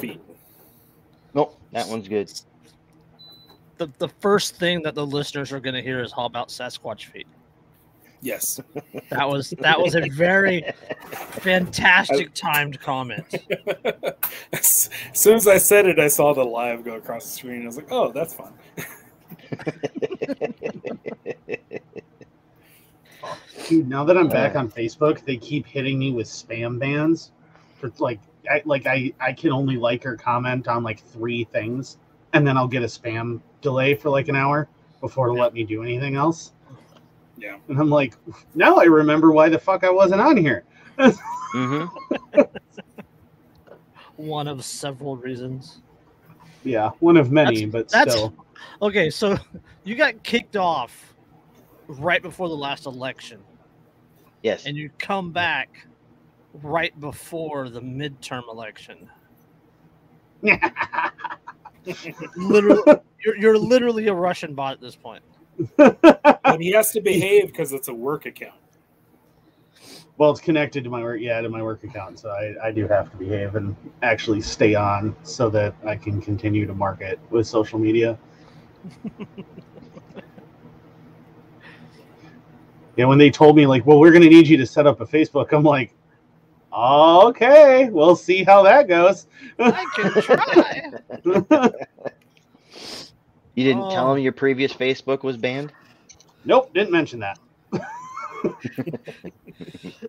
feet. Nope, that one's good. The the first thing that the listeners are going to hear is how about Sasquatch feet. Yes. That was that was a very fantastic timed comment. as soon as I said it, I saw the live go across the screen. I was like, "Oh, that's fun." Dude, now that I'm back uh. on Facebook, they keep hitting me with spam bans. For like, I, like I, I can only like or comment on like three things, and then I'll get a spam delay for like an hour before it'll let me do anything else. Yeah. And I'm like, now I remember why the fuck I wasn't on here. hmm One of several reasons. Yeah, one of many, That's- but that's- still. Okay, so you got kicked off right before the last election, Yes. and you come back right before the midterm election. Literally, you're, you're literally a Russian bot at this point. But he has to behave because it's a work account. well, it's connected to my work, yeah, to my work account, so I, I do have to behave and actually stay on so that I can continue to market with social media. yeah, when they told me like, well, we're gonna need you to set up a Facebook, I'm like, okay, we'll see how that goes. I can try. You didn't Oh. tell um, him your previous Facebook was banned? nope, didn't mention that.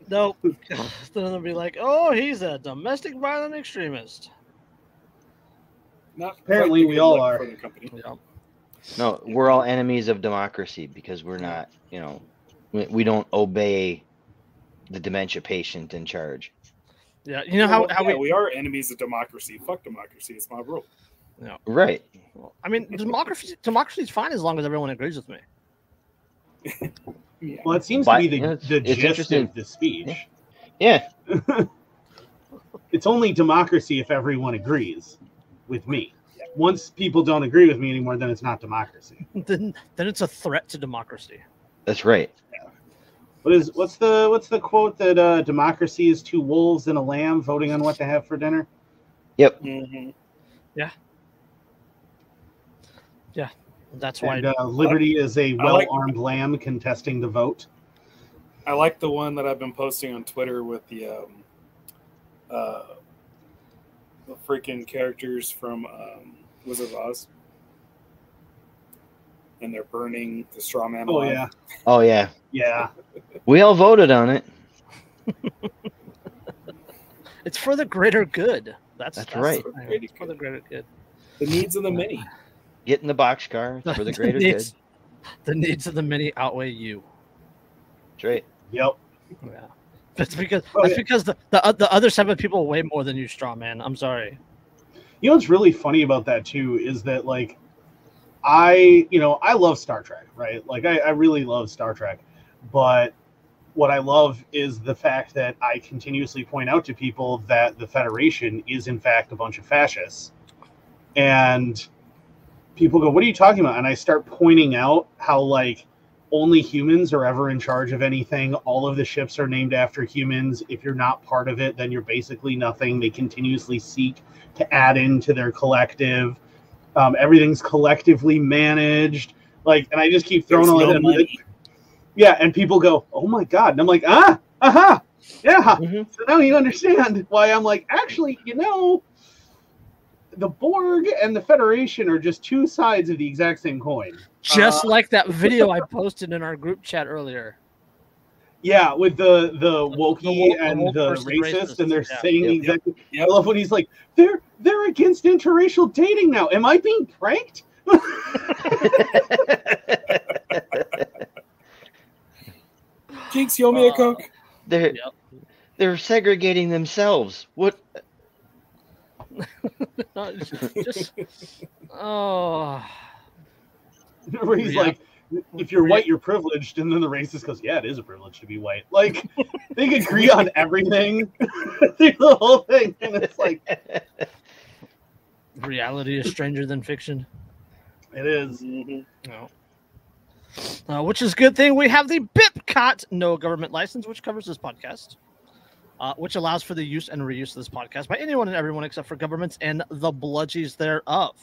nope. then they'll be like, "Oh, he's a domestic violent extremist." Not Apparently we all are. for the company. Yeah. No, we're all enemies of democracy because we're not, you know, we, we don't obey the dementia patient in charge. Yeah. You know how, how yeah, we, we are enemies of democracy. Fuck democracy. It's my rule. No. Right. I mean, democracy democracy is fine as long as everyone agrees with me. Yeah. Well, it seems But- to be the, the gist of the speech. Yeah. It's only democracy if everyone agrees with me. Once people don't agree with me anymore, then it's not democracy. then then it's a threat to democracy. That's right. What is what's the what's the quote that uh, democracy is two wolves and a lamb voting on what to have for dinner? Yep. Mhm. Yeah. Yeah, that's why And uh, liberty is a well-armed lamb contesting the vote. I like the one that I've been posting on Twitter with the um, uh, the freaking characters from um, Wizard of Oz, and they're burning the straw man. Oh alive. yeah, Oh yeah. yeah. We all voted on it. it's for the greater good. That's That's the right. thing. It's for the greater good. the needs of the many. Get in the boxcar for the greater good. needs, The needs of the many outweigh you. That's right. Yep. Yeah. That's because Oh, that's yeah. because the, the the other seven people weigh more than you, straw man. I'm sorry. You know what's really funny about that too is that like I, you know, I love Star Trek, right? Like I, I really love Star Trek, but what I love is the fact that I continuously point out to people that the Federation is in fact a bunch of fascists, and people go, "What are you talking about?" And I start pointing out how like only humans are ever in charge of anything. All of the ships are named after humans. If you're not part of it, then you're basically nothing. They continuously seek to add into their collective. Um, everything's collectively managed. Like, and I just keep throwing There's all no that. money. Yeah, and people go, "Oh my god!" And I'm like, "Ah, aha, yeah." Mhm. So now you understand why I'm like, actually, you know, the Borg and the Federation are just two sides of the exact same coin. Just Uh, like that video I posted in our group chat earlier. Yeah, with the the wokey The woke- the and woke the racist, racist, and they're yeah. saying Yep. exactly. Yep. I love when he's like, "They're they're against interracial dating now." Am I being pranked? Jinx, you owe me a Uh, coke. they're Yep. they're segregating themselves. What? just oh Where he's Yeah. like, "If you're white, you're privileged," and then the racist goes, "Yeah, it is a privilege to be white." Like they agree on everything through the whole thing, and it's like reality is stranger than fiction. it is. Mhm. No. Uh, which is a good thing. We have the BIPCOT no government license, which covers this podcast. uh, which allows for the use and reuse of this podcast by anyone and everyone except for governments and the bludgies thereof.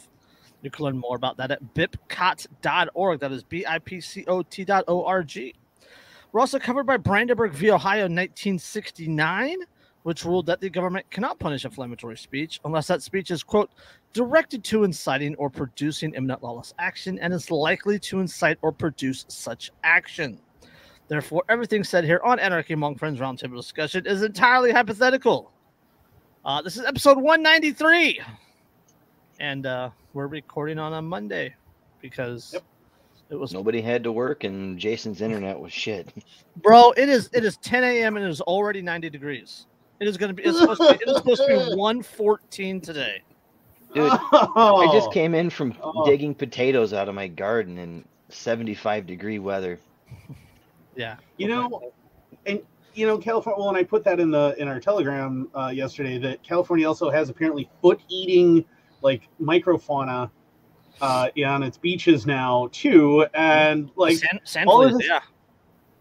You can learn more about that at bipcot.org. That is B I P C O T dot O R G. We're also covered by Brandenburg v. Ohio 1969, which ruled that the government cannot punish inflammatory speech unless that speech is, quote, directed to inciting or producing imminent lawless action and is likely to incite or produce such action. Therefore, everything said here on Anarchy Among Friends Roundtable Discussion is entirely hypothetical. Uh, this is episode 193. And uh, we're recording on a Monday because Yep. it was Nobody had to work, and Jason's internet was shit. Bro, it is it is 10 a.m. and it is already 90 degrees. It is gonna be it's supposed to be, it is supposed to be 114 today. Dude, Oh, I just came in from Oh. digging potatoes out of my garden in 75 degree weather. Yeah. You know, and you know, California. Well, and I put that in the in our Telegram uh, yesterday that California also has apparently foot eating like microfauna uh, yeah on its beaches now too, and like sand, sand all this- yeah.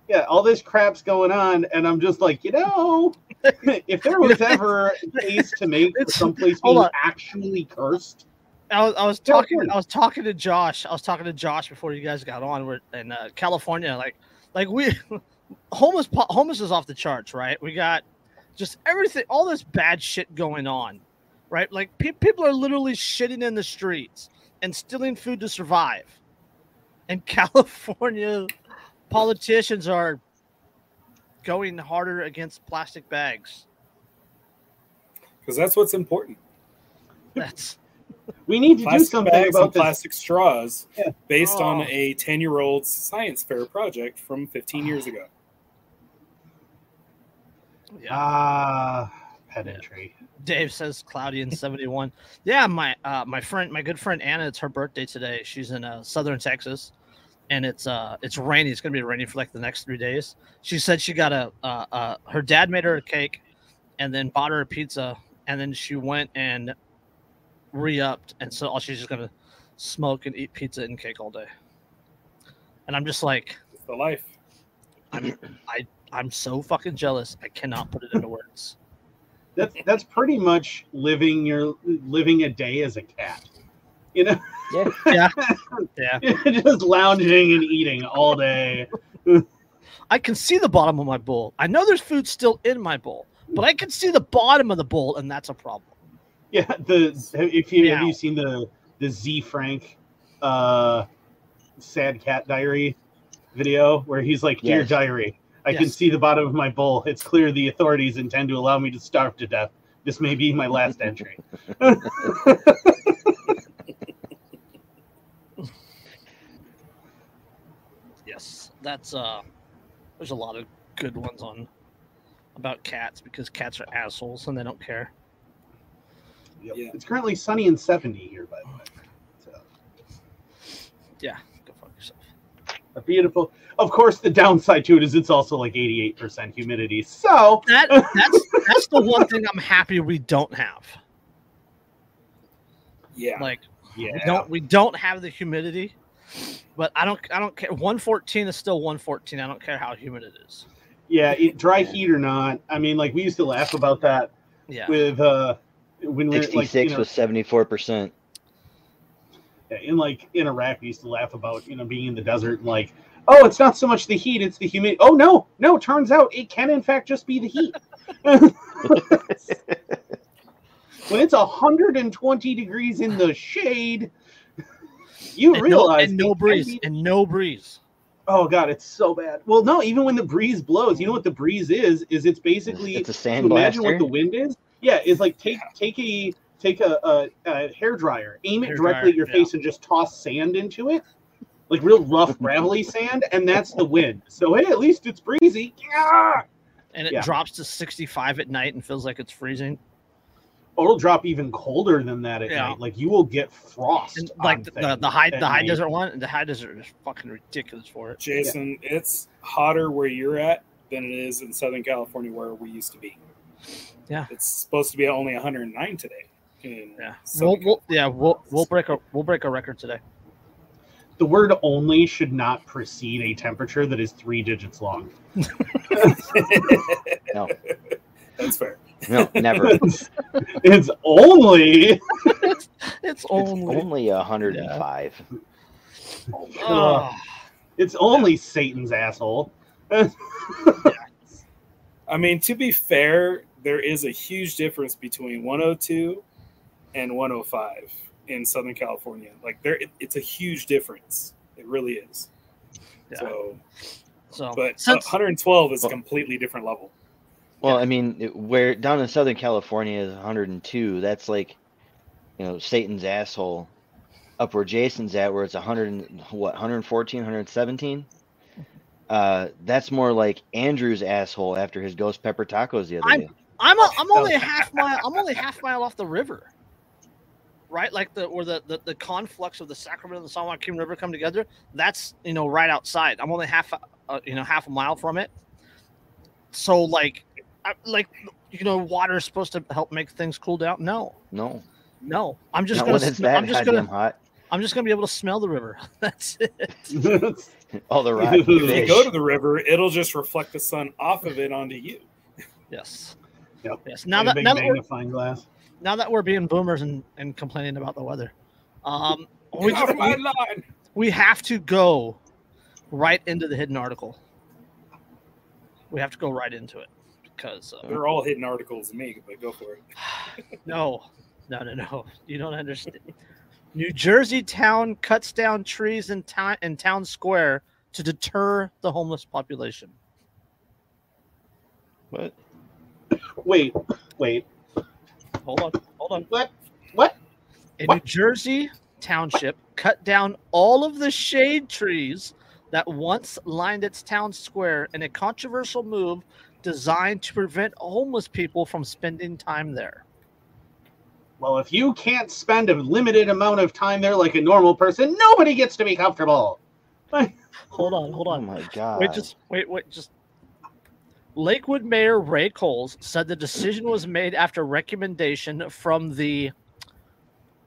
yeah, all this crap's going on, and I'm just like, you know, if there was ever a case to make for someplace being on. actually cursed, I was, I was talking I was talking to Josh. I was talking to Josh before you guys got on. We're in uh, California, like like we homeless homeless is off the charts, right? We got just everything, all this bad shit going on, right? Like pe- people are literally shitting in the streets and stealing food to survive. And California politicians are going harder against plastic bags. because that's what's important. That's we need to do something bags about and this. plastic straws, Yeah. based on Oh. a ten-year-old science fair project from 15 years ago. yeah. Ah, pedantry. Dave says cloudy and 71. Yeah, my uh my friend my good friend Anna, it's her birthday today. She's in uh southern Texas and it's uh it's rainy. It's gonna be rainy for like the next three days. She said she got a uh, uh her dad made her a cake and then bought her a pizza and then she went and re-upped and so all she's just gonna smoke and eat pizza and cake all day. And I'm just like, It's the life. I'm I I'm so fucking jealous. I cannot put it into words. That's that's pretty much living your living a day as a cat. You know, Yeah. Yeah. just lounging and eating all day. I can see the bottom of my bowl. I know there's food still in my bowl, but I can see the bottom of the bowl, and that's a problem. Yeah, the if you have you seen the the Ze Frank uh sad cat diary video where he's like, Dear Yes. diary, I can see the bottom of my bowl. It's clear the authorities intend to allow me to starve to death. This may be my last entry. Yes, that's uh. There's a lot of good ones on about cats because cats are assholes and they don't care. Yep. Yeah. It's currently sunny and 70 here, by the way. So Yeah, go fuck yourself. A beautiful of course the downside to it is it's also like 88% humidity. So That that's that's the one thing I'm happy we don't have. Yeah. Like yeah. we don't we don't have the humidity, but I don't I don't care. 114 is still 114. I don't care how humid it is. Yeah, it, dry heat or not. I mean, like we used to laugh about that Yeah. with uh when we were 66 like you know, was 74%. In like in Iraq, we used to laugh about you know being in the desert and like, oh, it's not so much the heat, it's the humidity. Oh no, no, turns out it can in fact just be the heat. when it's 120 degrees in the shade, you and no, realize and no breeze be- and no breeze. Oh god, it's so bad. Well, no, even when the breeze blows, you know what the breeze is? Is it's basically It's a to sand imagine what the wind is. Yeah, it's like take take a take a, a, a hair dryer, aim it Hair directly dryer, at your yeah. face, and just toss sand into it, like real rough gravelly sand, and that's the wind. So hey, at least it's breezy. Yeah. And it Yeah. drops to 65 at night and feels like it's freezing. Or it'll drop even colder than that at Yeah. night. Like you will get frost. And like the, the, the high the high night. desert one, the high desert is fucking ridiculous for it. Jason, it's hotter where you're at than it is in Southern California where we used to be. Yeah. It's supposed to be only 109 today. In Yeah. Southern We'll, we'll yeah we'll we'll break a we'll break a record today. The word only should not precede a temperature that is three digits long. No. That's fair. No, never. it's, it's only it's It's only. only 105. Oh, ah. it's only Satan's asshole. I mean, to be fair, there is a huge difference between 102 and 105 in Southern California. Like there, it, it's a huge difference. It really is. Yeah. So, so but since 112 is a completely different level. Well, I mean, it- where down in Southern California is 102. That's like, you know, Satan's asshole. Up where Jason's at, where it's 100, and- what 114, 117. Uh, that's more like Andrew's asshole after his ghost pepper tacos the other I'm- day. I'm a, I'm only a half mile. I'm only half mile off the river. Right, like the where the, the, the conflux of the Sacramento and the San Joaquin River come together. That's you know right outside. I'm only half uh, you know half a mile from it. So like, I, like you know, water is supposed to help make things cool down. No, No, no. I'm just not gonna. when it's that I'm just gonna. hot. I'm just gonna be able to smell the river. That's it. All the rotten If you If you fish. go to the river, it'll just reflect the sun off of it onto you. Yes. Yep. Yes. Now that big now that, we're, magnifying glass. Now that we're being boomers and, and complaining about the weather, um, we, Get off my we, line. we have to go right into the hidden article. We have to go right into it because uh, They're all hidden articles to me, but go for it. no, no, no, no. You don't understand. New Jersey town cuts down trees in town in town square to deter the homeless population. What? Wait, wait. Hold on, hold on. What? What? A What? New Jersey township cut down all of the shade trees that once lined its town square in a controversial move designed to prevent homeless people from spending time there. Well, if you can't spend a limited amount of time there like a normal person, nobody gets to be comfortable. Hold on, hold on. Oh on. my god! Wait, just wait, wait, just. Lakewood Mayor Ray Coles said the decision was made after recommendation from the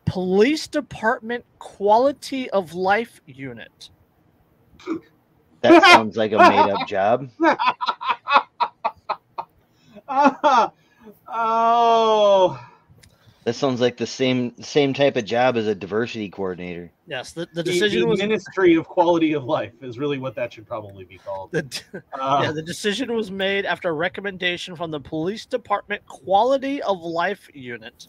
Police Department Quality of Life Unit. that sounds like a made-up job. oh, That sounds like the same same type of job as a diversity coordinator. Yes, the, the the, decision the was Ministry of Quality of Life is really what that should probably be called. the, Uh, yeah, the decision was made after a recommendation from the Police Department Quality of Life Unit,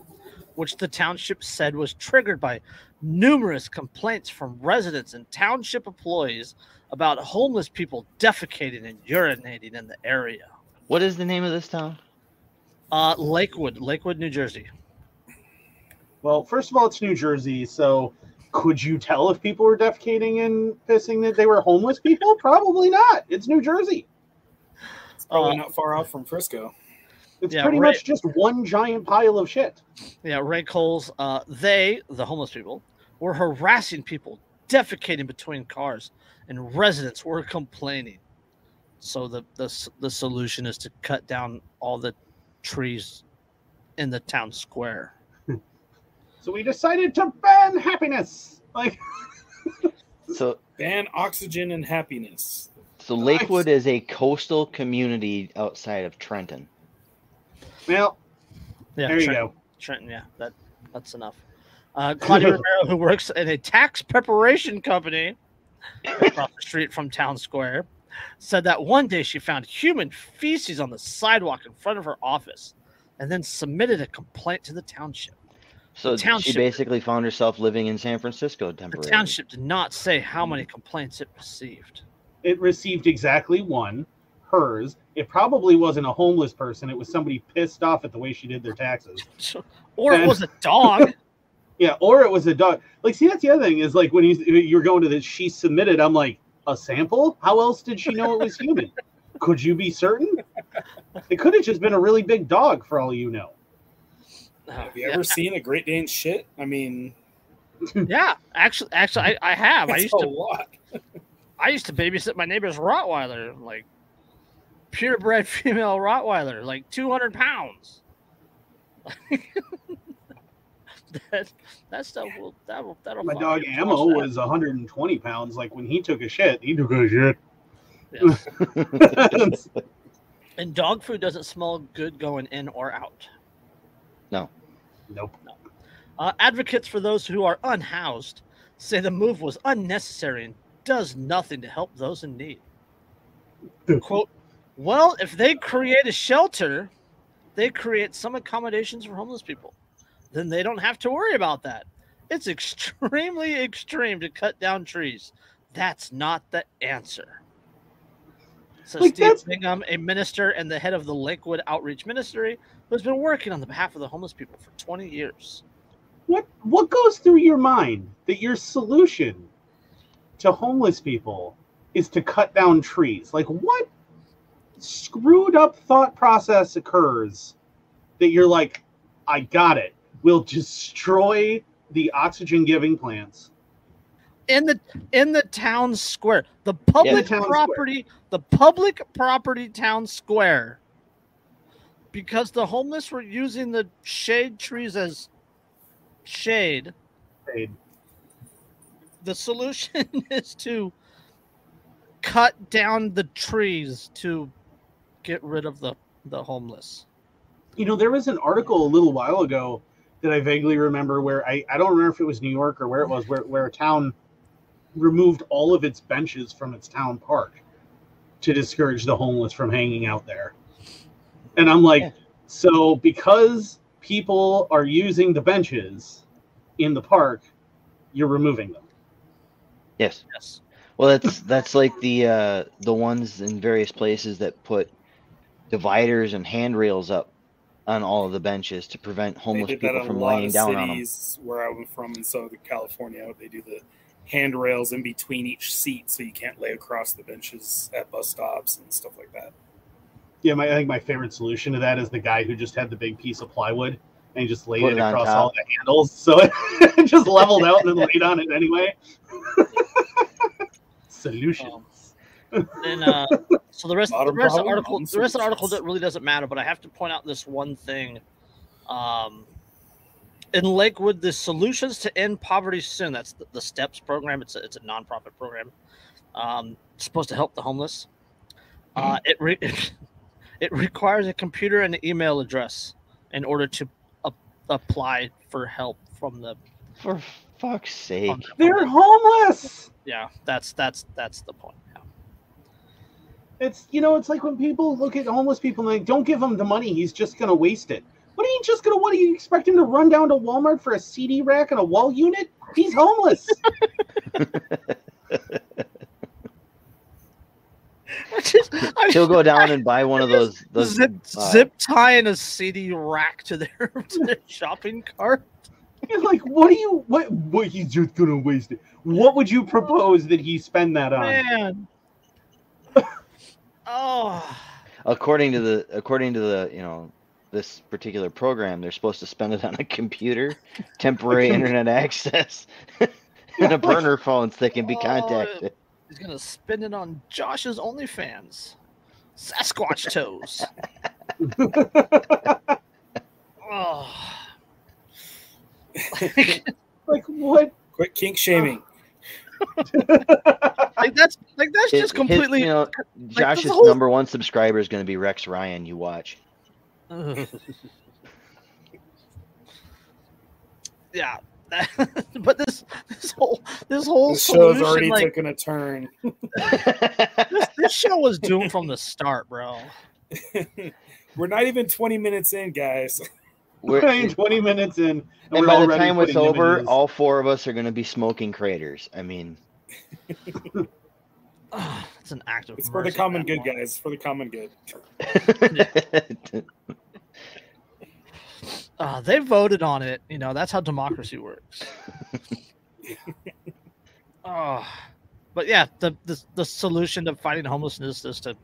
which the township said was triggered by numerous complaints from residents and township employees about homeless people defecating and urinating in the area. What is the name of this town? Uh, Lakewood, Lakewood, New Jersey. Well, first of all, it's New Jersey, so could you tell if people were defecating and pissing that they were homeless people? Probably not. It's New Jersey. It's probably Uh, not far off from Frisco. It's Yeah, pretty right. much just one giant pile of shit. Yeah, Ray Coles. Uh, they, the homeless people, were harassing people, defecating between cars, and residents were complaining. So the the the solution is to cut down all the trees in the town square. So we decided to ban happiness. Like, So Ban oxygen and happiness. so Lakewood is a coastal community outside of Trenton. well, Yeah, there you go. Trenton. Yeah, that that's enough. Uh, Claudia Romero, who works in a tax preparation company across the street from town square, said that one day she found human feces on the sidewalk in front of her office, and then submitted a complaint to the township. So The township- she basically found herself living in San Francisco temporarily. The township did not say how many mm-hmm. complaints it received. It received exactly one, hers. It probably wasn't a homeless person. It was somebody pissed off at the way she did their taxes. Or it was a dog. Yeah, or it was a dog. Like, see, that's the other thing is like when you you're going to the she submitted. I'm like, a sample? How else did she know it was human? Could you be certain? It could have just been a really big dog, for all you know. Have you ever seen a Great Dane shit? I mean, yeah, actually, actually, I, I have. I used a to lot. I used to babysit my neighbor's Rottweiler, like purebred female Rottweiler, like 200 pounds. that that stuff will that will that'll My dog. Ammo was 120 pounds. Like when he took a shit, he took a shit. that. Yes. And dog food doesn't smell good going in or out. Nope. Uh, advocates for those who are unhoused say the move was unnecessary and does nothing to help those in need. Quote, well, if they create a shelter, they create some accommodations for homeless people. Then they don't have to worry about that. It's extremely extreme to cut down trees. That's not the answer. So Like, Steve Brigham, a minister and the head of the Lakewood Outreach Ministry, who's been working on the behalf of the homeless people for 20 years. What what goes through your mind that your solution to homeless people is to cut down trees? Like what screwed up thought process occurs that you're like, I got it. We'll destroy the oxygen giving plants. in the in the town square the public square. property the public property town square because the homeless were using the shade trees as shade Hey, the solution is to cut down the trees to get rid of the the homeless You know, there was an article a little while ago that I vaguely remember where I, I don't remember if it was New York or where it was, where, where a town removed all of its benches from its town park to discourage the homeless from hanging out there. And I'm like, Yeah. so because people are using the benches in the park, you're removing them. Yes. yes Well, that's that's like the uh, the ones in various places that put dividers and handrails up on all of the benches to prevent homeless people from lot laying down on them. cities where I'm from in Southern California. They do the handrails in between each seat so you can't lay across the benches at bus stops and stuff like that. Yeah, my, I think my favorite solution to that is the guy who just had the big piece of plywood and just laid Put it it across top. all the handles, so it just leveled out and then laid on it anyway. Solutions. and uh, so the rest, the rest of the article, bottom the rest of the article solutions. that really doesn't matter. But I have to point out this one thing. Um, in Lakewood, the solutions to end poverty soon. That's the, the Steps program. It's a, it's a nonprofit program. Um, supposed to help the homeless. Uh, it re- it requires a computer and an email address in order to ap- apply for help from the. For fuck's sake! The They're homeless. yeah, that's that's that's the point. Yeah. It's you know, it's like when people look at homeless people and they don't give him the money, he's just gonna waste it. What are you just gonna? What do you expect him to run down to Walmart for a CD rack and a wall unit? He's homeless. I just, I He'll go down and buy one of those those zip uh, zip tying a CD rack to their, to their shopping cart. You're like, what do you? What? What? He's just gonna waste it. What would you propose that he spend that on? Man. oh, according to the according to the you know this particular program they're supposed to spend it on a computer temporary internet access and a burner phone so they can be Oh, contacted he's gonna spend it on Josh's OnlyFans. Sasquatch toes. oh. Like what? Quit kink shaming. like that's like that's His- just his- completely you know this josh's whole- number one subscriber is going to be rex ryan you watch yeah. That- but this this whole this whole The show's solution, already like, taken a turn. this, this show was doomed from the start, bro. We're not even 20 minutes in, guys. We're- We're 20 minutes in, and, and we're by the time it's over images. all four of us are going to be smoking craters i mean it's an act of It's for the common good, point. guys. For the common good. Uh, they voted on it. You know, that's how democracy works. oh, but yeah, the, the the solution to fighting homelessness is to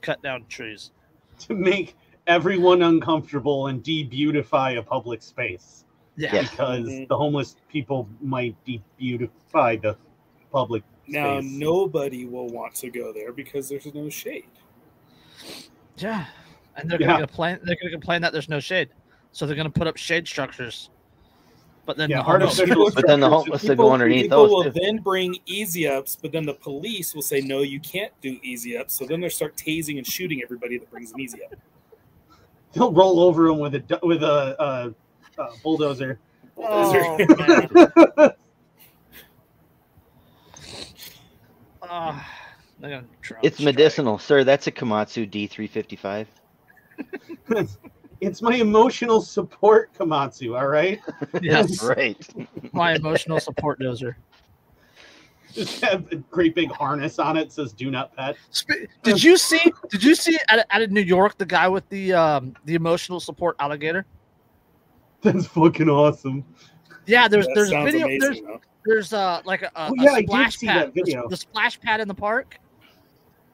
cut down trees. to make everyone uncomfortable and de-beautify a public space Yeah, Yeah. because Mhm. the homeless people might de-beautify the public Now, space. nobody will want to go there because there's no shade. yeah, and they're Yeah. gonna complain. They're gonna complain that there's no shade, so they're gonna put up shade structures But then Yeah, the homeless artificial people- But then the homeless will People, go underneath people those. will too. then bring easy ups, but then the police will say no, you can't do easy ups. So then they start tasing and shooting everybody that brings an easy up. They'll roll over them with a with a, uh uh bulldozer. Oh, man. Ah, they're gonna try It's to strike. medicinal, sir. That's a Komatsu D355. it's my emotional support, Komatsu. All right, Yes, Right. my emotional support dozer. just have a great big harness on it says "Do not pet." Did you see? Did you see out of, out of New York the guy with the um the emotional support alligator? That's fucking awesome. Yeah, there's That there's sounds video amazing, there's though. there's uh like a, a, Oh, yeah, I a did splash see pad that the- The, splash pad in the park,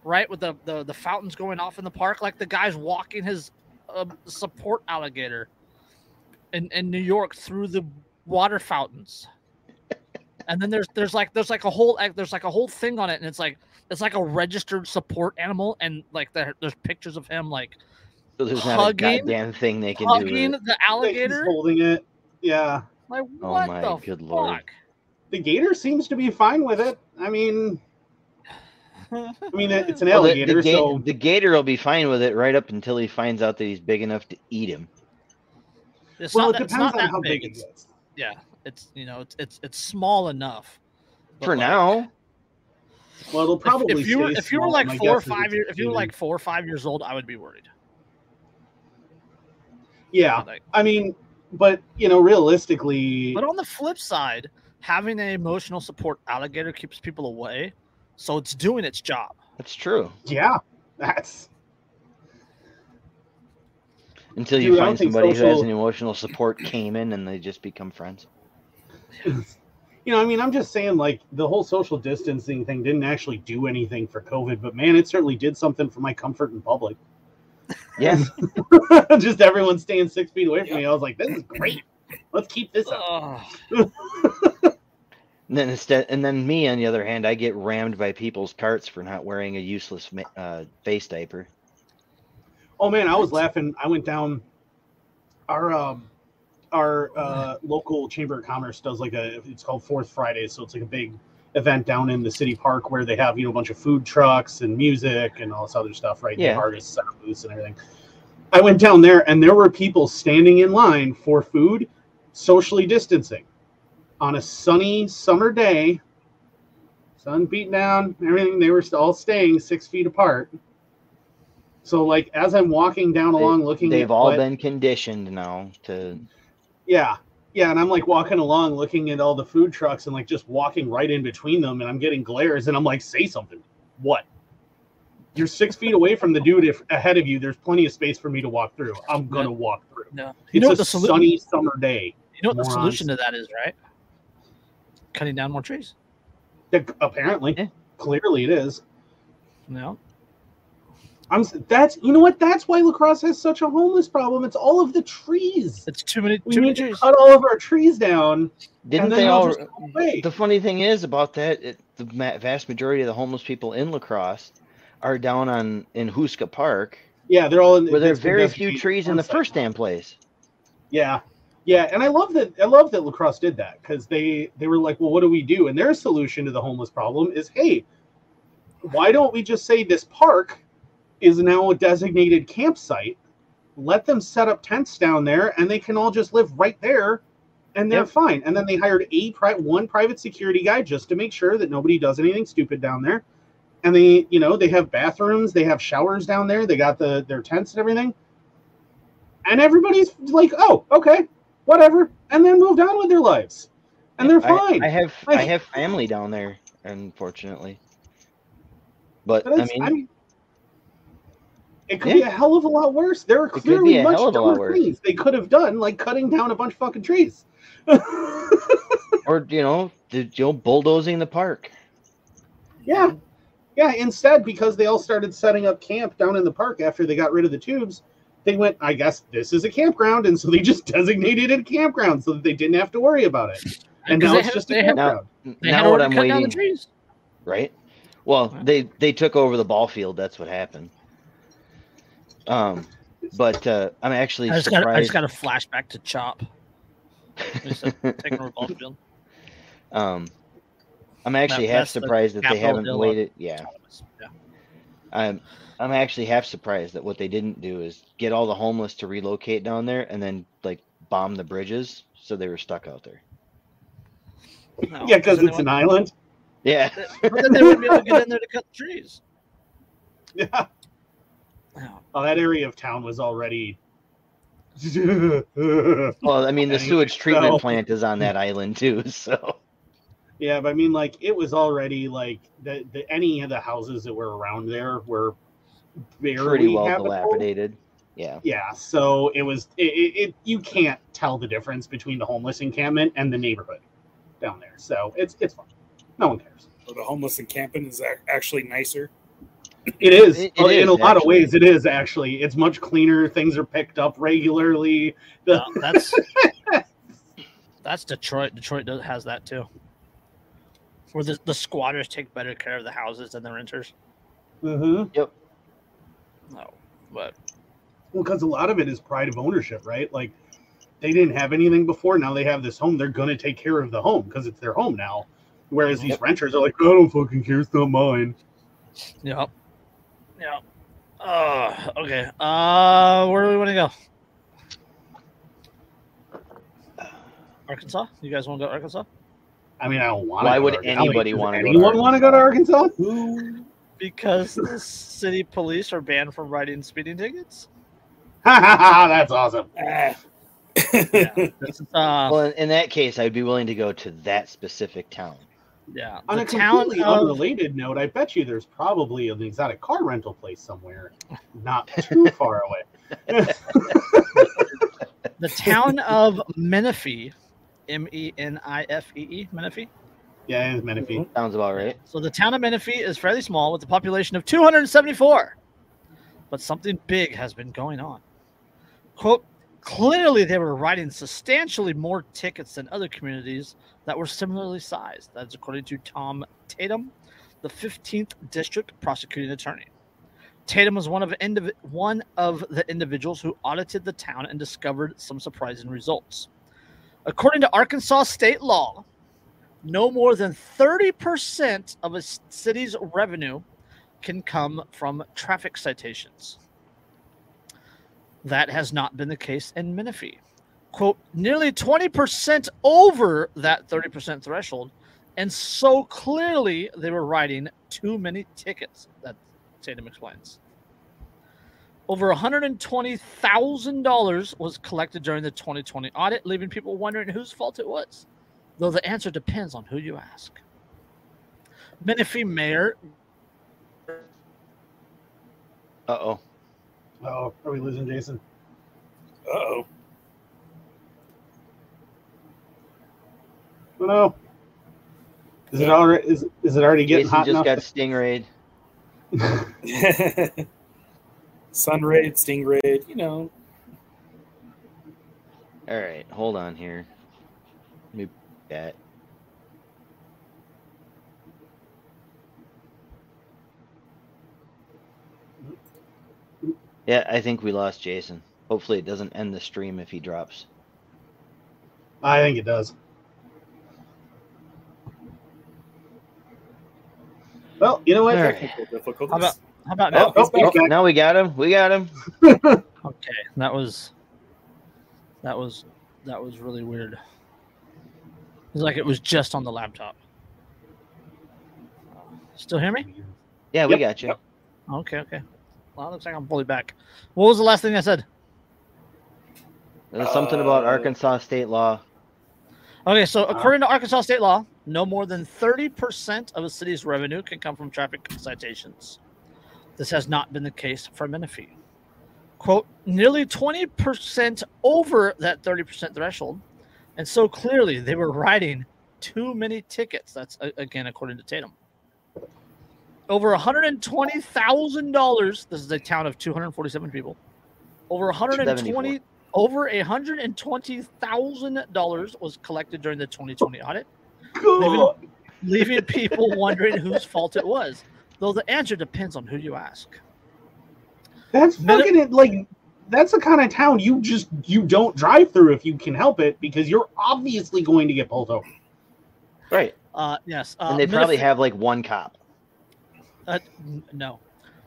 right? With the, the the fountains going off in the park, like the guy's walking his um, support alligator in in New York through the water fountains. And then there's there's like there's like a whole like, there's like a whole thing on it, and it's like it's like a registered support animal, and like there, there's pictures of him like So there's not a goddamn thing they can do. hugging With it. the Like, he's alligator. holding it. Yeah, Like Oh my the good fuck? lord. the gator seems to be fine with it. I mean, I mean, it's an Well, the, alligator, the, ga- so the gator will be fine with it right up until he finds out that he's big enough to eat him. It's well, not it that, it's depends not on that how big. big It's, yeah, it's you know it's it's it's small enough. For like, now, Well, it'll probably if, you were if you were small. like four or five years if you were like four or five years old, I would be worried. yeah, I mean, but you know, realistically, but on the flip side, having an emotional support alligator keeps people away, so it's doing its job. that's true. yeah, that's Until you Dude, find think somebody who has an emotional support came in and they just become friends. you know, I mean, I'm just saying, like the whole social distancing thing didn't actually do anything for COVID, but man, it certainly did something for my comfort in public. Yeah. just everyone staying six feet away from me. I was like, this is great. Let's keep this up. Ugh. And then instead, and then me on the other hand, I get rammed by people's carts for not wearing a useless uh, face diaper. Oh man, I was laughing. I went down our um our uh local chamber of commerce does like a it's called Fourth Friday, so it's like a big event down in the city park where they have you know a bunch of food trucks and music and all this other stuff, right? Yeah. The artists set booths and everything. I went down there and there were people standing in line for food, socially distancing on a sunny summer day. Sun beat down, everything. They were all staying six feet apart. So, like, as I'm walking down They- along, looking, They've at all what- been conditioned now to. yeah, yeah, and I'm like walking along, looking at all the food trucks, and like just walking right in between them, and I'm getting glares, and I'm like, say something. What? You're six feet away from the dude if, ahead of you. There's plenty of space for me to walk through. I'm gonna walk through. No, you It's know a the solution? sunny summer day. You know what the solution to that is, right? Cutting down more trees. That- Apparently, Yeah. clearly it is. No, I'm. That's you know what? That's why La Crosse has such a homeless problem. It's all of the trees. it's too many. We Too many need to trees. cut all of our trees down, Didn't they all? just go away. The funny thing is about that, it, the vast majority of the homeless people in La Crosse are down on in Houska Park, Yeah, they're all in. where there are very few trees in the first now. damn place. Yeah, yeah, and I love that. I love that La Crosse did that because they they were like, well, what do we do? And their solution to the homeless problem is, hey, why don't we just say this park is now a designated campsite? Let them set up tents down there, and they can all just live right there, and they're Yep. fine. And then they hired a pri- one private security guy just to make sure that nobody does anything stupid down there. And they, you know, they have bathrooms, they have showers down there, they got the their tents and everything and everybody's like, "Oh, okay, whatever," and then moved on with their lives, and they're I- fine. I, have I- I have family down there, unfortunately. But but I mean, I mean, it could be a hell of a lot worse. There are clearly much hell of a lot dumber worse. things they could have done, like cutting down a bunch of fucking trees. or you know, the, you know, bulldozing the park. yeah, yeah. Instead, because they all started setting up camp down in the park after they got rid of the tubes, they went, "I guess this is a campground," and so they just designated it a campground so that they didn't have to worry about it. And Because now it's had- just a they had- campground. They now what I'm cut the waiting, trees. right? Well, Yeah. they they took over the ball field. That's what happened. Um, but uh, I'm actually I just got. I just got a flashback to Chop. Taking over ball field. um, I'm actually half that's the surprised that they haven't waited. Yeah, Yeah. I'm I'm actually half surprised that what they didn't do is get all the homeless to relocate down there and then like bomb the bridges so they were stuck out there. No, yeah, because it's they an island. Yeah, but then they wouldn't be able to get in there to cut the trees. Yeah. No. Oh, that area of town was already. well, I mean the sewage treatment so- plant is on that island too, so Yeah, but I mean, like it was already like the, the any of the houses that were around there were barely pretty well habitable. dilapidated. Yeah, Yeah, so it was it, it, it. You can't tell the difference between the homeless encampment and the neighborhood down there. So it's it's fine. No one cares. So the homeless encampment is actually nicer. It is It- it in is, a lot of ways. It is actually. It's much cleaner. Things are picked up regularly. The, No, that's that's Detroit. Detroit does, has that too. Where the, the squatters take better care of the houses than the renters. Mhm. No, but Well, because a lot of it is pride of ownership, right? Like they didn't have anything before. Now they have this home. They're going to take care of the home because it's their home now. Whereas these Yep. renters are like, I don't fucking care. It's not mine. yep, yep. Uh, okay. Uh, where do we want to go? Arkansas? You guys want to go to Arkansas? I mean, I don't want. Why to would to Arkansas. anybody wanna go to Anyone want to go to Arkansas? Because the city police are banned from writing speeding tickets. That's awesome. Ah. Yeah. Is, uh, well, in, in that case, I'd be willing to go to that specific town. yeah. On The a town completely of, unrelated note, I bet you there's probably an exotic car rental place somewhere, not too far away. the town of Menifee, M E N I F E E, Menifee. Yeah, it's Menifee. Mm-hmm. Sounds about right. So the town of Menifee is fairly small with a population of 274. But something big has been going on. Quote, clearly they were writing substantially more tickets than other communities that were similarly sized. That's according to Tom Tatum, the 15th district prosecuting attorney. Tatum was one of indiv- one of the individuals who audited the town and discovered some surprising results. According to Arkansas state law, no more than 30% of a city's revenue can come from traffic citations. That has not been the case in Menifee. Quote, nearly 20% over that 30% threshold, and so clearly they were writing too many tickets, that Tatum explains. Over $120,000 was collected during the 2020 audit, leaving people wondering whose fault it was though the answer depends on who you ask. Menifee Mayor Uh oh. Oh, are we losing Jason? oh. Oh no. Is it already? Is, is it already getting Jason hot just enough? got stingrayed. Sunraid, Stingray, you know. All right, hold on here. Let me that. Yeah, I think we lost Jason. Hopefully, it doesn't end the stream if he drops. I think it does. Well, you know what? All right. Technical. How about- How about Oh, now? Oh, he's oh, now we got him. We got him. Okay, that was that was that was really weird. It's like it was just on the laptop. Still hear me? Yeah, we Yep, got you. yep. Okay, okay. Well, it looks like I'm fully back. What was the last thing I said? There's something about Uh, Arkansas state law. Okay, so Uh-huh. according to Arkansas state law, no more than 30% of a city's revenue can come from traffic citations. This has not been the case for Menifee. Quote, nearly 20% over that 30% threshold. And so clearly they were writing too many tickets. That's again, according to Tatum. Over $120,000. This is a town of 247 people. Over 120 over $120,000 was collected during the 2020 audit, Cool. leaving people wondering whose fault it was. Though the answer depends on who you ask. That's fucking it. Like that's the kind of town you just you don't drive through if you can help it because you're obviously going to get pulled over. Right. Uh, yes. Uh, and they probably have like one cop. Uh, no.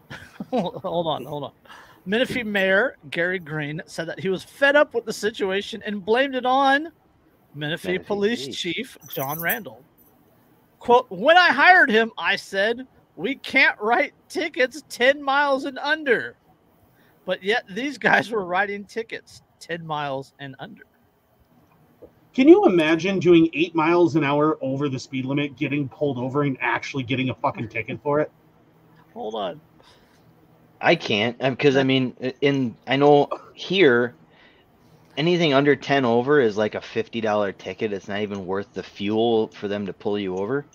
hold on, hold on. Menifee Mayor Gary Green said that he was fed up with the situation and blamed it on Menifee Menifee Police Chief. Chief John Randall. Quote, when I hired him, I said, we can't write tickets 10 miles and under. But yet these guys were riding tickets 10 miles and under. Can you imagine doing eight miles an hour over the speed limit, getting pulled over, and actually getting a fucking ticket for it? Hold on. I can't um, because I mean, in I know here, anything under ten over is like a fifty dollar ticket. It's not even worth the fuel for them to pull you over.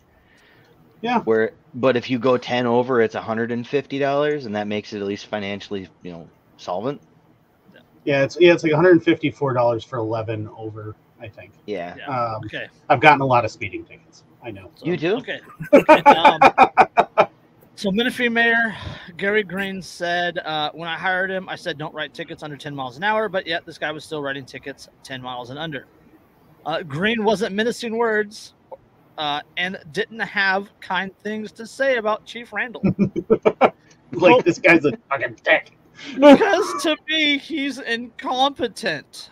Yeah. Where, but if you go ten over, it's hundred and fifty dollars, and that makes it at least financially, you know, solvent. Yeah, it's yeah, it's like 154 dollars for 11 over. I think. Yeah. Yeah. Um, Okay. I've gotten a lot of speeding tickets. I know. You do? Okay. Okay, um, so Menifee Mayor Gary Green said, uh, when I hired him, I said don't write tickets under 10 miles an hour, but yet this guy was still writing tickets 10 miles and under. Uh, Green wasn't menacing words uh, and didn't have kind things to say about Chief Randall. Like this guy's a fucking dick. Because to me, he's incompetent.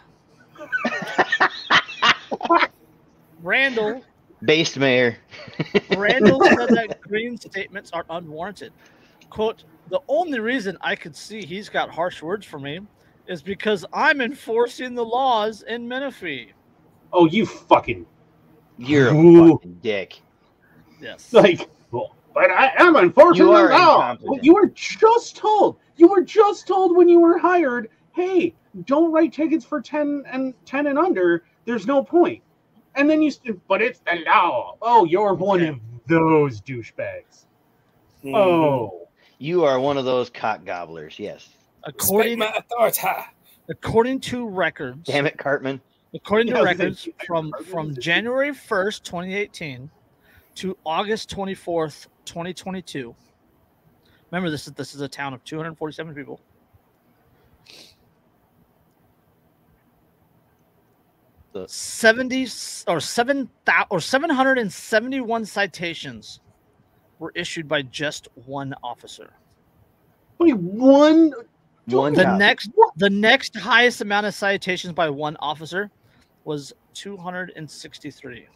Randall Based mayor. Randall said that Green's statements are unwarranted. Quote, the only reason I could see he's got harsh words for me is because I'm enforcing the laws in Menifee. Oh, you fucking You're a Ooh. fucking dick. Yes. like. Well, but I am enforcing You the law. incompetent. Well, you were just told. You were just told when you were hired. Hey, don't write tickets for 10 and 10 and under. There's no point. And then you. st- But it's the law. Oh, you're one of those douchebags. Mhm. Oh. You are one of those cock gobblers. Yes. According my authority. according to records, Damn it, Cartman. according to Yeah, I was gonna records from from January 1st, 2018 to August 24th, 2022. Remember this is this is a town of 247 people. The- 70 or 7 or 771 citations were issued by just one officer. Wait, one. One The cop. next the next highest amount of citations by one officer was 263.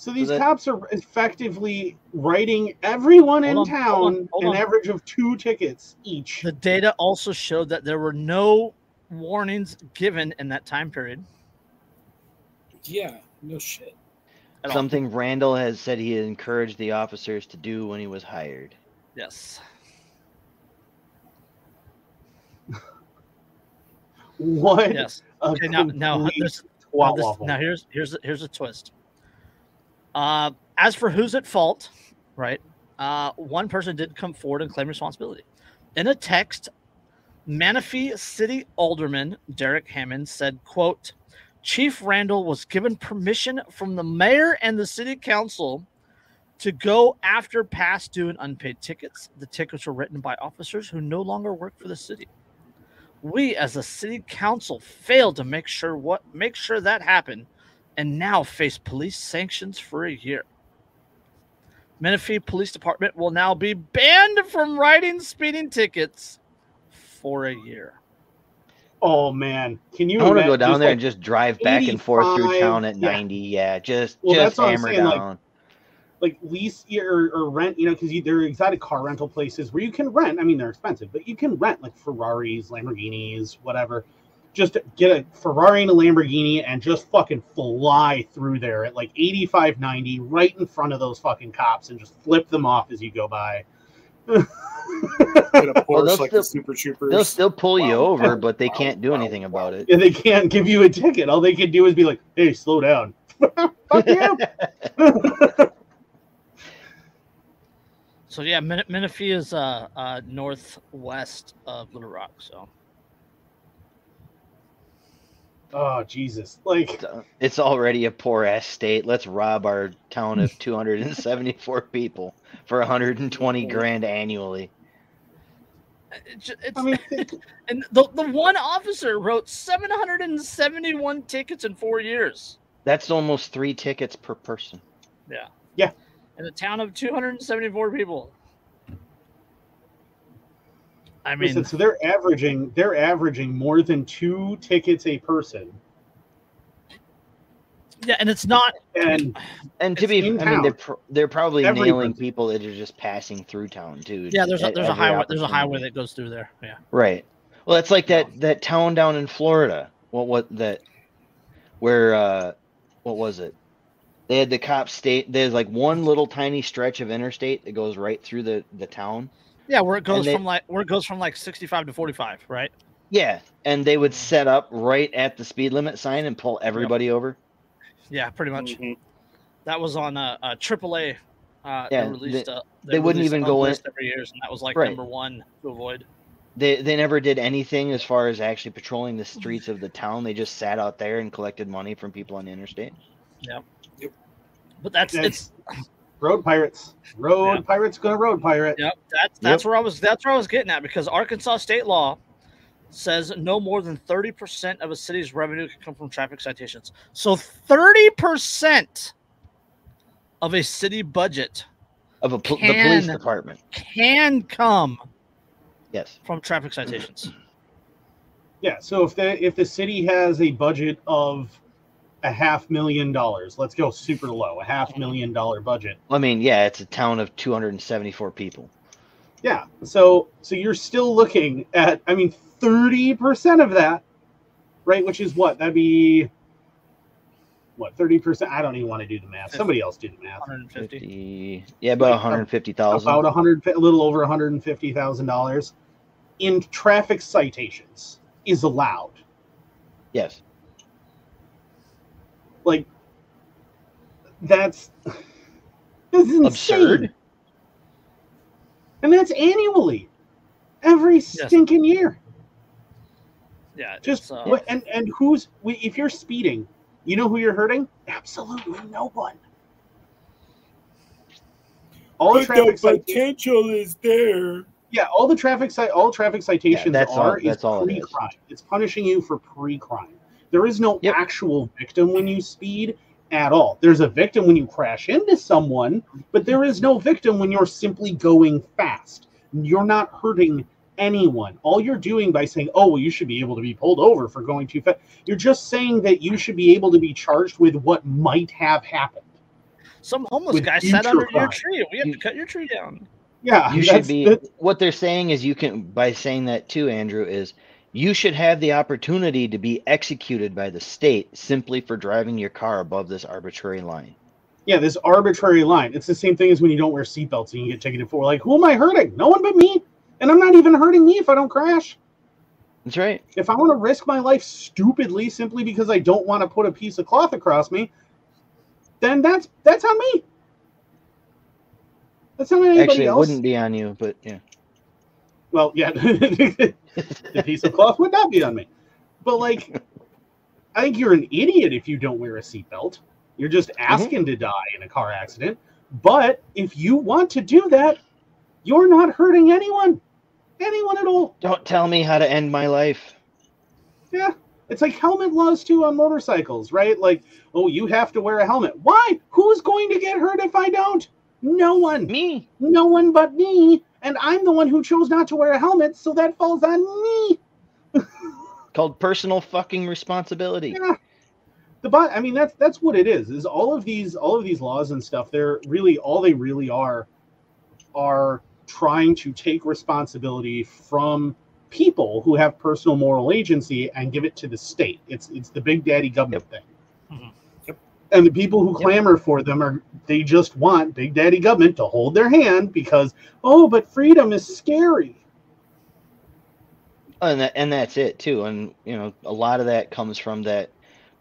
So these that- cops are effectively writing everyone in Hold on, hold town on, hold an on. average of two tickets each. The data also showed that there were no warnings given in that time period. Yeah, no shit. at all. Something Randall has said he encouraged the officers to do when he was hired. Yes. What? Yes. Okay. Now, now, this, now, this- now here's here's here's a twist. Uh, as for who's at fault, right? Uh, one person did come forward and claim responsibility. In a text, Menifee City Alderman Derek Hammond said, "quote Chief Randall was given permission from the mayor and the city council to go after past due and unpaid tickets. The tickets were written by officers who no longer work for the city. We, as a city council, failed to make sure what make sure that happened, and now face police sanctions for a year. Menifee Police Department will now be banned from writing speeding tickets for a year. Oh man, can you? I want to go down there like, and just drive back and forth through town at yeah. 90. Yeah, just Well, just that's what I'm hammer saying, like, down. like lease or, or rent, you know, because there are exotic car rental places where you can rent. I mean, they're expensive, but you can rent like Ferraris, Lamborghinis, whatever. Just get a Ferrari and a Lamborghini and just fucking fly through there at like 85, 90, right in front of those fucking cops and just flip them off as you go by. Get a Well, they'll like still- the Super Troopers. They'll still pull you over, but they Wow. can't do Wow. anything about it. and they can't give you a ticket. All they can do is be like, "Hey, slow down." Fuck you. So yeah, Min- Menifee is uh, uh, northwest of Little Rock. So oh Jesus! Like, It's, uh, already a poor ass state. Let's rob our town of 274 people for 120 grand annually. It's, it's, I mean, and the, the one officer wrote 771 tickets in four years That's almost three tickets per person. Yeah. Yeah. In a town of 274 people. I mean, listen, so they're averaging they're averaging more than two tickets a person, yeah, and it's not. and And to be, in I mean, they're town. pr- they're probably Every nailing person. people that are just passing through town too. Yeah, there's a there's a highway there's a highway that goes through there. Yeah. Right. Well, it's like that that town down in Florida. What what that where uh what was it? They had the cops state there's like one little tiny stretch of interstate that goes right through the the town. Yeah, where it goes they- from like where it goes from like 65 to 45, right? Yeah, and they would set up right at the speed limit sign and pull everybody over. Yeah, pretty much. Mhm. That was on a, uh AAA. Uh, Yeah, they released. uh, they wouldn't released even go in- list every year, and that was like Right. number one to avoid. They they never did anything as far as actually patrolling the streets of the town. They just sat out there and collected money from people on the interstate. Yeah. Yep. But that's That's- it's road pirates, road Yeah. pirates gonna road pirate. Yep, that's that's where I was. That's where I was getting at because Arkansas state law says no more than thirty percent of a city's revenue can come from traffic citations. So thirty percent of a city budget Of a pol- the police department. can come Yes. from traffic citations. Yeah, so if the if the city has a budget of a half million dollars, let's go super low, a half million dollar budget. I mean, yeah, it's a town of 274 people. Yeah, so so you're still looking at, I mean, thirty percent of that, right? Which is what that'd be. What thirty percent? I don't even want to do the math. Somebody else do the math. 150. 50, yeah, about 150,000. About hundred, a little over one hundred and fifty thousand dollars in traffic citations is allowed. Yes. Like that's this is insane. Absurd. And that's annually, every stinking year. Yeah, Just uh, and and who's we- if you're speeding, you know who you're hurting? Absolutely no one. All the But traffic the citations, potential is there. yeah, all the traffic cite, all traffic citations that's all- are is that's all pre-crime. It's punishing you for pre-crime. There is no Yep. actual victim when you speed at all. There's a victim when you crash into someone, but there is no victim when you're simply going fast. You're not hurting anyone. All you're doing by saying, "Oh, well, you should be able to be pulled over for going too fast," you're just saying that you should be able to be charged with what might have happened. some homeless with guy sat future under your tree. We have You- to cut your tree down. Yeah, You that's- should be that- what they're saying is you can by saying that too Andrew is you should have the opportunity to be executed by the state simply for driving your car above this arbitrary line. Yeah, this arbitrary line. It's the same thing as when you don't wear seatbelts and you get ticketed for. Like, who am I hurting? No one but me. And I'm not even hurting me if I don't crash. That's right. If I want to risk my life stupidly simply because I don't want to put a piece of cloth across me, then that's that's on me. That's not on anybody Actually, it wouldn't be on you, but yeah. Well, yeah, the piece of cloth would not be on me. But like, I think you're an idiot if you don't wear a seatbelt. You're just mm-hmm. asking to die in a car accident. But if you want to do that, you're not hurting anyone, anyone at all. Don't tell me how to end my life. Yeah, it's like helmet laws too on motorcycles, right? Like, oh, you have to wear a helmet. Why? Who's going to get hurt if I don't? No one. Me. No one but me. And I'm the one who chose not to wear a helmet, so that falls on me. Called personal fucking responsibility. Yeah. The but I mean that's that's what it is. Is all of these all of these laws and stuff. They're really all they really are are trying to take responsibility from people who have personal moral agency and give it to the state. It's it's the big daddy government thing. Mhm. Yep. And the people who Yep. clamor for them are they just want big daddy government to hold their hand because oh but freedom is scary. and that, and that's it too and you know a lot of that comes from that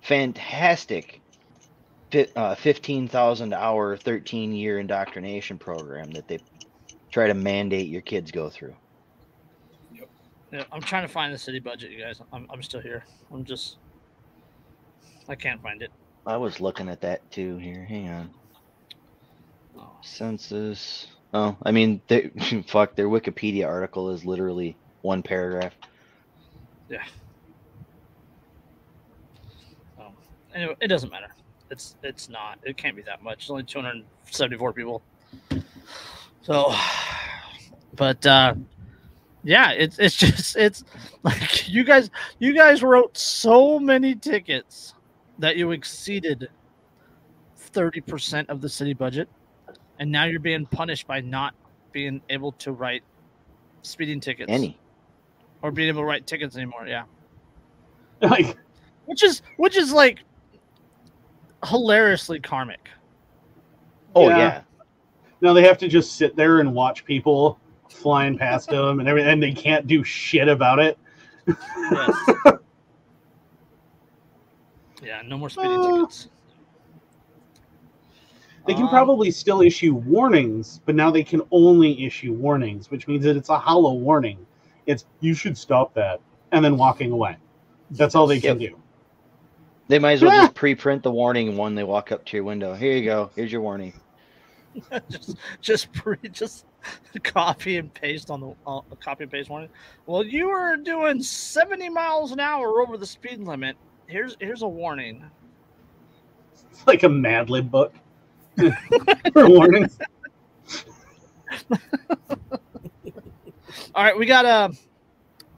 fantastic fi- uh, 15,000 hour 13 year indoctrination program that they try to mandate your kids go through Yeah, I'm trying to find the city budget, you guys. I'm, I'm still here. I'm just, I can't find it. I was looking at that too here hang on census Oh, I mean, they, fuck, their Wikipedia article is literally one paragraph. Yeah. Um, anyway, it doesn't matter. It's it's not. It can't be that much. It's only 274 people. So, but uh, yeah, it's it's just it's like you guys you guys wrote so many tickets that you exceeded 30% of the city budget and now you're being punished by not being able to write speeding tickets Any. or being able to write tickets anymore. Yeah. like Which is which is like hilariously karmic. Oh Yeah. yeah. now they have to just sit there and watch people flying past them and everything, and they can't do shit about it. Yes. yeah, no more speeding Uh, tickets. They can Um, probably still issue warnings, but now they can only issue warnings, which means that it's a hollow warning. It's you should stop that, and then walking away. That's all they can do. They might as well Yeah. just pre-print the warning when they walk up to your window. Here you go. Here's your warning. just just pre just copy and paste on the uh, copy and paste warning. Well, you were doing 70 miles an hour over the speed limit. Here's here's a warning. It's like a Mad Lib book for warnings. All right, we got a.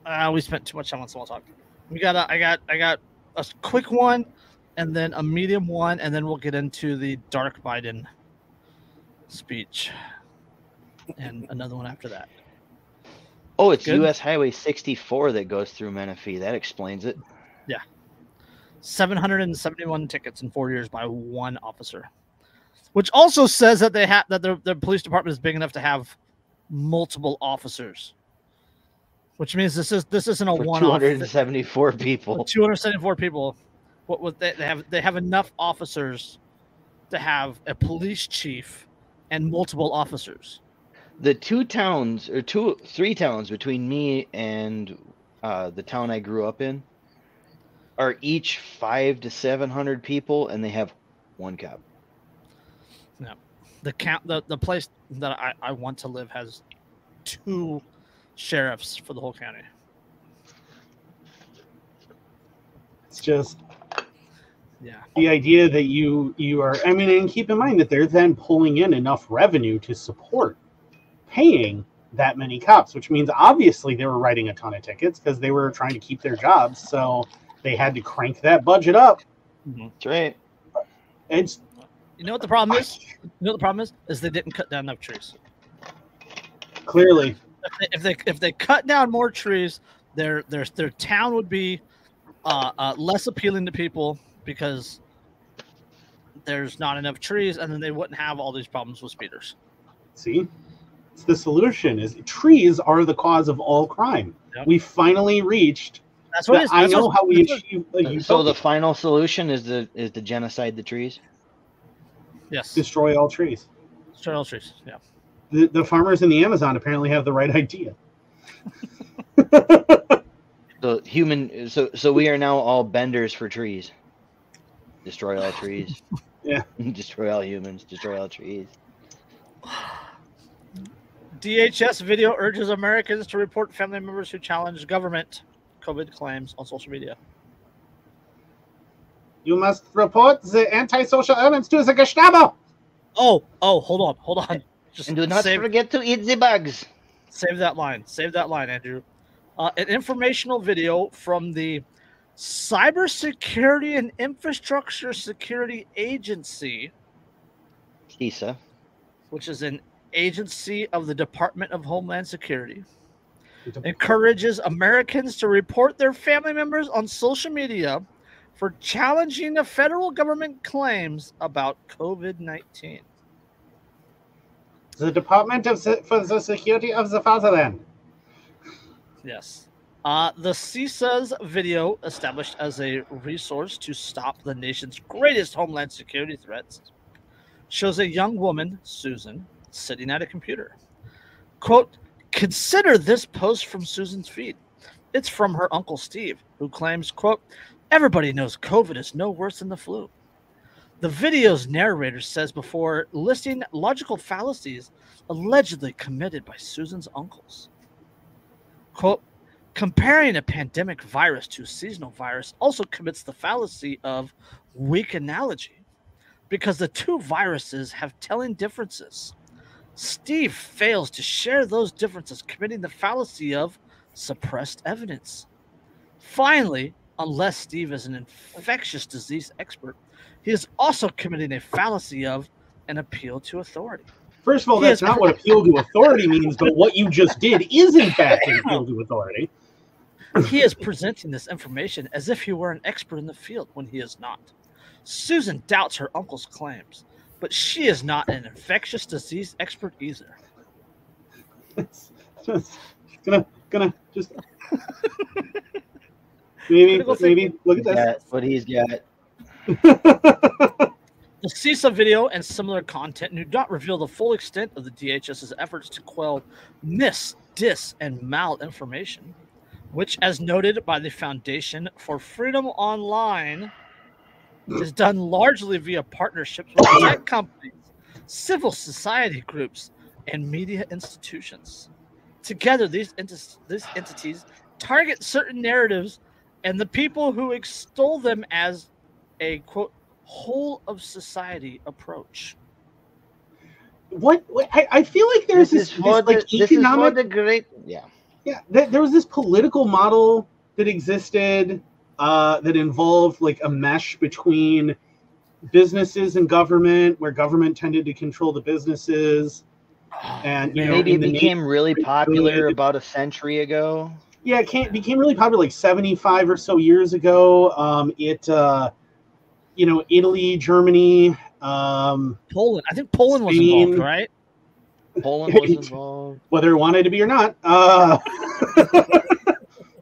Uh, we spent too much time on small talk. We got a. I got. I got a quick one, and then a medium one, and then we'll get into the dark Biden speech, and another one after that. Oh, it's Good. U.S. Highway 64 that goes through Menifee. That explains it. 771 tickets in four years by one officer, which also says that they have that the, the police department is big enough to have multiple officers, which means this is this isn't a For one 274 people. 274 people. What would they, they have? They have enough officers to have a police chief and multiple officers. The two towns, or two, three towns between me and uh, the town I grew up in, are each five to 700 people, and they have one cop. No, the count the, the place that I, I want to live has two sheriffs for the whole county. It's just Yeah. the idea that you you are. I mean, and keep in mind that they're then pulling in enough revenue to support paying that many cops, which means obviously they were writing a ton of tickets because they were trying to keep their jobs. So they had to crank that budget up. That's right. It's You know what the problem is? You know what the problem is? Is they didn't cut down enough trees. clearly If they if they, if they cut down more trees, their their their town would be uh, uh, less appealing to people because there's not enough trees, and then they wouldn't have all these problems with speeders. See, it's the solution. Is trees are the cause of all crime. Yep. We finally reached. That's what it the- is. I know how we achieve a So the final solution is the is to genocide the trees. yes, destroy all trees. destroy all trees. Yeah. The, the farmers in the Amazon apparently have the right idea. the human. So so we are now all benders for trees. Destroy all trees. Yeah. destroy all humans. Destroy all trees. DHS video urges Americans to report family members who challenge government COVID claims on social media. You must report the antisocial elements to the Gestapo. Oh, oh, hold on, hold on. Just And do not save, forget to eat the bugs. save that line. Save that line, Andrew. Uh, an informational video from the Cybersecurity and Infrastructure Security Agency, CISA. which is an agency of the Department of Homeland Security, encourages Americans to report their family members on social media for challenging the federal government claims about COVID 19. The Department of for the Security of the Fatherland. Yes. Uh, the CISA's video, established as a resource to stop the nation's greatest homeland security threats, shows a young woman, Susan, sitting at a computer. Quote, consider this post from Susan's feed. It's from her uncle Steve, who claims, quote, everybody knows COVID is no worse than the flu. The video's narrator says before listing logical fallacies allegedly committed by Susan's uncles. Quote, comparing a pandemic virus to a seasonal virus also commits the fallacy of weak analogy because the two viruses have telling differences. Steve fails to share those differences, committing the fallacy of suppressed evidence. Finally, unless Steve is an infectious disease expert, he is also committing a fallacy of an appeal to authority. First of all, He that's is- not what appeal to authority means, but what you just did is in fact an appeal to authority. He is presenting this information as if he were an expert in the field when he is not. Susan doubts her uncle's claims, but she is not an infectious disease expert either. It's just gonna gonna just maybe maybe look at that. what he's got. this. The CISA video and similar content do not reveal the full extent of the DHS's efforts to quell mis, dis, and malinformation, which, as noted by the Foundation for Freedom Online, is done largely via partnerships with tech companies, civil society groups, and media institutions. Together, these, enti- these entities target certain narratives and the people who extol them as a quote whole of society approach. what, what I, I feel like there's This this, is for this the like this is economic the great yeah. yeah there, there was this political model that existed uh, that involved like a mesh between businesses and government where government tended to control the businesses and you Maybe in it the became really good. popular about a century ago. yeah it came, became really popular like 75 or so years ago um, it uh, you know italy germany um, Poland, I think Poland was involved, right? Poland was involved. whether it wanted to be or not uh,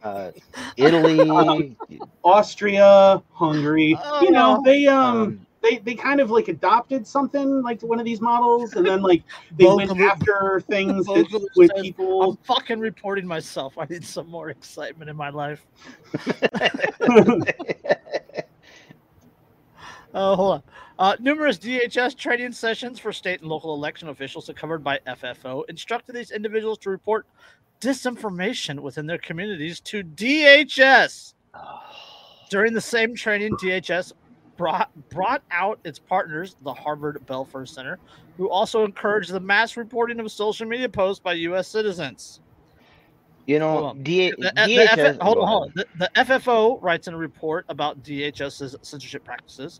Uh, Italy. austria hungary you know they um, um, they, they kind of like adopted something like one of these models and then like they went after things that, with says, people I'm fucking reporting myself. I need some more excitement in my life. Oh, hold on. Uh, numerous DHS training sessions for state and local election officials are covered by FFO instructed these individuals to report disinformation within their communities to DHS. During the same training, DHS brought brought out its partners, the Harvard Belfer Center, who also encouraged the mass reporting of social media posts by U.S. citizens. You know. D- The, the DHS. F- hold on, hold on. The, the FFO writes in a report about DHS's censorship practices.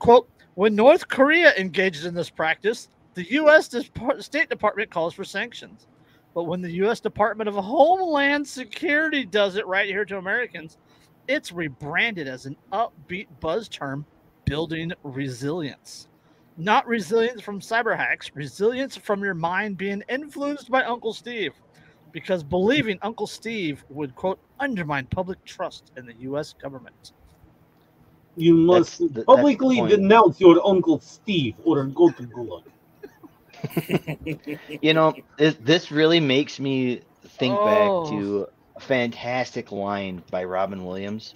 Quote, when North Korea engages in this practice, the U.S. State Department calls for sanctions. But when the U.S. Department of Homeland Security does it right here to Americans, it's rebranded as an upbeat buzz term, building resilience. Not resilience from cyber hacks, resilience from your mind being influenced by Uncle Steve because believing Uncle Steve would quote undermine public trust in the U.S. government. you must the- publicly denounce your uncle steve or go to gulag You know, this, this really makes me think Oh. back to a fantastic line by Robin Williams.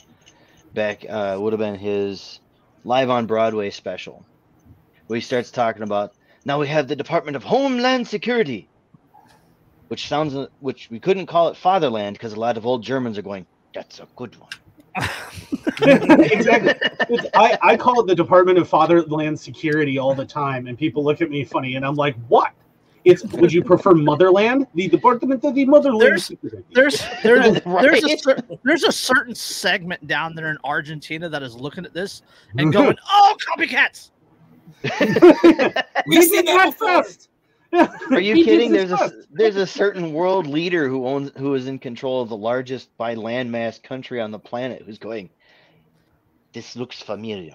Back uh, would have been his live on Broadway special, where he starts talking about now we have the Department of Homeland Security, which sounds which we couldn't call it Fatherland because a lot of old Germans are going. That's a good one. Exactly It's- I, I call it the department of fatherland security all the time and people look at me funny and i'm like what it's would you prefer motherland the department of the motherland There's- security There's there's there's a Right? cer- there's a certain segment down there in Argentina that is looking at this and going, "Oh, copycats!" We've seen that before. Are you He kidding? There's a there's a certain world leader who owns who is in control of the largest by landmass country on the planet who's going. This looks familiar.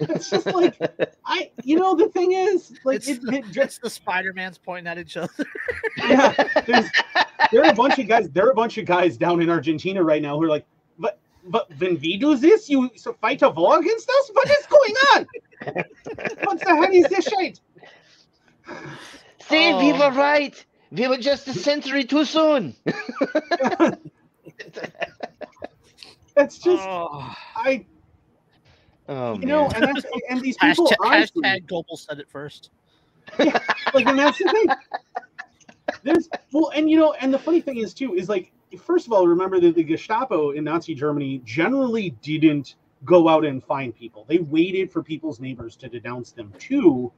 it's just like i you know the thing is like It's it, the- it just It's the Spider Man's pointing at each other. yeah there's there are a bunch of guys there are a bunch of guys down in argentina right now who are like but but when we do this you so fight a war against us what is going on what the hell is this shit See, we Oh. were right. We were just a century too soon. that's just Oh. I Oh You know, and that's and these people Hashtag, honestly, hashtag Goebbels said it first. Yeah, like and that's the thing. There's well, and you know, and the funny thing is too is like first of all, remember that the Gestapo in Nazi Germany generally didn't go out and find people. They waited for people's neighbors to denounce them to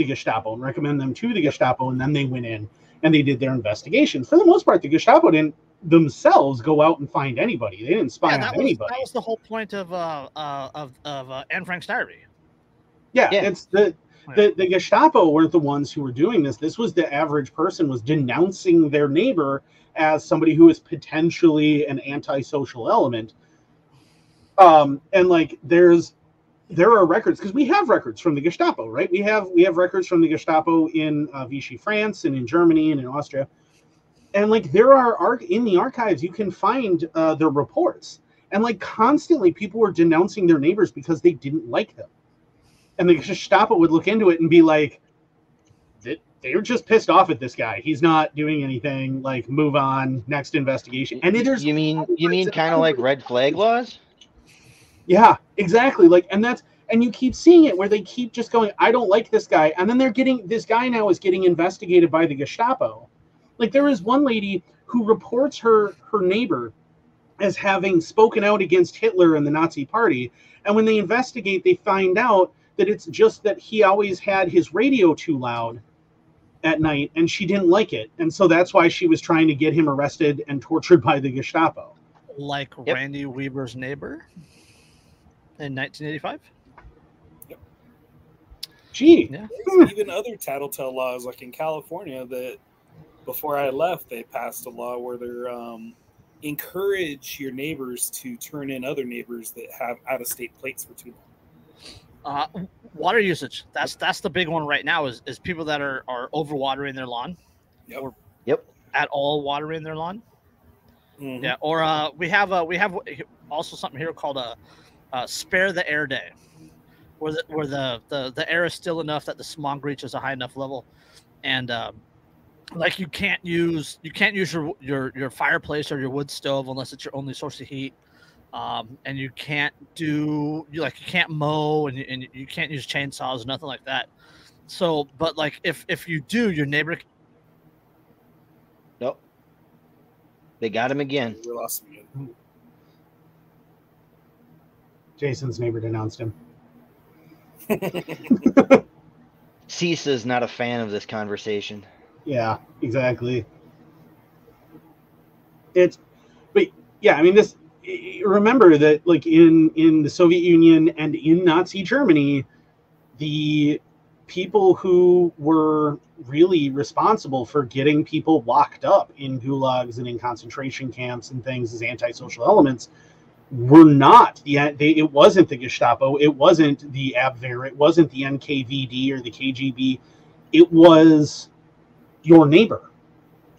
the Gestapo and recommend them to the Gestapo, and then they went in and they did their investigation. For the most part, the Gestapo didn't themselves go out and find anybody. They didn't spy Yeah, on that was, anybody. that was the whole point of uh, uh of of uh, Anne Frank's diary. Yeah, Yeah. it's the, the the Gestapo weren't the ones who were doing this. This was the average person was denouncing their neighbor as somebody who is potentially an antisocial element. Um, and like there's there are records because we have records from the Gestapo, right? We have we have records from the Gestapo in uh, Vichy France and in Germany and in Austria, and like there are arch- in the archives you can find uh, their reports, and like constantly people were denouncing their neighbors because they didn't like them and the Gestapo would look into it and be like, "They- "They're just pissed off at this guy. He's not doing anything. Like, move on. Next investigation." And there's you mean you mean kind of like red flag laws? Yeah, exactly. Like, and that's and you keep seeing it where they keep just going, "I don't like this guy," and then they're getting this guy now is getting investigated by the Gestapo. Like, there is one lady who reports her her neighbor as having spoken out against Hitler and the Nazi Party, and when they investigate, they find out that it's just that he always had his radio too loud at night and she didn't like it and so that's why she was trying to get him arrested and tortured by the gestapo like Yep. Randy Weaver's neighbor in 1985. gee Yeah. even other tattletale laws, like in California, that before I left, they passed a law where they're um, encourage your neighbors to turn in other neighbors that have out of state plates for too long. Uh, water usage. That's that's the big one right now. Is is people that are are overwatering their lawn, Yep. or Yep. at all watering their lawn. Mhm. Yeah. Or uh, we have uh, we have also something here called a, uh spare the air day, where the where the, the the air is still enough that the smog reaches a high enough level, and um, like you can't use you can't use your your your fireplace or your wood stove unless it's your only source of heat. Um, and you can't do you like you can't mow and you, and you can't use chainsaws nothing like that. So, but like if if you do, your neighbor Nope. They got him again. We lost him again. Jason's neighbor denounced him CISA is not a fan of this conversation. yeah exactly it's but yeah i mean this remember that like in in the soviet union and in nazi germany the people who were really responsible for getting people locked up in gulags and in concentration camps and things as antisocial elements were not the they, it wasn't the Gestapo, it wasn't the Abwehr, it wasn't the NKVD or the KGB, it was your neighbor.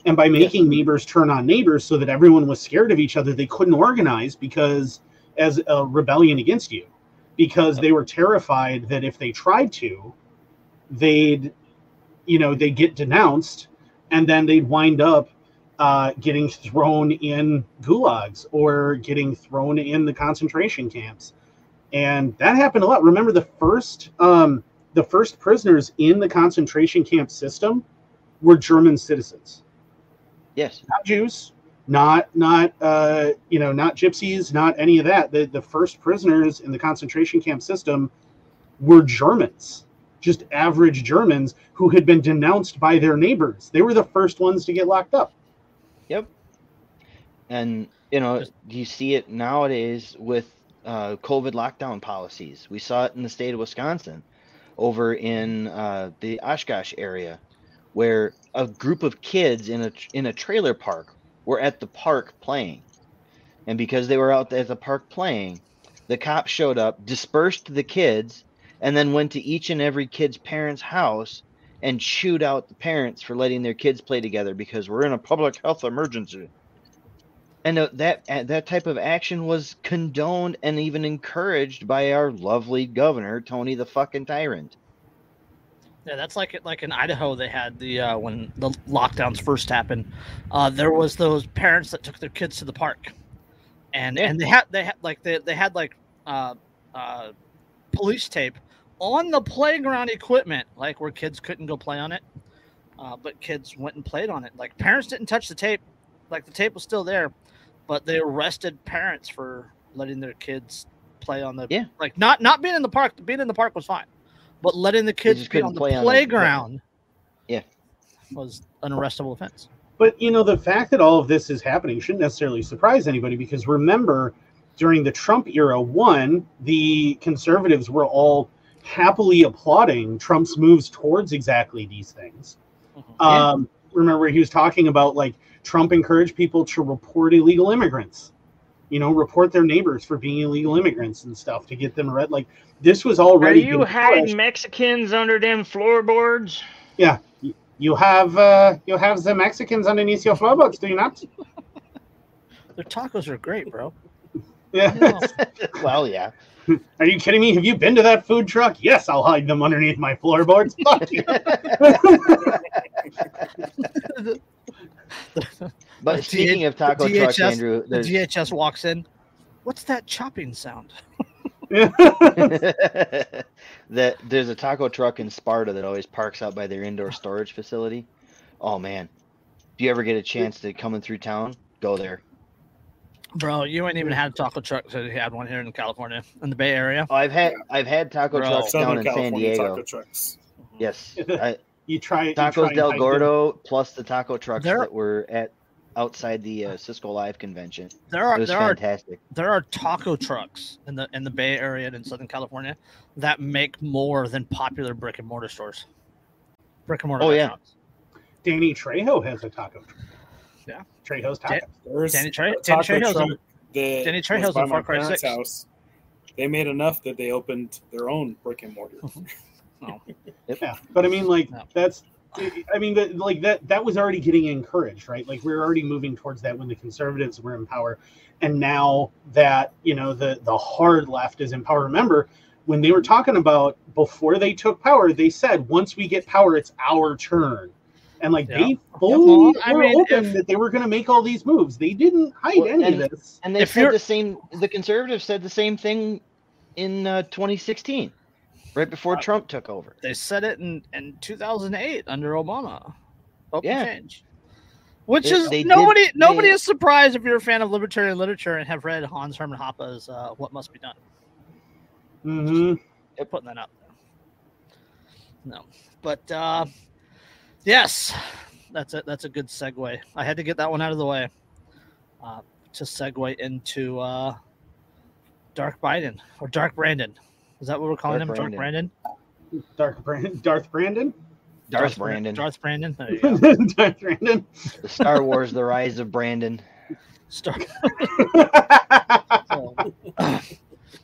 And by making neighbors turn on neighbors so that everyone was scared of each other, they couldn't organize because as a rebellion against you, because they were terrified that if they tried to, they'd, you know, they'd get denounced and then they'd wind up uh, getting thrown in gulags or getting thrown in the concentration camps. And that happened a lot. Remember the first um, the first prisoners in the concentration camp system were German citizens Yes. not Jews, not not uh, you know not gypsies, not any of that. The the first prisoners in the concentration camp system were Germans, just average Germans who had been denounced by their neighbors. They were the first ones to get locked up. Yep. And you know, you see it nowadays with uh, COVID lockdown policies. We saw it in the state of Wisconsin, over in uh, the Oshkosh area, where a group of kids in a in a trailer park were at the park playing, and because they were out at the park playing, the cops showed up, dispersed the kids, and then went to each and every kid's parents' house and chewed out the parents for letting their kids play together because we're in a public health emergency. And uh, that uh, that type of action was condoned and even encouraged by our lovely governor Tony the fucking tyrant. Yeah, that's like. Like in Idaho, they had the uh, when the lockdowns first happened. Uh, there was those parents that took their kids to the park, and and they had they had like they, they had like uh, uh, police tape on the playground equipment, like where kids couldn't go play on it, uh, but kids went and played on it. Like parents didn't touch the tape, like the tape was still there, but they arrested parents for letting their kids play on the Yeah. like not not being in the park. Being in the park was fine, but letting the kids be on the play on the- playground, Yeah. was an arrestable offense. But you know, the fact that all of this is happening shouldn't necessarily surprise anybody because remember, during the Trump era, one, the conservatives were all happily applauding Trump's moves towards exactly these things. Mhm. Um, remember, he was talking about like Trump encouraged people to report illegal immigrants, you know, report their neighbors for being illegal immigrants and stuff to get them read. Like this was already. Are already you being hiding pushed. Mexicans under them floorboards? Yeah, you- you have uh, you have the Mexicans underneath your floorboards, do you not? Their tacos are great, bro. Yeah. Well, yeah. Are you kidding me? Have you been to that food truck? Yes, I'll hide them underneath my floorboards. Fuck you. But The speaking D- of taco the trucks, Andrew, The DHS walks in. What's that chopping sound? that there's a taco truck in Sparta that always parks out by their indoor storage facility. Oh man, if you ever get a chance to coming through town, go there. Bro, you ain't even had a taco truck so you had one here in California, in the Bay Area. Oh, I've had I've had taco Bro. trucks down Southern in San Diego. taco trucks. Yes, I, you try you try tacos del hide them. Gordo plus the taco trucks There- that were at outside the uh, Cisco Live convention. There It are was there are fantastic. there are taco trucks in the in the Bay Area and in Southern California that make more than popular brick and mortar stores. Brick and mortar. Oh, yeah. restaurants. Danny Trejo has a taco truck. Yeah. Trejo's Hill's tacos. There's Danny Tre- a Danny taco Trejo's truck on- Danny was Trejo's by Far Cry 6. house. They made enough that they opened their own brick and mortar. Mm-hmm. Oh. Yeah, but I mean, like No. that's. I mean, that like that that was already getting encouraged, right? Like we were already moving towards that when the conservatives were in power, and now that you know the the hard left is in power. Remember when they were talking about before they took power, they said once we get power, it's our turn, and like Yeah. they fully well, I were mean, open if- that they were going to make all these moves. They didn't hide Well, any and- of this. And they If said you're- the same. The conservatives said the same thing in uh, 2016, right before Uh, Trump took over. They said it in, in 2008 under Obama. Open Yeah. change. Which They- is they did- nobody nobody they- is surprised if you're a fan of libertarian literature and have read Hans Hermann Hoppe's uh, What Must Be Done. Mm-hmm. They're putting that up. No, but uh, yes, that's a that's a good segue. I had to get that one out of the way uh, to segue into uh, Dark Biden or Dark Brandon. Is that what we're calling Dark him? Dark Brandon. Brandon. Darth Brand, Darth Brandon, Darth Brandon, Darth Brandon. There you go. Darth Brandon. the Star Wars: The Rise of Brandon. Star-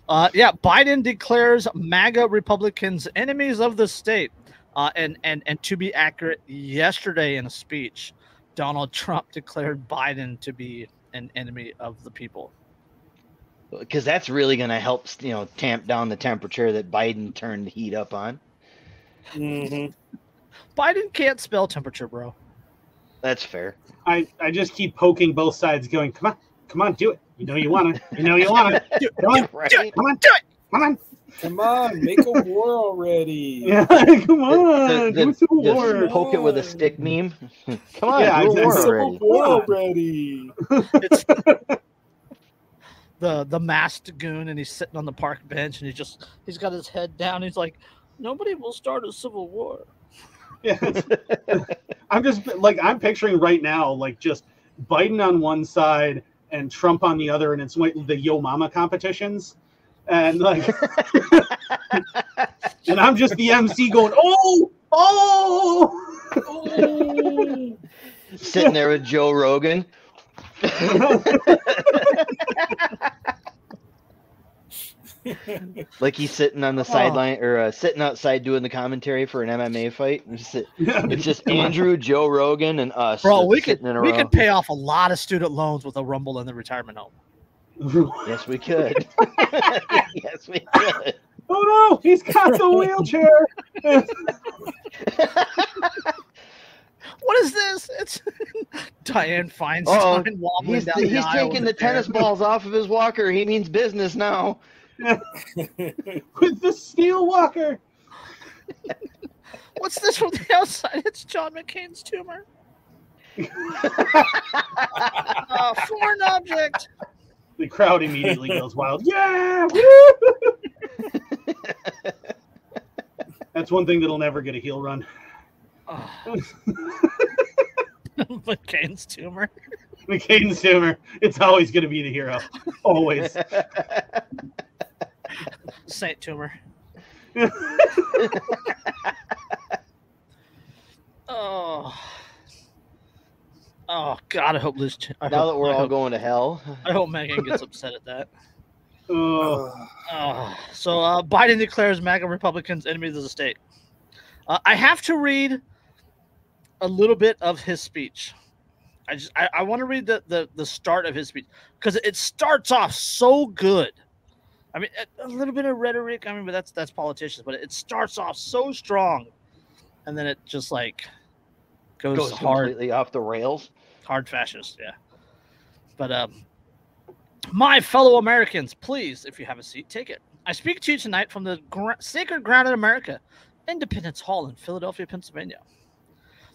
uh, yeah, Biden declares MAGA Republicans enemies of the state. Uh, and, and, and to be accurate, yesterday in a speech, Donald Trump declared Biden to be an enemy of the people. because that's really going to help you know tamp down the temperature that Biden turned the heat up on. hmm Biden can't spell temperature, bro. That's fair. I, I just keep poking both sides, going, "Come on, come on, do it. You know you want to. You know you want to. Come on, Right? come on, Do it. come on. Come on, make a war already. Yeah, come on. The- do the- a civil just war. poke it with a stick meme. Come on, Yeah, do a war exactly. Civil already. war already. It's the the masked goon, and he's sitting on the park bench, and he just he's got his head down. He's like, nobody will start a civil war. Yeah, I'm just like I'm picturing right now, like just Biden on one side and Trump on the other, and it's like the Yo Mama competitions, and like, and I'm just the MC going, oh, oh. Sitting there with Joe Rogan. Like he's sitting on the sideline or uh, sitting outside doing the commentary for an MMA fight. It's just, it's just Andrew, Joe Rogan, and us. Bro, we could sitting in a we row. could pay off a lot of student loans with a rumble in the retirement home. Yes, we could. yes, we could. oh no, he's got the wheelchair. What is this? It's Dianne Feinstein Uh-oh. wobbling He's, down the he's aisle taking with the a chair. tennis balls off of his walker. He means business now. with the steel walker. What's this from the outside? It's John McCain's tumor. Uh, foreign object. The crowd immediately goes wild. Yeah! woo! That's one thing that'll never get a heel turn. Oh. McCain's tumor. McCain's tumor. It's always going to be the hero. Always. Saint tumor. Oh. Oh God! I hope Liz. I now hope, that we're I all hope, going to hell, I hope Megan gets upset at that. Oh, Oh, so uh, Biden declares MAGA Republicans enemies of the state. Uh, I have to read a little bit of his speech. I just I, I want to read the, the the start of his speech because it starts off so good. I mean, a, a little bit of rhetoric. I mean, but that's that's politicians. But it starts off so strong, and then it just like goes, goes hard completely off the rails. Hard fascist yeah. But um my fellow americans please if you have a seat take it. I speak to you tonight from the sacred ground in america independence hall in philadelphia pennsylvania.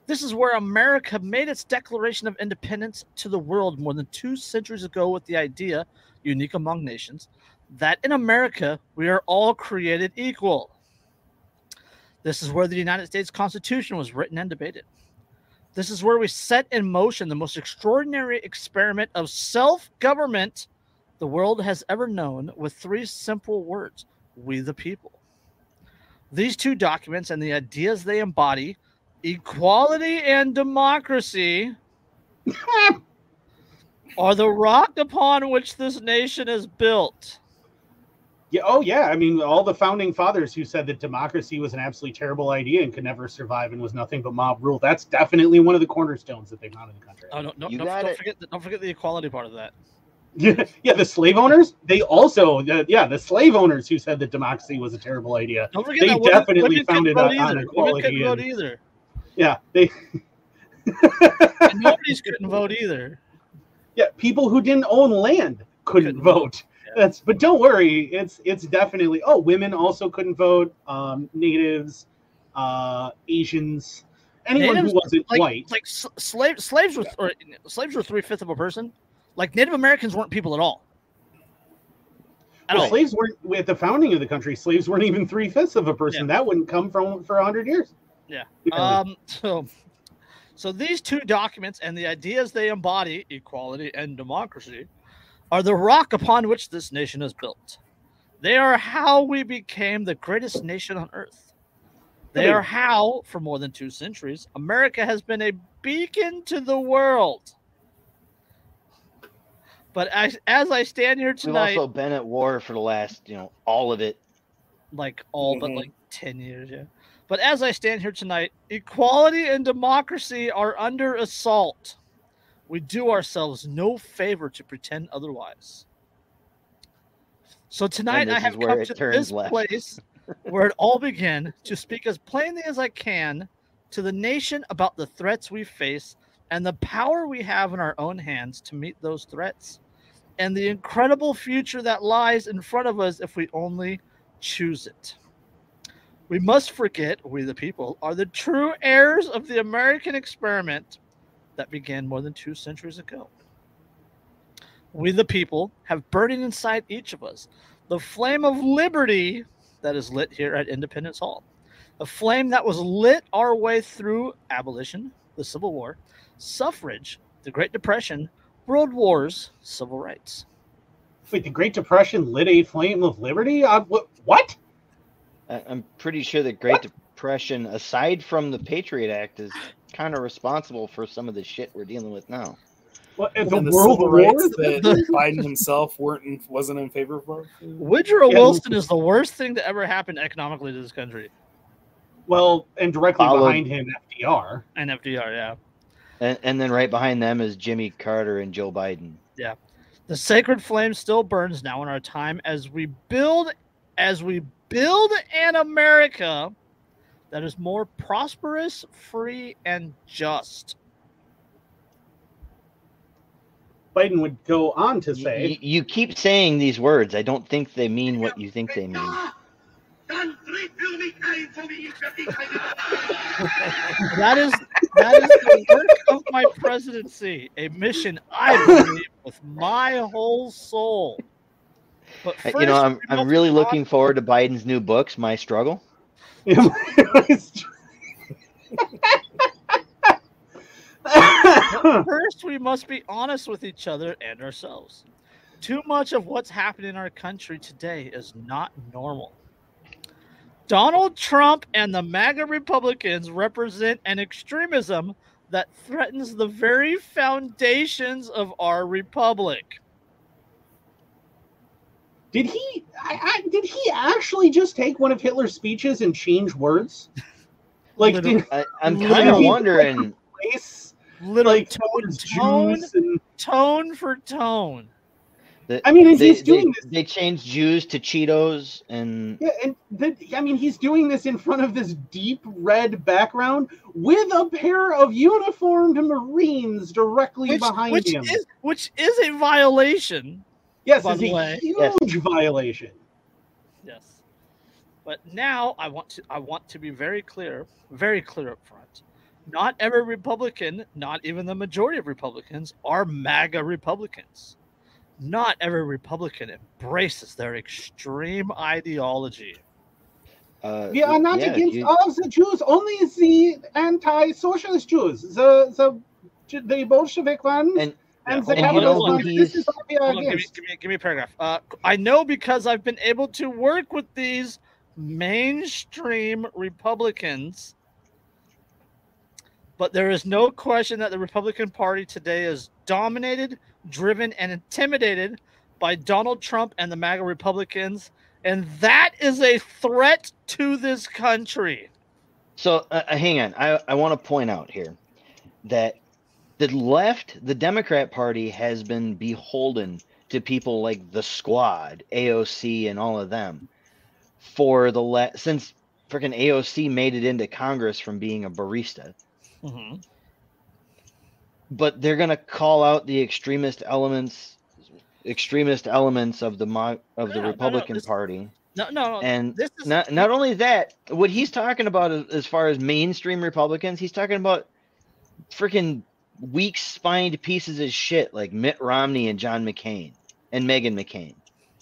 This is where america made its declaration of independence to the world more than two centuries ago with the idea unique among nations that in america we are all created equal. This is where the united states constitution was written and debated this is where we set in motion the most extraordinary experiment of self government the world has ever known with three simple words We the people. These two documents and the ideas they embody, equality and democracy, are the rock upon which this nation is built. Yeah. Oh, yeah. I mean, all the founding fathers who said that democracy was an absolutely terrible idea and could never survive and was nothing but mob rule. That's definitely one of the cornerstones that they founded the country. Oh, no, no, You don't, got don't it. forget the, don't forget the equality part of that. Yeah, yeah. The slave owners, they also, uh, yeah, the slave owners who said that democracy was a terrible idea. Don't forget They that women- definitely women couldn't founded vote on- on either. Women equality couldn't vote either. Yeah, they, And nobody's couldn't vote either. yeah, people who didn't own land couldn't Couldn't vote. Yeah. That's, but don't worry, it's it's definitely. Oh, women also couldn't vote. Um, natives, uh, Asians, anyone Natives, who wasn't like, white. like s- slave slaves were or, slaves were three fifths of a person. Like Native Americans weren't people at all. At Well, all. slaves weren't at the founding of the country. Slaves weren't even three fifths of a person. That wouldn't come from for a hundred years. Yeah. Yeah. Um. So, so these two documents and the ideas they embody, equality and democracy, are the rock upon which this nation is built. They are how we became the greatest nation on earth. They Really? are how, for more than two centuries, America has been a beacon to the world. But as, as I stand here We've tonight, also been at war for the last, you know, all of it. like all but Mhm. like 10 years yeah but as i stand here tonight equality and democracy are under assault we do ourselves no favor to pretend otherwise so tonight i have come to this left. place where it all began to speak as plainly as i can to the nation about the threats we face and the power we have in our own hands to meet those threats and the incredible future that lies in front of us if we only choose it. We must forget, we the people, are the true heirs of the American experiment that began more than two centuries ago. We the people have burning inside each of us the flame of liberty that is lit here at Independence Hall. A flame that was lit our way through abolition, the Civil War, suffrage, the Great Depression, world wars, civil rights. Wait, the Great Depression lit a flame of liberty? Uh, what? What? I- I'm pretty sure the Great Depression, aside from the Patriot Act, is kind of responsible for some of the shit we're dealing with now. What? The, the World civil rights that Biden himself weren't in, wasn't in favor of. Woodrow Yeah. Wilson is the worst thing to ever happen economically to this country. Well, and directly Followed- behind him, FDR. And FDR, yeah. And, and then right behind them is Jimmy Carter and Joe Biden. Yeah, the sacred flame still burns now in our time as we build as we build an America that is more prosperous, free, and just. Biden would go on to say, you- you keep saying these words. I don't think they mean what you think they mean. Dann tritt für mich ein, so wie ich für dich That is that is the work of my presidency, a mission I believe with my whole soul. But Uh, you know, I'm I'm really talk- looking forward to Biden's new books, My Struggle. First, we must be honest with each other and ourselves. Too much of what's happening in our country today is not normal. Donald Trump and the MAGA Republicans represent an extremism that threatens the very foundations of our republic. Did he? I, I, did he actually just take one of Hitler's speeches and change words? Like, Literally. did I, I'm kind of wondering. he place Literally like tone, tone, and tone for tone. that I mean, and they, he's doing they, this. they changed Jews to Cheetos, and Yeah, and the, I mean, he's doing this in front of this deep red background with a pair of uniformed Marines directly Which, behind which him. is which is a violation. Yes, by it's a way. huge violation. Yes. But now I want to I want to be very clear, very clear up front. Not every Republican, not even the majority of Republicans, are MAGA Republicans. Not every Republican embraces their extreme ideology. uh, We are not yeah, against you- all of the Jews, only the anti-socialist Jews, the the the Bolshevik ones And- and, Yeah, the and you know who ones. This is what we are Hold on, give, me, give, me, give me a paragraph. Uh, I know because I've been able to work with these mainstream Republicans, but there is no question that the Republican Party today is dominated, driven, and intimidated by Donald Trump and the MAGA Republicans, and that is a threat to this country. So uh, uh, hang on, I, I want to point out here that the left, the Democrat Party, has been beholden to people like the Squad, AOC, and all of them for the la- since freaking AOC made it into Congress from being a barista. Mm-hmm. But they're gonna call out the extremist elements, extremist elements of the mo- of the No, no, no, Republican this- Party. No, no, no. And this is not not only that, what he's talking about as, as far as mainstream Republicans, he's talking about freaking weak spined pieces of shit like Mitt Romney and John McCain and Megan McCain.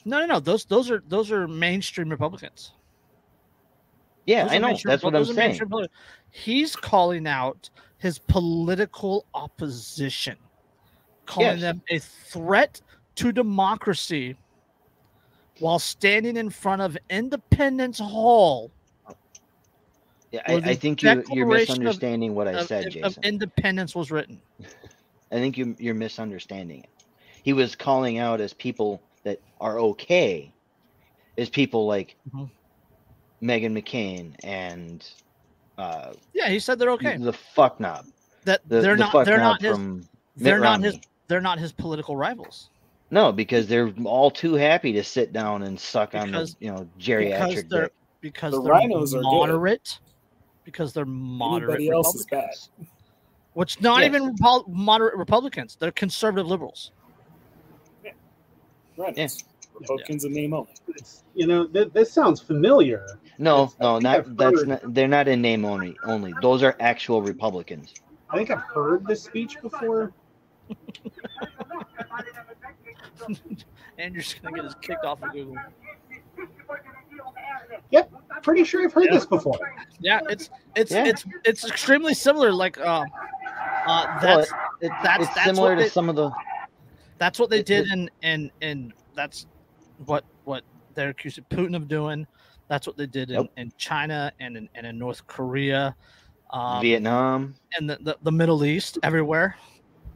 no, no, no. Those, those are those are mainstream Republicans. Yeah, Those I know. That's what I'm saying. He's calling out his political opposition, calling Yes. them a threat to democracy while standing in front of Independence Hall Yeah, I, I think you, you're Declaration of- misunderstanding what I of, said, of Jason. independence was written. I think you, you're misunderstanding it. He was calling out as people that are okay, as people like Mhm. Megan McCain and uh, Yeah, he said they're okay. the fuck knob. That The, they're the not they're not his they're Mitt not his they're not his political rivals. No, because they're all too happy to sit down and suck Because- on the you know because geriatric they're because The they're rhinos are good. Moderate. Because they're moderate Anybody else is bad. Republicans. Which not Yes. even Repo- moderate Republicans. They're conservative liberals. Right. Yeah. Republicans in name only. You know, th- this sounds familiar. No, It's- no, not that's not. They're not in name only. Only those are actual Republicans. I think I've heard this speech before. And you're just gonna get us kicked off of Google. Yep, pretty sure I've heard Yeah. this before. Yeah, it's it's Yeah. it's it's extremely similar. Like uh, uh Well, that's It, That's- it's that's similar what to they- some of the. that's what they it- did it- in in in that's what what they're accusing Putin of doing. That's what they did in, Yep. in China and in, and in North Korea, um, Vietnam. and the, the, the Middle East, everywhere,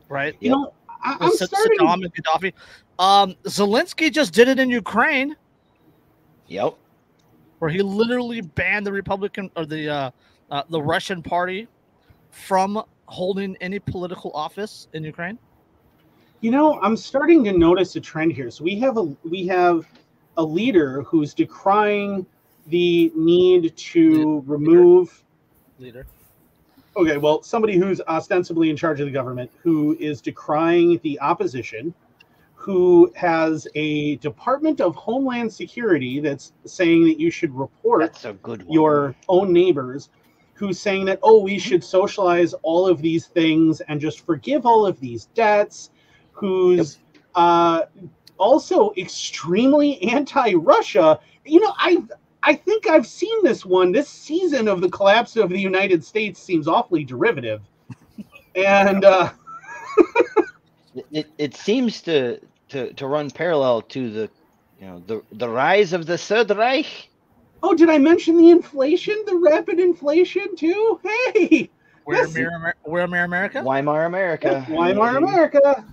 right? You know, I, I'm With starting. Saddam and Gaddafi. Um, Zelensky just did it in Ukraine, Yep. Where he literally banned the Republican or the uh, uh, the Russian party from holding any political office in Ukraine. You know, I'm starting to notice a trend here. So we have a we have a leader who's decrying the need to remove Leader. Okay, well, somebody who's ostensibly in charge of the government, who is decrying the opposition, who has a Department of Homeland Security that's saying that you should report That's a good your own neighbors, who's saying that, oh, we should socialize all of these things and just forgive all of these debts, who's uh, also extremely anti Russia. You know, I. I think I've seen this one. This season of the collapse of the United States seems awfully derivative, and uh, It, it, it seems to, to to run parallel to the you know the the rise of the Third Reich. oh, did I mention the inflation, the rapid inflation too? Hey, we're Mirror, Amer- Where Mirror America? Weimar America. Weimar America.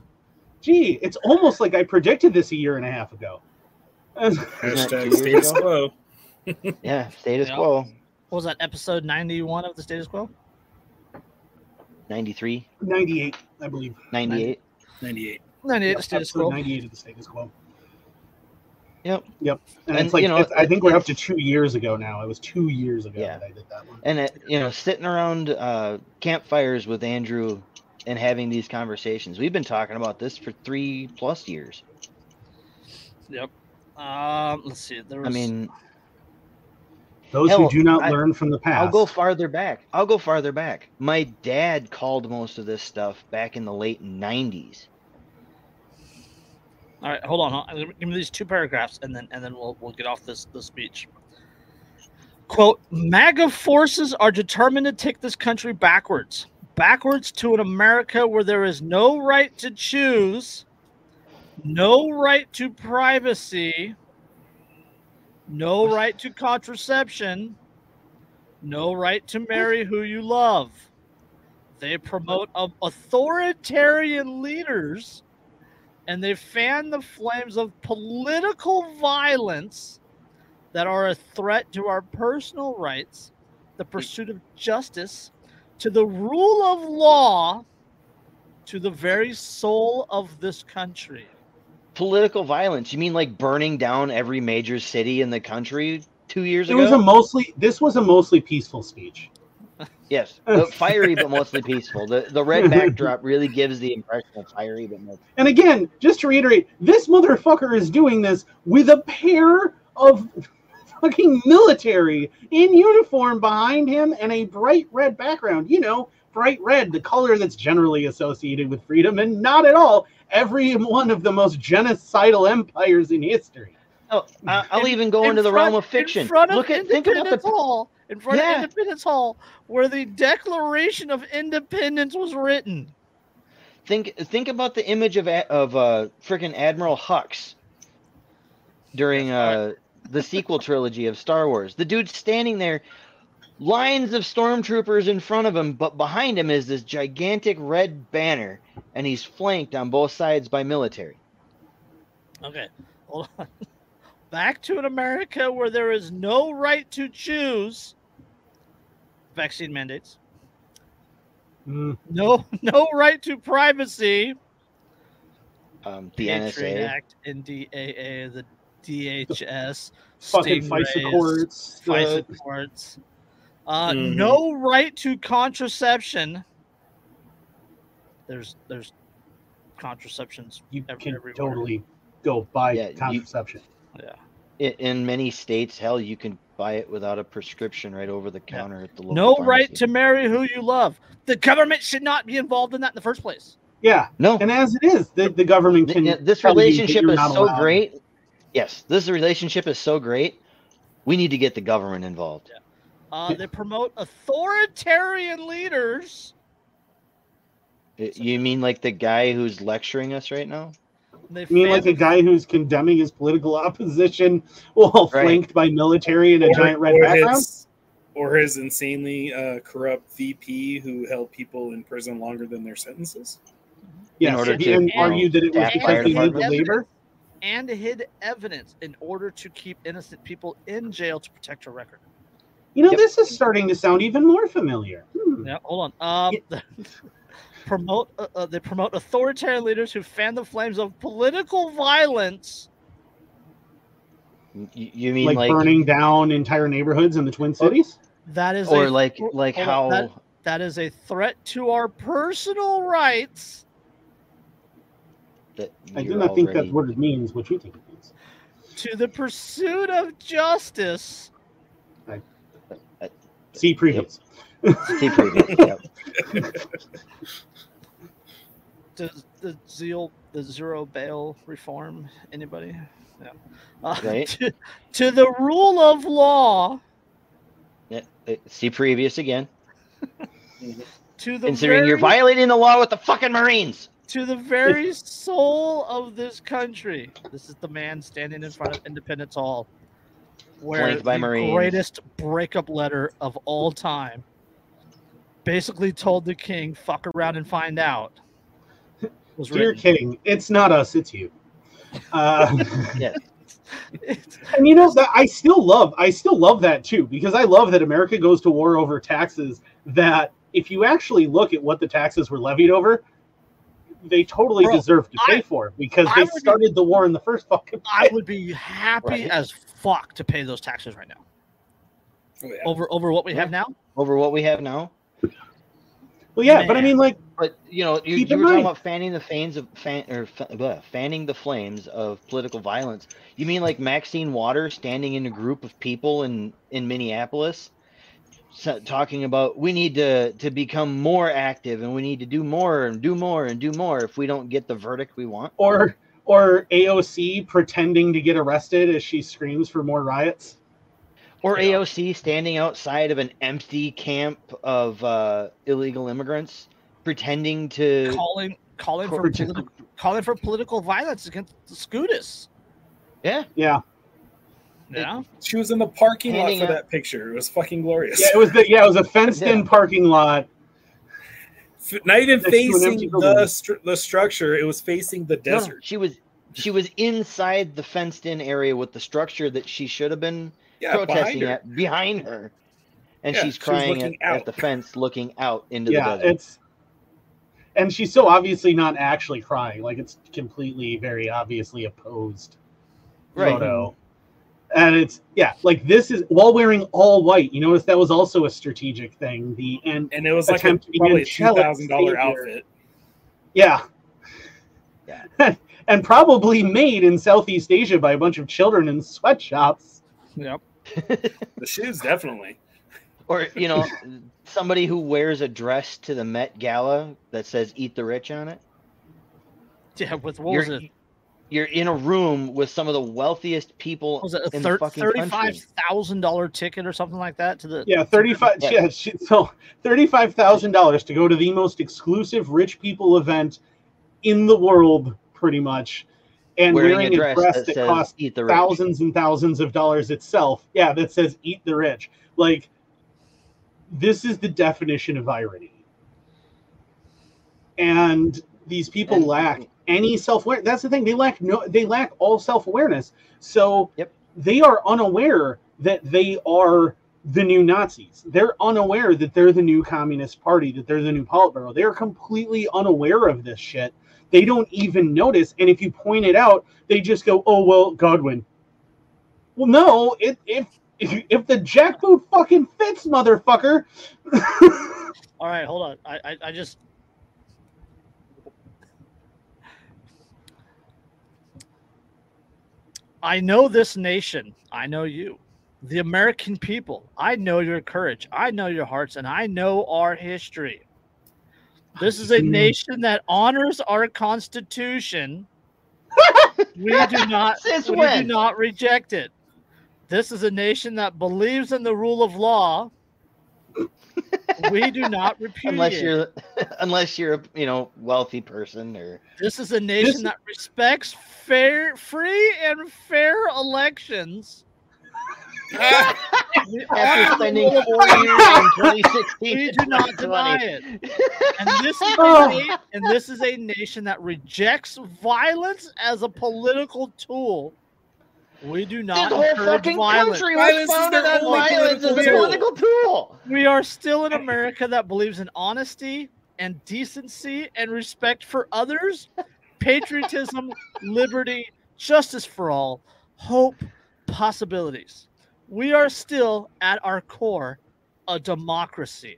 Gee, it's almost like I predicted this a year and a half ago. Hashtag status ago? quo. Yeah, status Yeah. quo. What was that episode 91 of the status quo? 93, 98, I believe. 98. 98. 98 Yep, the status episode quo. 98 of the status quo. Yep. Yep. And, And, it's like you know, it's, I think we're up to two years ago now. It was two years ago Yeah. that I did that one. And it, you know, sitting around uh, campfires with Andrew and having these conversations. We've been talking about this for three plus years. Yep. Um, let's see. There was, I mean, Those Hell, who do not I- learn from the past. I'll go farther back. I'll go farther back. My dad called most of this stuff back in the late 90s. All right, hold on. on. Give me these two paragraphs, and then and then we'll we'll get off this this speech. Quote: MAGA forces are determined to take this country backwards, backwards to an America where there is no right to choose, no right to privacy, no right to contraception, no right to marry who you love. They promote um, authoritarian leaders and they fan the flames of political violence that are a threat to our personal rights, the pursuit of justice, to the rule of law, to the very soul of this country. Political violence. You mean like burning down every major city in the country two years It ago? was a mostly. This was a mostly peaceful speech. Yes, but fiery but mostly peaceful. The the red backdrop really gives the impression of fiery but mostly. And again, just to reiterate, this motherfucker is doing this with a pair of fucking military in uniform behind him and a bright red background. You know, bright red, the color that's generally associated with freedom, and not at all every one of the most genocidal empires in history. Oh, I'll even go in into the front- realm of fiction. In front of Look at think about the Hall. In front Yeah. of Independence Hall, where the Declaration of Independence was written. think think about the image of of uh freaking Admiral Hux during uh the sequel trilogy of Star Wars. The dude's standing there, lines of stormtroopers in front of him, but behind him is this gigantic red banner, and he's flanked on both sides by military. Okay, hold on. Back to an America where there is no right to choose vaccine mandates, Mm, no no right to privacy, Um, the Patriot NSA. Act, NDAA, the DHS, fucking FISA Stingrays, courts. uh, FISA courts. Uh, Mhm. No right to contraception. There's there's contraceptions. you ev- can everywhere. totally go buy Yeah, you- contraception. Yeah. I- In many states, hell, you can buy it without a prescription right over the counter at the local. No right to marry who you love. The government should not be involved in that in the first place. Yeah, No, and as it is, the, the government can. yeah, this tell you that relationship is so allowed. great. Yes, this relationship is so great. We need to get the government involved. Uh, they promote authoritarian leaders. Y- You mean like the guy who's lecturing us right now? They I mean, fan- like a guy who's condemning his political opposition while Right. flanked by military and a giant red background. His, or his insanely uh, corrupt VP who held people in prison longer than their sentences. Yes, order he to, and argued that it was because fire they need the labor. and hid evidence in order to keep innocent people in jail to protect her record. You know, Yep. this is starting to sound even more familiar. Hmm. Yeah, hold on. Um, promote uh, uh, they promote authoritarian leaders who fan the flames of political violence. Y- You mean like, like, burning down entire neighborhoods in the Twin Cities? That is or a- like like on, how that- that is a threat to our personal rights That I do you're not think that's what it means. What you think it means? to the pursuit of justice. I previous. See previous, yep. Does the zeal, the zero bail reform anybody? Yeah. Uh, Right. To, to the rule of law. Yeah, See previous again. To the Considering you're violating the law with the fucking Marines. to the very soul of this country. This is the man standing in front of Independence Hall, where Flanked by the Marines. greatest breakup letter of all time basically told the king, "Fuck around and find out." Was Dear written. King, it's not us, it's you. Uh, It's- and you know that I still love, I still love that too because I love that America goes to war over taxes. That if you actually look at what the taxes were levied over, they totally Bro, deserve to pay I- for because I they would- started the war in the first fucking. I would be happy Right. as fuck to pay those taxes right now Oh, yeah. over over what we have now. Over what we have now. Well, yeah, but I mean, like, But you know, you, you were talking about fanning the flames of fan, or bleh, fanning the flames of political violence. You mean like Maxine Waters standing in a group of people in in Minneapolis, talking about we need to to become more active and we need to do more and do more and do more if we don't get the verdict we want. or or AOC pretending to get arrested as she screams for more riots. Or Yeah. AOC standing outside of an empty camp of uh, illegal immigrants, pretending to Calling calling for Court- political, calling for political violence against the Scotus. yeah. Yeah, Yeah. She was in the parking lot for out- that picture. It was fucking glorious. yeah, it was the yeah, it was a fenced-in Yeah. parking lot. F- Not even Next to an empty facing the stru- the structure. It was facing the No, no, desert. she was she was inside the fenced in area with the structure that she should have been Yeah, behind protesting her. at behind her. And Yeah, she's she was crying at, at the fence looking out into yeah, the desert. it's and she's so obviously not actually crying. Like it's completely, very obviously opposed Right. photo. And it's yeah, like this is while wearing all white. You notice that was also a strategic thing. The and and it was like a, attempt probably a two angelic thousand dollar outfit. yeah, Yeah. and probably made in Southeast Asia by a bunch of children in sweatshops. Yep. The shoes definitely. Or, you know, somebody who wears a dress to the Met Gala that says eat the rich on it. Yeah. With what You're, was it? you're in a room with some of the wealthiest people Was it a in thir- the fucking thirty-five country. thousand dollar ticket or something like that to the? Yeah, thirty-five. Yeah. Yeah, she, so thirty-five thousand dollars to go to the most exclusive rich people event in the world, pretty much, and wearing, wearing, a dress, that, that costs eat the rich. thousands and thousands of dollars itself. Yeah, that says "Eat the Rich." Like, this is the definition of irony, and these people And- lack any self-awareness. That's the thing; they lack no, they lack all self-awareness. So, Yep. they are unaware that they are the new Nazis. They're unaware that they're the new Communist Party, that they're the new Politburo. They're completely unaware of this shit. They don't even notice. And if you point it out, they just go, "Oh well, Godwin." Well, no. It, if if the jackboot fucking fits, motherfucker. All right, hold on. I I, I just. I know this nation. I know you. The American people. I know your courage. I know your hearts, and I know our history. This is a nation that honors our Constitution. we do not. Since we when? do not reject it. This is a nation that believes in the rule of law. we do not repudiate. unless you're unless you're a you know wealthy person or This is a nation that respects fair, free, and fair elections. We after spending four years in 2016 We and do not deny it. And this is a and this is a nation that rejects violence as a political tool. We do This not whole encourage fucking violence. country Violence was is founded on violence as a political political tool. We are still in America that believes in honesty and decency and respect for others, patriotism, liberty, justice for all, hope, possibilities. We are still, at our core, a democracy.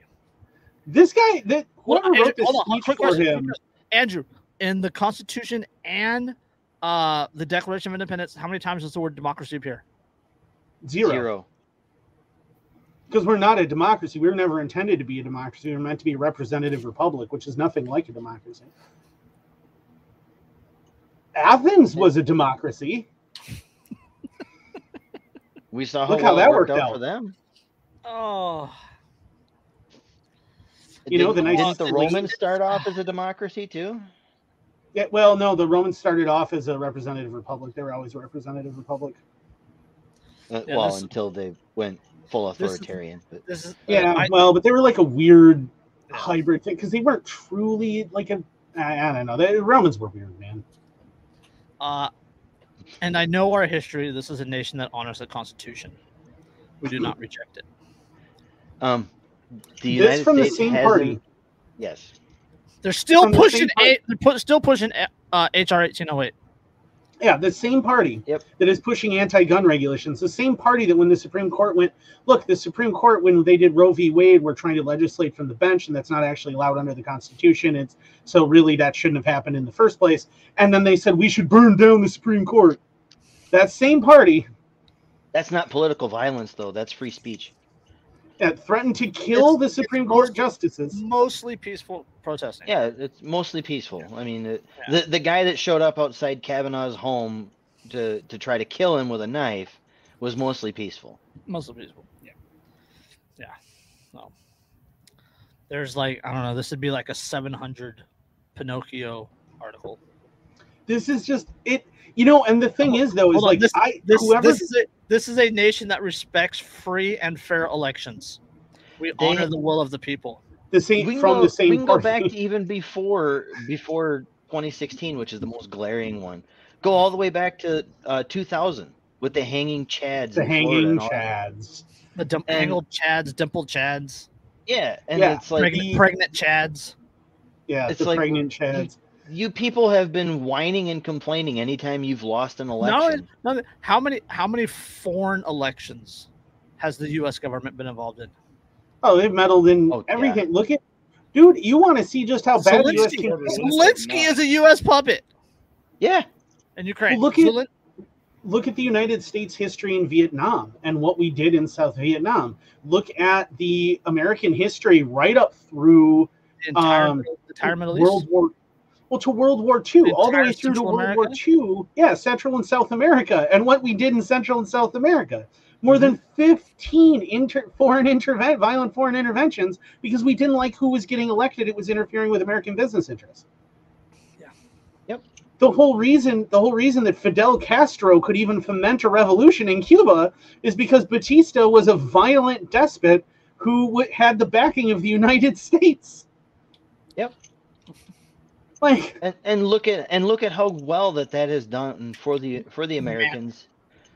This guy, that Hold whoever on, wrote Andrew, this hold on, quick for question, him. Andrew, in the Constitution and uh, the Declaration of Independence, how many times does the word democracy appear? zero. Zero. Because we're not a democracy. We were never intended to be a democracy. We are meant to be a representative republic, which is nothing like a democracy. Athens was a democracy. We saw how Look how well it that worked worked out, out. for them. Oh, You know, the nice- didn't the Romans start off as a democracy too? Yeah, well, no, the Romans started off as a representative republic. They were always a representative republic. Uh, Yeah, well, this- until they went full This authoritarian. But this is Yeah, I- well, but they were like a weird hybrid thing because they weren't truly like a. I, I don't know. The Romans were weird, man. Uh, and I know our history. This is a nation that honors the Constitution. We do not reject it. um, the This United from the same party. Yes. They're still From the pushing. same. A, they're put, still pushing uh, HR eighteen oh eight. Yeah, the same party Yep. that is pushing anti-gun regulations. The same party that when the Supreme Court went, look, the Supreme Court when they did Roe v. Wade, were trying to legislate from the bench, and that's not actually allowed under the Constitution. It's so really that shouldn't have happened in the first place. And then they said we should burn down the Supreme Court. That same party That's not political violence, though. That's free speech. that threatened to kill It's- the Supreme Court most- justices. Mostly peaceful protesting. Yeah, it's mostly peaceful. I mean, it, Yeah. the the guy that showed up outside Kavanaugh's home to to try to kill him with a knife was mostly peaceful. mostly peaceful. Yeah, yeah. No, there's like I don't know. This would be like a seven hundred Pinocchio article. This is just it. You know, and the thing is though is on, like this- I This whoever this is a this is a nation that respects free and fair elections. We They- honor the will of the people. The same We can from go, the same we can go back to even before before 2016, which is the most glaring one. Go all the way back to uh, 2000 with the hanging chads. the hanging and all that. chads. The dim- And- angled chads, dimpled chads, Yeah, and Yeah, it's like pregnant, the- pregnant chads. Yeah, It's the like- pregnant chads. you people have been whining and complaining anytime you've lost an No, election. no, how many how many foreign elections has the U.S. government been involved in? Oh, they've meddled in Oh, yeah. everything. Look at, dude. You want to see just how bad the U.S. Zelensky, Zelensky is a U.S. puppet Yeah, in Ukraine. Well, look at- look at the United States history in Vietnam and what we did in South Vietnam. Look at the American history right up through the entire, um, the entire Middle East. World War. Well, to World War II, all the way through to Central World War II. Yeah, Central and South America, and what we did in Central and South America. More than mm-hmm. 15 inter- foreign intervent, violent foreign interventions because we didn't like who was getting elected. It was interfering with American business interests. Yeah. Yep. The whole reason, the whole reason that Fidel Castro could even foment a revolution in Cuba is because Batista was a violent despot who w- had the backing of the United States. Yep. Like, and, and look at and look at how well that that has done for the for the Americans.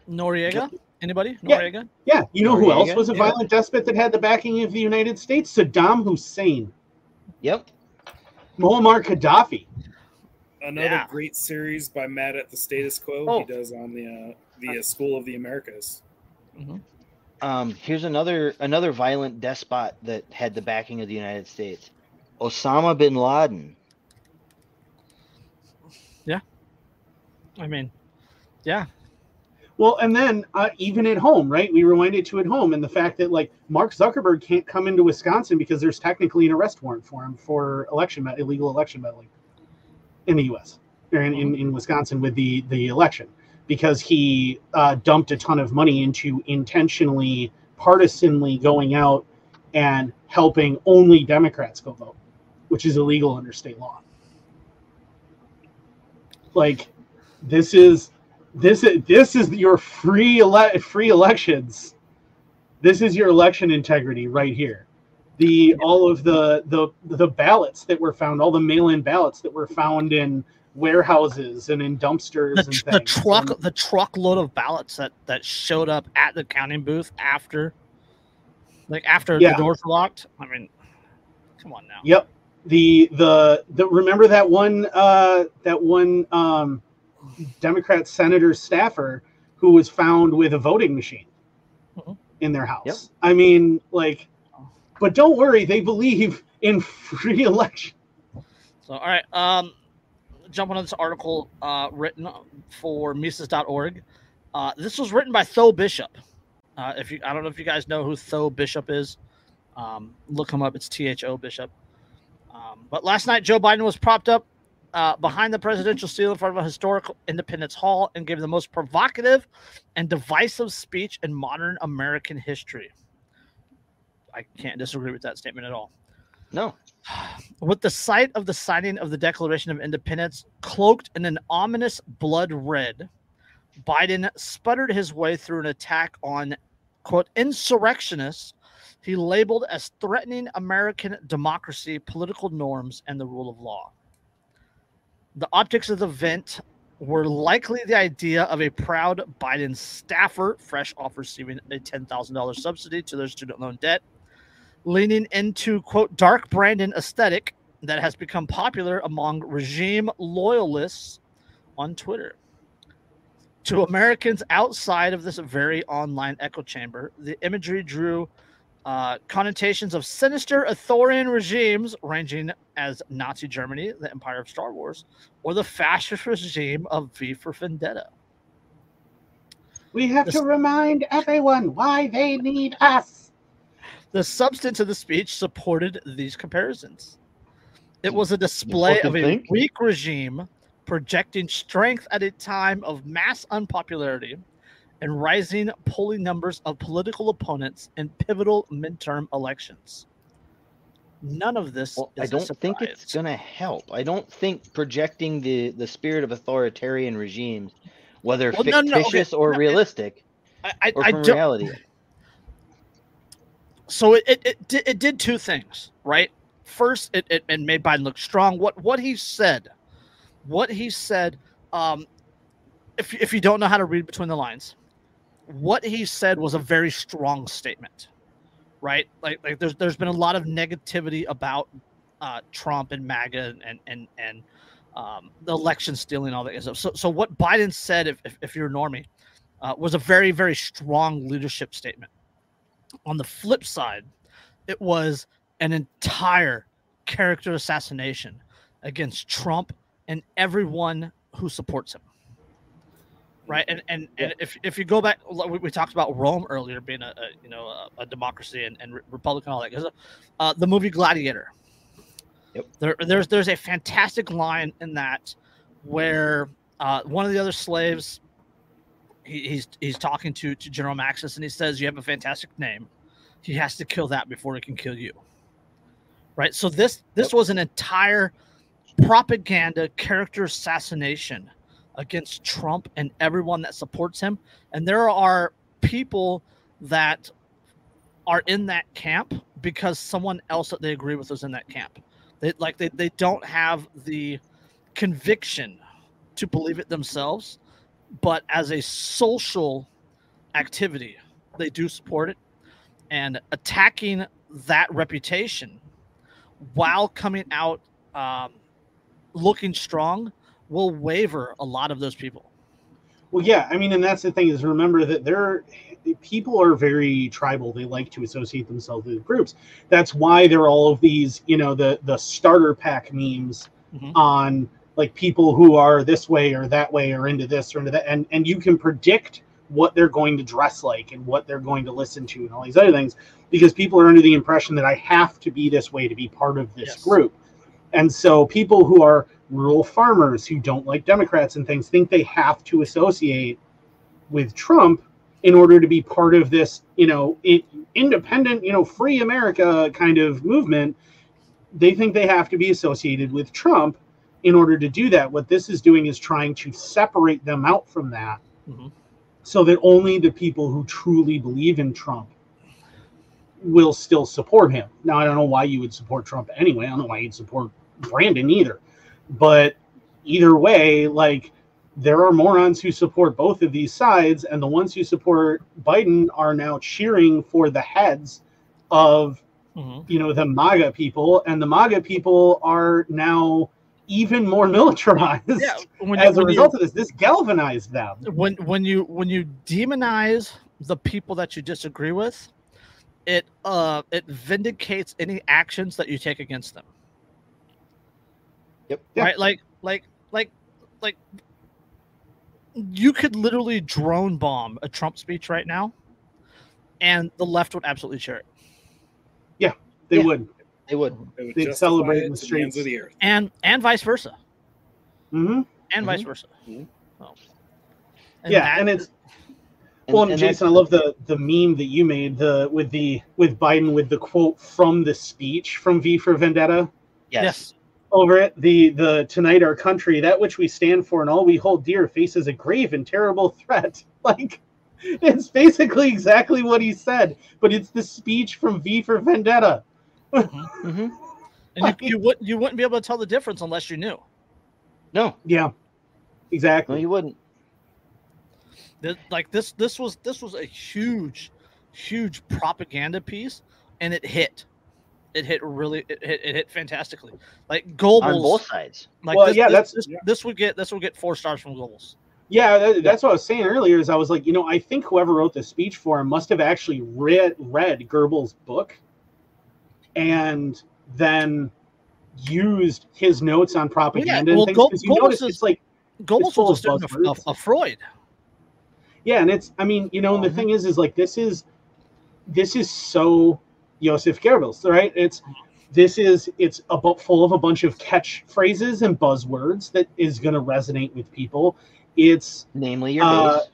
Noriega. Anybody? Yeah. Noriega. yeah, you know who else was a yeah. violent despot that had the backing of the United States? Saddam Hussein, Yep. Muammar Gaddafi. Another Yeah. great series by Matt at the Status Quo. Oh. He does on the uh, the uh, School of the Americas. Um, here's another another violent despot that had the backing of the United States. Osama bin Laden. Yeah. I mean, yeah. Well, and then uh, even at home, right? We rewind it to at home, and the fact that like Mark Zuckerberg can't come into Wisconsin because there's technically an arrest warrant for him for election illegal election meddling in the U.S. or in, in, in Wisconsin with the the election because he uh, dumped a ton of money into intentionally partisanly going out and helping only Democrats go vote, which is illegal under state law. Like this is this is this is your free ele- free elections. This is your election integrity right here. The all of the the the ballots that were found, all the mail-in ballots that were found in warehouses and in dumpsters The, tr- the truck, And- the truckload of ballots that that showed up at the counting booth after, like after Yeah. the doors were locked. I mean, come on now. Yep. The the the remember that one uh that one um Democrat senator staffer who was found with a voting machine Mhm. in their house. Yep. I mean, like But don't worry, they believe in free election. So, all right. Um, jump on this article uh, written for Mises.org. Uh, this was written by Tho Bishop. Uh, if you, I don't know if you guys know who Tho Bishop is. Um, look him up. It's T H O Bishop. Um, but last night, Joe Biden was propped up uh, behind the presidential seal in front of a historical Independence Hall and gave the most provocative and divisive speech in modern American history. I can't disagree with that statement at all. No. With the sight of the signing of the Declaration of Independence cloaked in an ominous blood red, Biden sputtered his way through an attack on, quote, insurrectionists he labeled as threatening American democracy, political norms, and the rule of law. The optics of the event were likely the idea of a proud Biden staffer, fresh off receiving a $10,000 subsidy to their student loan debt, leaning into quote dark Brandon aesthetic that has become popular among regime loyalists on Twitter. To Americans outside of this very online echo chamber, the imagery drew uh, connotations of sinister authoritarian regimes ranging as Nazi Germany, the Empire of Star Wars, or the fascist regime of V for Vendetta. We have This- to remind everyone why they need us. The substance of the speech supported these comparisons. It was a display of a think? weak regime projecting strength at a time of mass unpopularity and rising polling numbers of political opponents in pivotal midterm elections. None of this Well, I don't think it's gonna help. I don't think projecting the the spirit of authoritarian regimes, whether Well, no, no, okay. fictitious or No, realistic, I, I, or from reality. so it it, it, did, it did two things right first it, it, it made biden look strong what what he said what he said um if, if you don't know how to read between the lines what he said was a very strong statement right? Like like there's there's been a lot of negativity about uh trump and maga and and and um the election stealing all that stuff. So so what biden said if if, if you're normie uh, was a very very strong leadership statement. On the flip side, it was an entire character assassination against Trump and everyone who supports him. Right, and and, and if, if you go back, we, talked about Rome earlier being a, a you know a, a democracy and, and re- republic and all that. Uh, the movie Gladiator. Yep. There, there's there's a fantastic line in that where uh, one of the other slaves he, he's he's talking to to General Maximus and he says, "You have a fantastic name. He has to kill that before he can kill you." Right. So this this was an entire propaganda character assassination against Trump and everyone that supports him. And there are people that are in that camp because someone else that they agree with is in that camp. They like they, they don't have the conviction to believe it themselves but as a social activity, they do support it. And attacking that reputation while coming out um, looking strong will waver a lot of those people. Well, yeah, I mean, and that's the thing is remember that there, people are very tribal. They like to associate themselves with groups. That's why there are all of these, you know, the the starter pack memes Mhm. on like people who are this way or that way or into this or into that, and and you can predict what they're going to dress like and what they're going to listen to and all these other things because people are under the impression that I have to be this way to be part of this Yes. group. And so people who are rural farmers who don't like Democrats and things think they have to associate with Trump in order to be part of this, you know, i independent, you know, free America kind of movement. They think they have to be associated with Trump in order to do that. What this is doing is trying to separate them out from that Mhm. so that only the people who truly believe in Trump will still support him. Now, I don't know why you would support Trump anyway. I don't know why you'd support Brandon either. But either way, like there are morons who support both of these sides, and the ones who support Biden are now cheering for the heads of Mhm. you know the MAGA people, and the MAGA people are now even more militarized Yeah, when, as a when result of this. This galvanized them. when when you when you demonize the people that you disagree with, it uh it vindicates any actions that you take against them. Yep. Yeah. Right? Like like like like you could literally drone bomb a Trump speech right now, and the left would absolutely share it. They Yeah. would. They would. They would They'd celebrate in the to streets. of the earth. And and vice versa. hmm And vice Mhm. versa. Mhm. So, yeah, that- and it's well, and, and Jason, I love the the meme that you made the with the with Biden with the quote from the speech from V for Vendetta Yes. yes. Over it. The the tonight our country that which we stand for and all we hold dear faces a grave and terrible threat. Like it's basically exactly what he said, but it's the speech from V for Vendetta. hmm And you, you wouldn't you wouldn't be able to tell the difference unless you knew. No, Yeah, no, exactly. you wouldn't. Th- like this this was this was a huge huge propaganda piece and it hit it hit really it hit, it hit fantastically like On Goebbels both sides. like Well, this, yeah, this, that's- this, yeah. this would get this would get four stars from Goebbels Yeah, that, that's what I was saying earlier. Is I was like, you know, I think whoever wrote the speech for him must have actually read read Goebbels' book, and then used his notes on propaganda well, and things. Go- you Goebbels notice is- it's like, Goebbels was a of student of, buzzwords. of, of Freud yeah, and it's, I mean, you know, and the Mhm. thing is, is like this is, this is so Joseph Goebbels, right? It's this is it's about full of a bunch of catchphrases and buzzwords that is going to resonate with people. It's Namely, your Uh, base.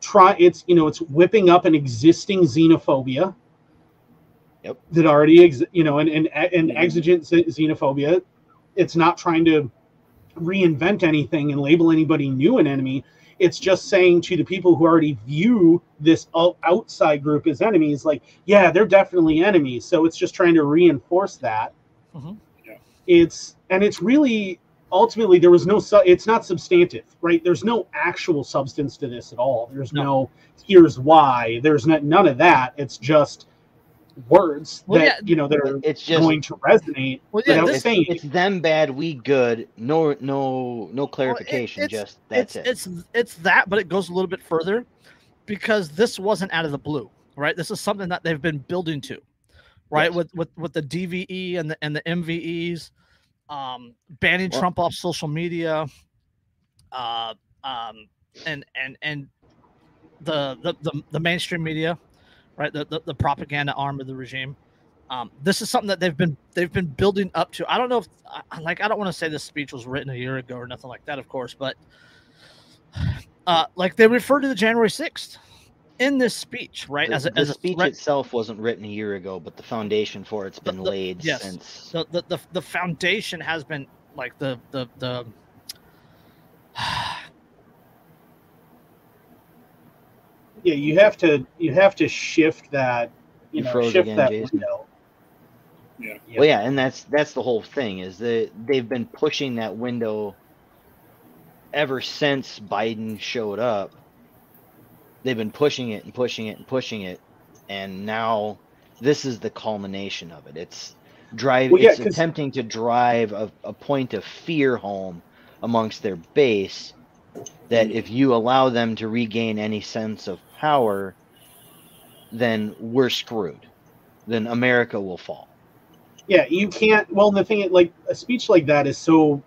try it's you know it's whipping up an existing xenophobia Yep. that already ex- you know and and, and exigent xenophobia it's not trying to reinvent anything and label anybody new an enemy it's just saying to the people who already view this outside group as enemies like yeah they're definitely enemies so it's just trying to reinforce that Mhm. Yeah. it's and it's really ultimately there was no su- it's not substantive right there's no actual substance to this at all there's No. no, here's why there's not, none of that it's just words Well, that yeah, you know that are It's just going to resonate well yeah without this, saying it's them bad, we good. No, no, no clarification. it's- just that's it's, it. it's it's that but it goes a little bit further because this wasn't out of the blue right this is something that they've been building to right Yes. with with with the dve and the and the mves um banning Well- trump off social media uh um and and and the the the, the mainstream media right the, the the propaganda arm of the regime um, this is something that they've been they've been building up to. I don't know if like I don't want to say this speech was written a year ago or nothing like that, of course, but uh, like they refer to the January sixth in this speech, right? the, as a, the as a speech threat- itself wasn't written a year ago, but the foundation for it's been The- the- laid yes. since. the, the the the foundation has been like the the the. Yeah you have to you have to shift that you You know froze shift again, that Jason. window Yeah. Well, yeah, and that's that's the whole thing is that they've been pushing that window ever since Biden showed up. They've been pushing it and pushing it and pushing it, and now this is the culmination of it. It's drive. Well, yeah, it's 'cause- attempting to drive a, a point of fear home amongst their base. That mm. if you allow them to regain any sense of power, then we're screwed. Then America will fall. yeah you can't well the thing like a speech like that is so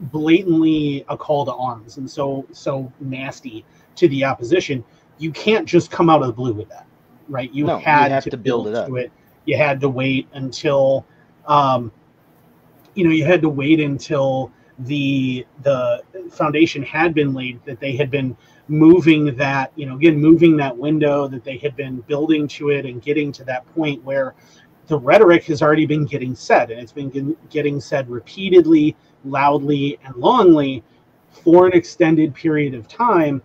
blatantly a call to arms and so so nasty to the opposition you can't just come out of the blue with that right you No, you had have to build it up. to it you had to wait until um you know you had to wait until the the foundation had been laid that they had been moving that you know again moving that window that they had been building to it and getting to that point where the rhetoric has already been getting said and it's been getting said repeatedly loudly and longly for an extended period of time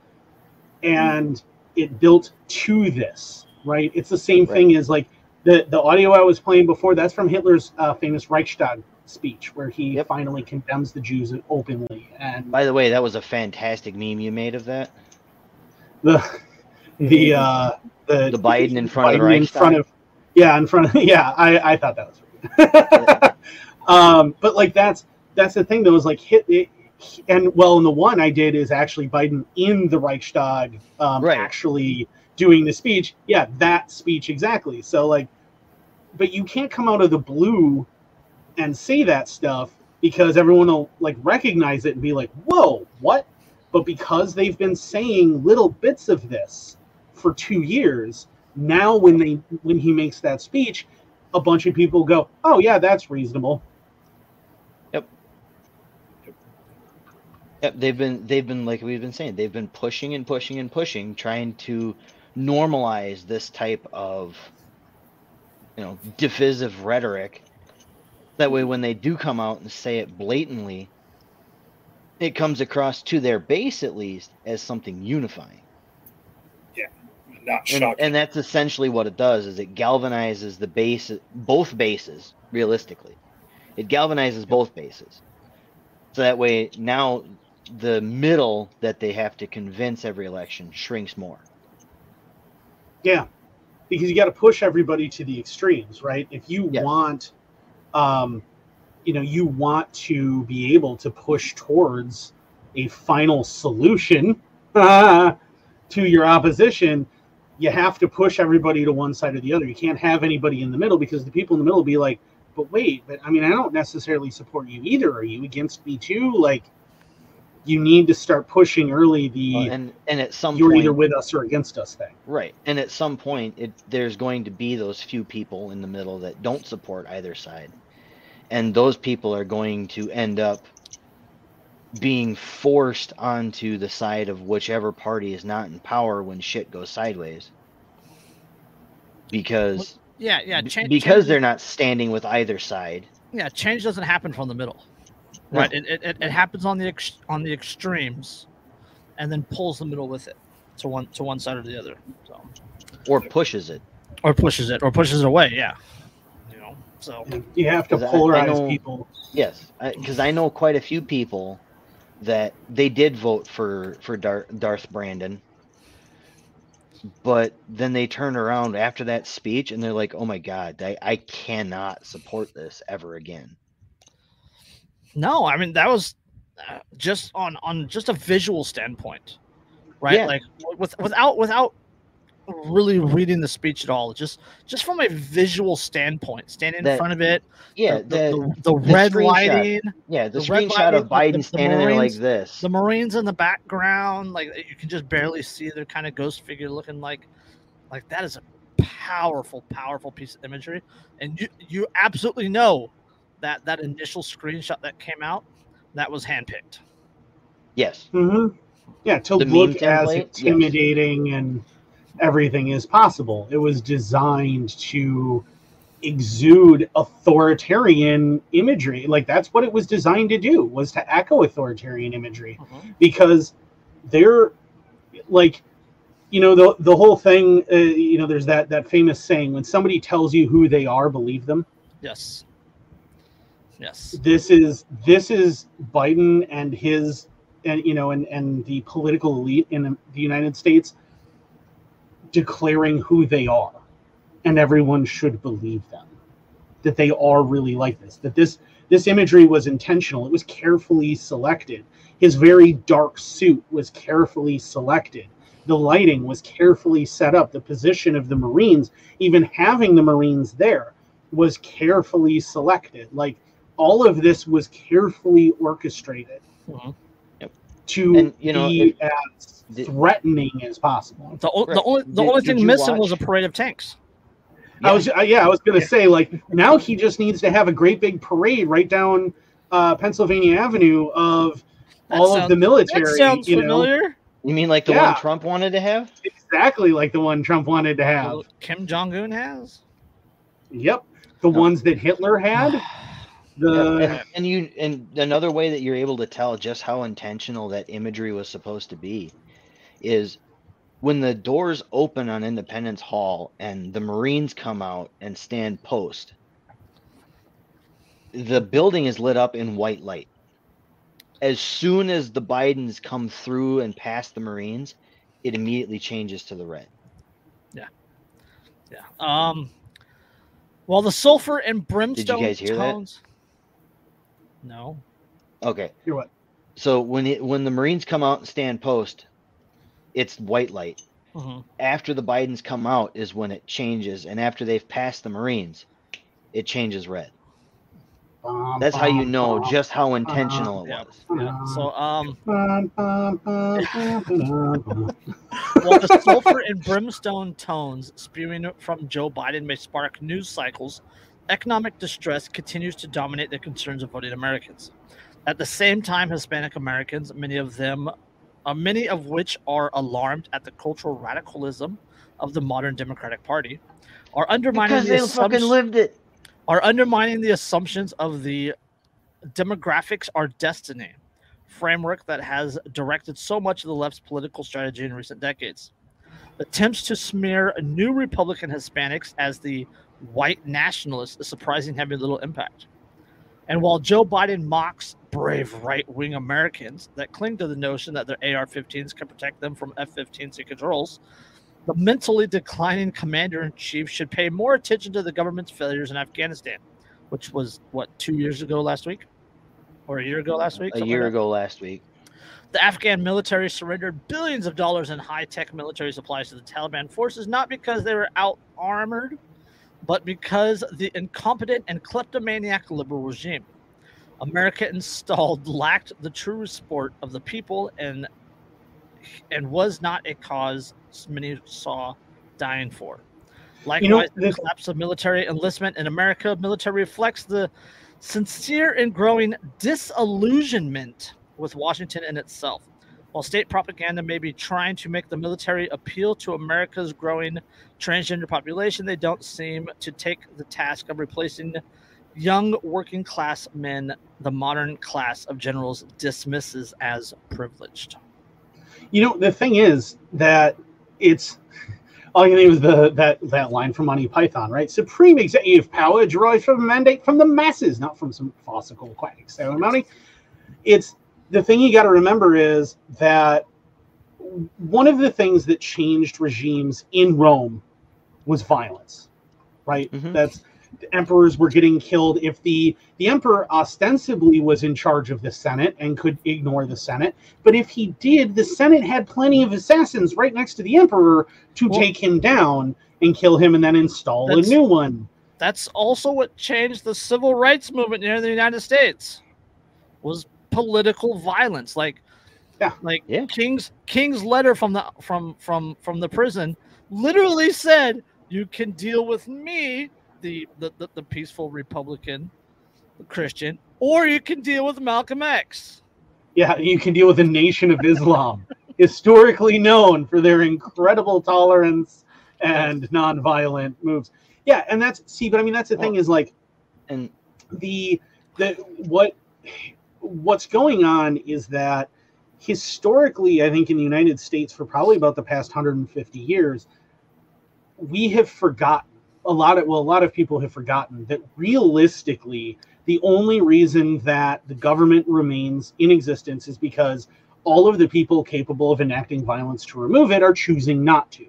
and it built to this right it's the same Right. thing as like the the audio i was playing before that's from hitler's uh, famous reichstag speech where he Yep. finally condemns the jews openly and By the way, that was a fantastic meme you made of that. The the uh the The Biden in front of the Biden in Reichstag? front of yeah in front of yeah i i thought that was weird. um but like that's that's the thing that was like hit it and well and the one i did is actually biden in the reichstag um Right. actually doing the speech yeah that speech exactly so like but you can't come out of the blue and say that stuff because everyone will like recognize it and be like, "Whoa, what?" But because they've been saying little bits of this for two years, now when they when he makes that speech, a bunch of people go, "Oh yeah, that's reasonable." Yep, Yep. they've been they've been like we've been saying, they've been pushing and pushing and pushing, trying to normalize this type of you know divisive rhetoric. That way when they do come out and say it blatantly, it comes across to their base at least as something unifying. Yeah, Not And, shocking. and that's essentially what it does is it galvanizes the base both bases realistically. It galvanizes both bases. So that way now the middle that they have to convince every election shrinks more. Yeah, because you got to push everybody to the extremes, right? If you want, um, you know, you want to be able to push towards a final solution to your opposition, you have to push everybody to one side or the other. You can't have anybody in the middle because the people in the middle will be like, "But wait, but I mean, I don't necessarily support you either. Are you against me too?" Like, you need to start pushing early the Well, and and at some point "you're point either with us or against us" thing. right. And at some point it there's going to be those few people in the middle that don't support either side. And those people are going to end up being forced onto the side of whichever party is not in power when shit goes sideways. Because Yeah, yeah. Change, because change- they're not standing with either side. yeah, change doesn't happen from the middle, No. right? It, it, it, happens on the ex, on the extremes, and then pulls the middle with it to one to one side or the other. So or pushes it. or pushes it or pushes it away. Yeah. So You have to 'Cause I- I polarize know- people. Yes, because I, know quite a few people that they did vote for for Dar- Darth Brandon, but then they turn around after that speech and they're like, "Oh my God, I, I cannot support this ever again." no, I mean that was uh, just on on just a visual standpoint, right? Yeah. Like with without without really reading the speech at all, just just from a visual standpoint, standing in front of it, Yeah, the, the, the, the, the red screenshot. lighting, yeah, the, the screenshot lighting, of Biden the- the standing there like Marines- this. the Marines in the background, like you can just barely see their kind of ghost figure looking like, like that is a powerful, powerful piece of imagery, and you you absolutely know that that initial screenshot that came out that was handpicked. yes, Mm-hmm. Yeah, to The look as template? Yes. intimidating and everything is possible. It was designed to exude authoritarian imagery. Like that's what it was designed to do was to echo authoritarian imagery because they're like you know the the whole thing uh, you know there's that that famous saying when somebody tells you who they are believe them Yes. Yes. this is this is Biden and his and you know and and the political elite in the United States declaring who they are and everyone should believe them that they are really like this that this this imagery was intentional. It was carefully selected. His very dark suit was carefully selected. The lighting was carefully set up. The position of the marines even having the marines there was carefully selected. Like all of this was carefully orchestrated. Mhm. Yep. to And, you know, be if- as the- threatening as possible. The, o- Right. the only the Did- only did thing you missing was a parade of tanks. I was, uh, yeah, I was gonna say like now he just needs to have a great big parade right down uh, Pennsylvania Avenue of That all of the military. That sounds you know, familiar. you mean like the Yeah. one Trump wanted to have? exactly like the one Trump wanted to have. Kim Jong Un has. Yep, the No. ones that Hitler had. The and, and you and another way that you're able to tell just how intentional that imagery was supposed to be is when the doors open on Independence Hall and the Marines come out and stand post. The building is lit up in white light. As soon as the Bidens come through and past the Marines, it immediately changes to the red. Yeah. Yeah. Um. Well, the sulfur and brimstone guys hear that? Tones. No. Okay. Hear what? So when it when the Marines come out and stand post, it's white light. Mhm. after the Bidens come out is when it changes, and after they've passed the Marines, it changes red. Bum, That's how you know bum, just how intentional yeah. it was. Yeah. So um while the sulfur and brimstone tones spewing from Joe Biden may spark news cycles, economic distress continues to dominate the concerns of voting Americans. At the same time, Hispanic Americans, many of them, uh, many of which are alarmed at the cultural radicalism of the modern Democratic Party, are undermining Because the they fucking lived it. are undermining the assumptions of the demographics are destiny framework that has directed so much of the left's political strategy in recent decades. Attempts to smear new Republican Hispanics as the white nationalists is surprising having little impact. And while Joe Biden mocks brave right wing Americans that cling to the notion that their AR 15s can protect them from F 15 sea controls, the mentally declining commander in chief should pay more attention to the government's failures in Afghanistan, which was what two years ago last week, or a year ago last week. A year like ago last week. The Afghan military surrendered billions of dollars in high tech military supplies to the Taliban forces, not because they were out armored, but because the incompetent and kleptomaniac liberal regime America installed lacked the true support of the people and and was not a cause many saw dying for. Likewise, You know, the collapse of military enlistment in America, military reflects the sincere and growing disillusionment with Washington and itself. While state propaganda may be trying to make the military appeal to America's growing transgender population, they don't seem to take the task of replacing young working class men the modern class of generals dismisses as privileged. You know, the thing is that it's all you need was the that that line from Monty Python, right? Supreme executive power derives from a mandate from the masses, not from some farcical quack ceremony. It's the thing you got to remember is that one of the things that changed regimes in Rome was violence, right? Mhm. That's the emperors were getting killed if the the emperor ostensibly was in charge of the senate and could ignore the senate but if he did the senate had plenty of assassins right next to the emperor to Well- take him down and kill him and then install a new one That's also what changed the civil rights movement here in the United States was political violence. Like Yeah. like Yeah. King's King's letter from the from from from the prison literally said you can deal with me, the the, the, the peaceful Republican Christian, or you can deal with Malcolm X. yeah you can deal with the nation of islam historically known for their incredible tolerance and nonviolent moves yeah and that's see but i mean that's the thing is like And the the what what's going on is that historically i think in the united states for probably about the past 150 years we have forgotten a lot of well a lot of people have forgotten that realistically the only reason that the government remains in existence is because all of the people capable of enacting violence to remove it are choosing not to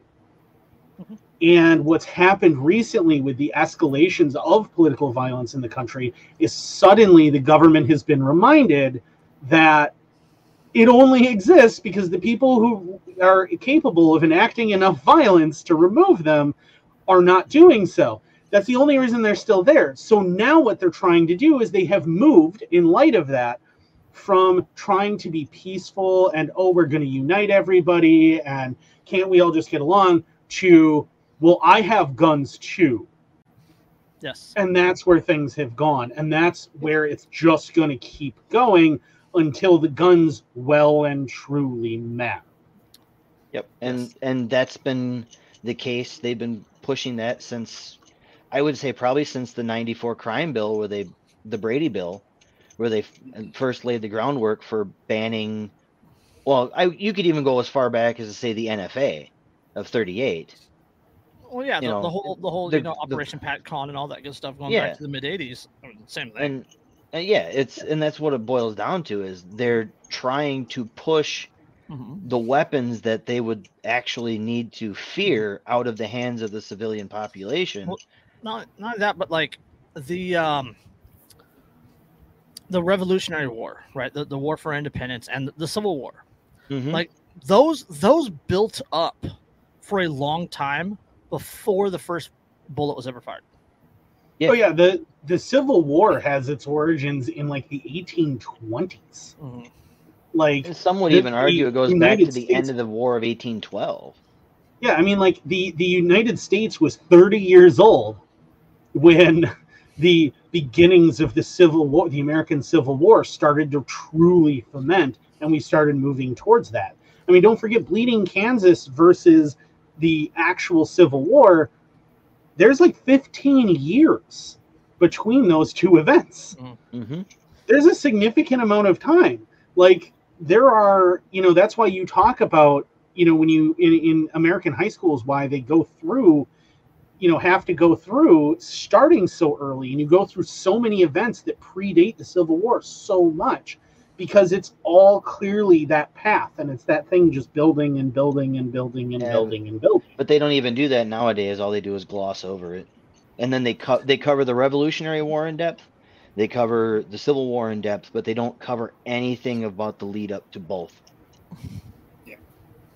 Mhm. And what's happened recently with the escalations of political violence in the country is suddenly the government has been reminded that it only exists because the people who are capable of enacting enough violence to remove them are not doing so. That's the only reason they're still there. So now what they're trying to do is they have moved in light of that from trying to be peaceful and oh we're going to unite everybody and can't we all just get along to well I have guns too. Yes. And that's where things have gone and that's where it's just going to keep going until the guns well and truly matter. Yep, and Yes. and that's been the case. They've been pushing that since I would say probably since the '94 crime bill, where they the Brady bill, where they first laid the groundwork for banning. Well, I you could even go as far back as to say the NFA of '38. Well, yeah, the, know, the whole the whole the- you know the- Operation PATCON and all that good stuff going Yeah. back to the mid '80s. I mean, same thing. and, and yeah it's and that's what it boils down to is they're trying to push Mhm. the weapons that they would actually need to fear out of the hands of the civilian population Well, not not that, but like the um the Revolutionary War, right? The, the War for Independence and the Civil War. Mhm. like, Those those built up for a long time before the first bullet was ever fired. Yeah. Oh yeah, the the Civil War has its origins in like the 1820s. Mhm. Like And some would The- even argue it goes United back to the States- end of the War of 1812. Yeah, I mean, like the the United States was 30 years old when the beginnings of the Civil War, the American Civil War, started to truly ferment, and we started moving towards that. I mean, don't forget, Bleeding Kansas versus the actual Civil War. There's like 15 years between those two events. Hmm there's a significant amount of time. Like there are you know that's why you talk about you know when you in, in american high schools why they go through you know have to go through starting so early and you go through so many events that predate the civil war so much because it's all clearly that path and it's that thing just building and building and building and Yeah. building and building But they don't even do that nowadays. All they do is gloss over it, and then they co- they cover the Revolutionary War in depth. They cover the Civil War in depth, but they don't cover anything about the lead up to both. Yeah,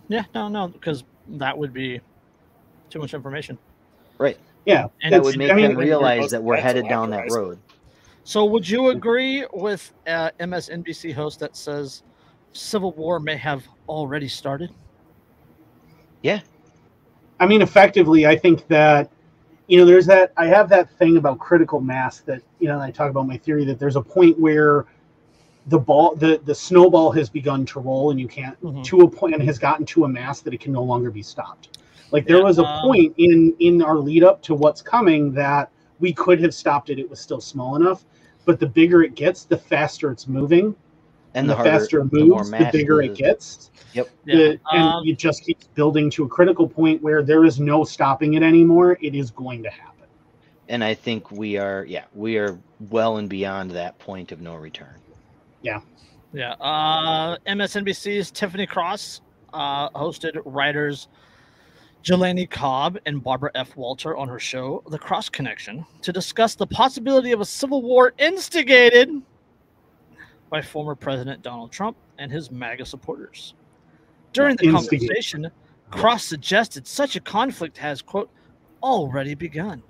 yeah no, no, because that would be too much information. Right yeah And That would make I mean, them realize that we're headed down that road. So, would you agree with uh, MSNBC host that says Civil War may have already started? Yeah. I mean, effectively, I think that you know, there's that. I have that thing about critical mass that you know, I talk about my theory that there's a point where the ball, the the snowball has begun to roll, and you can't Mhm. to a point and has gotten to a mass that it can no longer be stopped. Like there Yeah, was a um, point in in our lead up to what's coming that we could have stopped it. It was still small enough, but the bigger it gets, the faster it's moving, And the, the, harder, faster it moves, the, mass bigger is. it gets Yeah. the, and um, it just keeps building to a critical point where there is no stopping it anymore. It is going to happen. And I think we are, yeah, we are well and beyond that point of no return. Yeah. Yeah. Uh, MSNBC's Tiffany Cross uh, hosted writers Jelani Cobb and Barbara F. Walter on her show, The Cross Connection, to discuss the possibility of a civil war instigated by former President Donald Trump and his MAGA supporters. During the Instigated. conversation, Cross suggested such a conflict has, quote, already begun.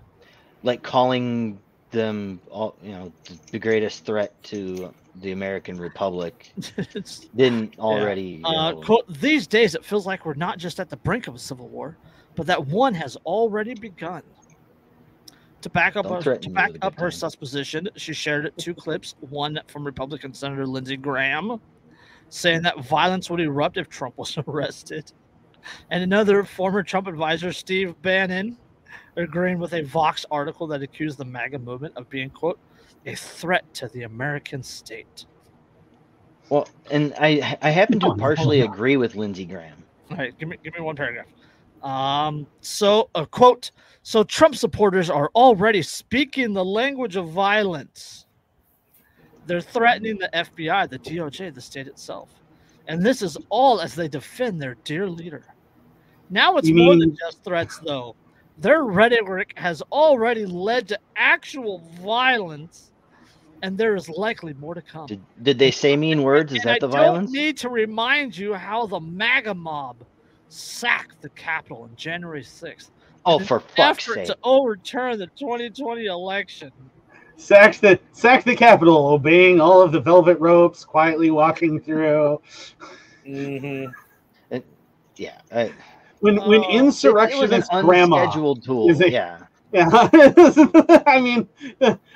Like calling them, all, you know, the greatest threat to the American Republic didn't already. you Uh, know, quote, these days it feels like we're not just at the brink of a civil war, but that one has already begun. To back up, her, to back with a good up her supposition, she shared two clips, one from Republican Senator Lindsey Graham saying that violence would erupt if Trump was arrested, and another former Trump advisor, Steve Bannon, agreeing with a Vox article that accused the MAGA movement of being, quote, a threat to the American state. well, and I, I happen to No, no, partially agree with Lindsey Graham. All right, give me give me one paragraph. Um, so a quote. So Trump supporters are already speaking the language of violence. They're threatening the FBI, the DOJ, the state itself, and this is all as they defend their dear leader. Now it's You more than just threats, though. Their rhetoric has already led to actual violence, and there is likely more to come. Did, did they say mean words? Is And that I the don't need to remind you how the MAGA mob sacked the Capitol on January 6th. Oh, for fuck's effort sake! to overturn the 2020 election. Sack the sack the Capitol, obeying all of the velvet ropes, quietly walking through. Mm-hmm. Yeah, I, When when Oh, it, it was an insurrectionist grandma tool. is a- yeah, Yeah, I mean,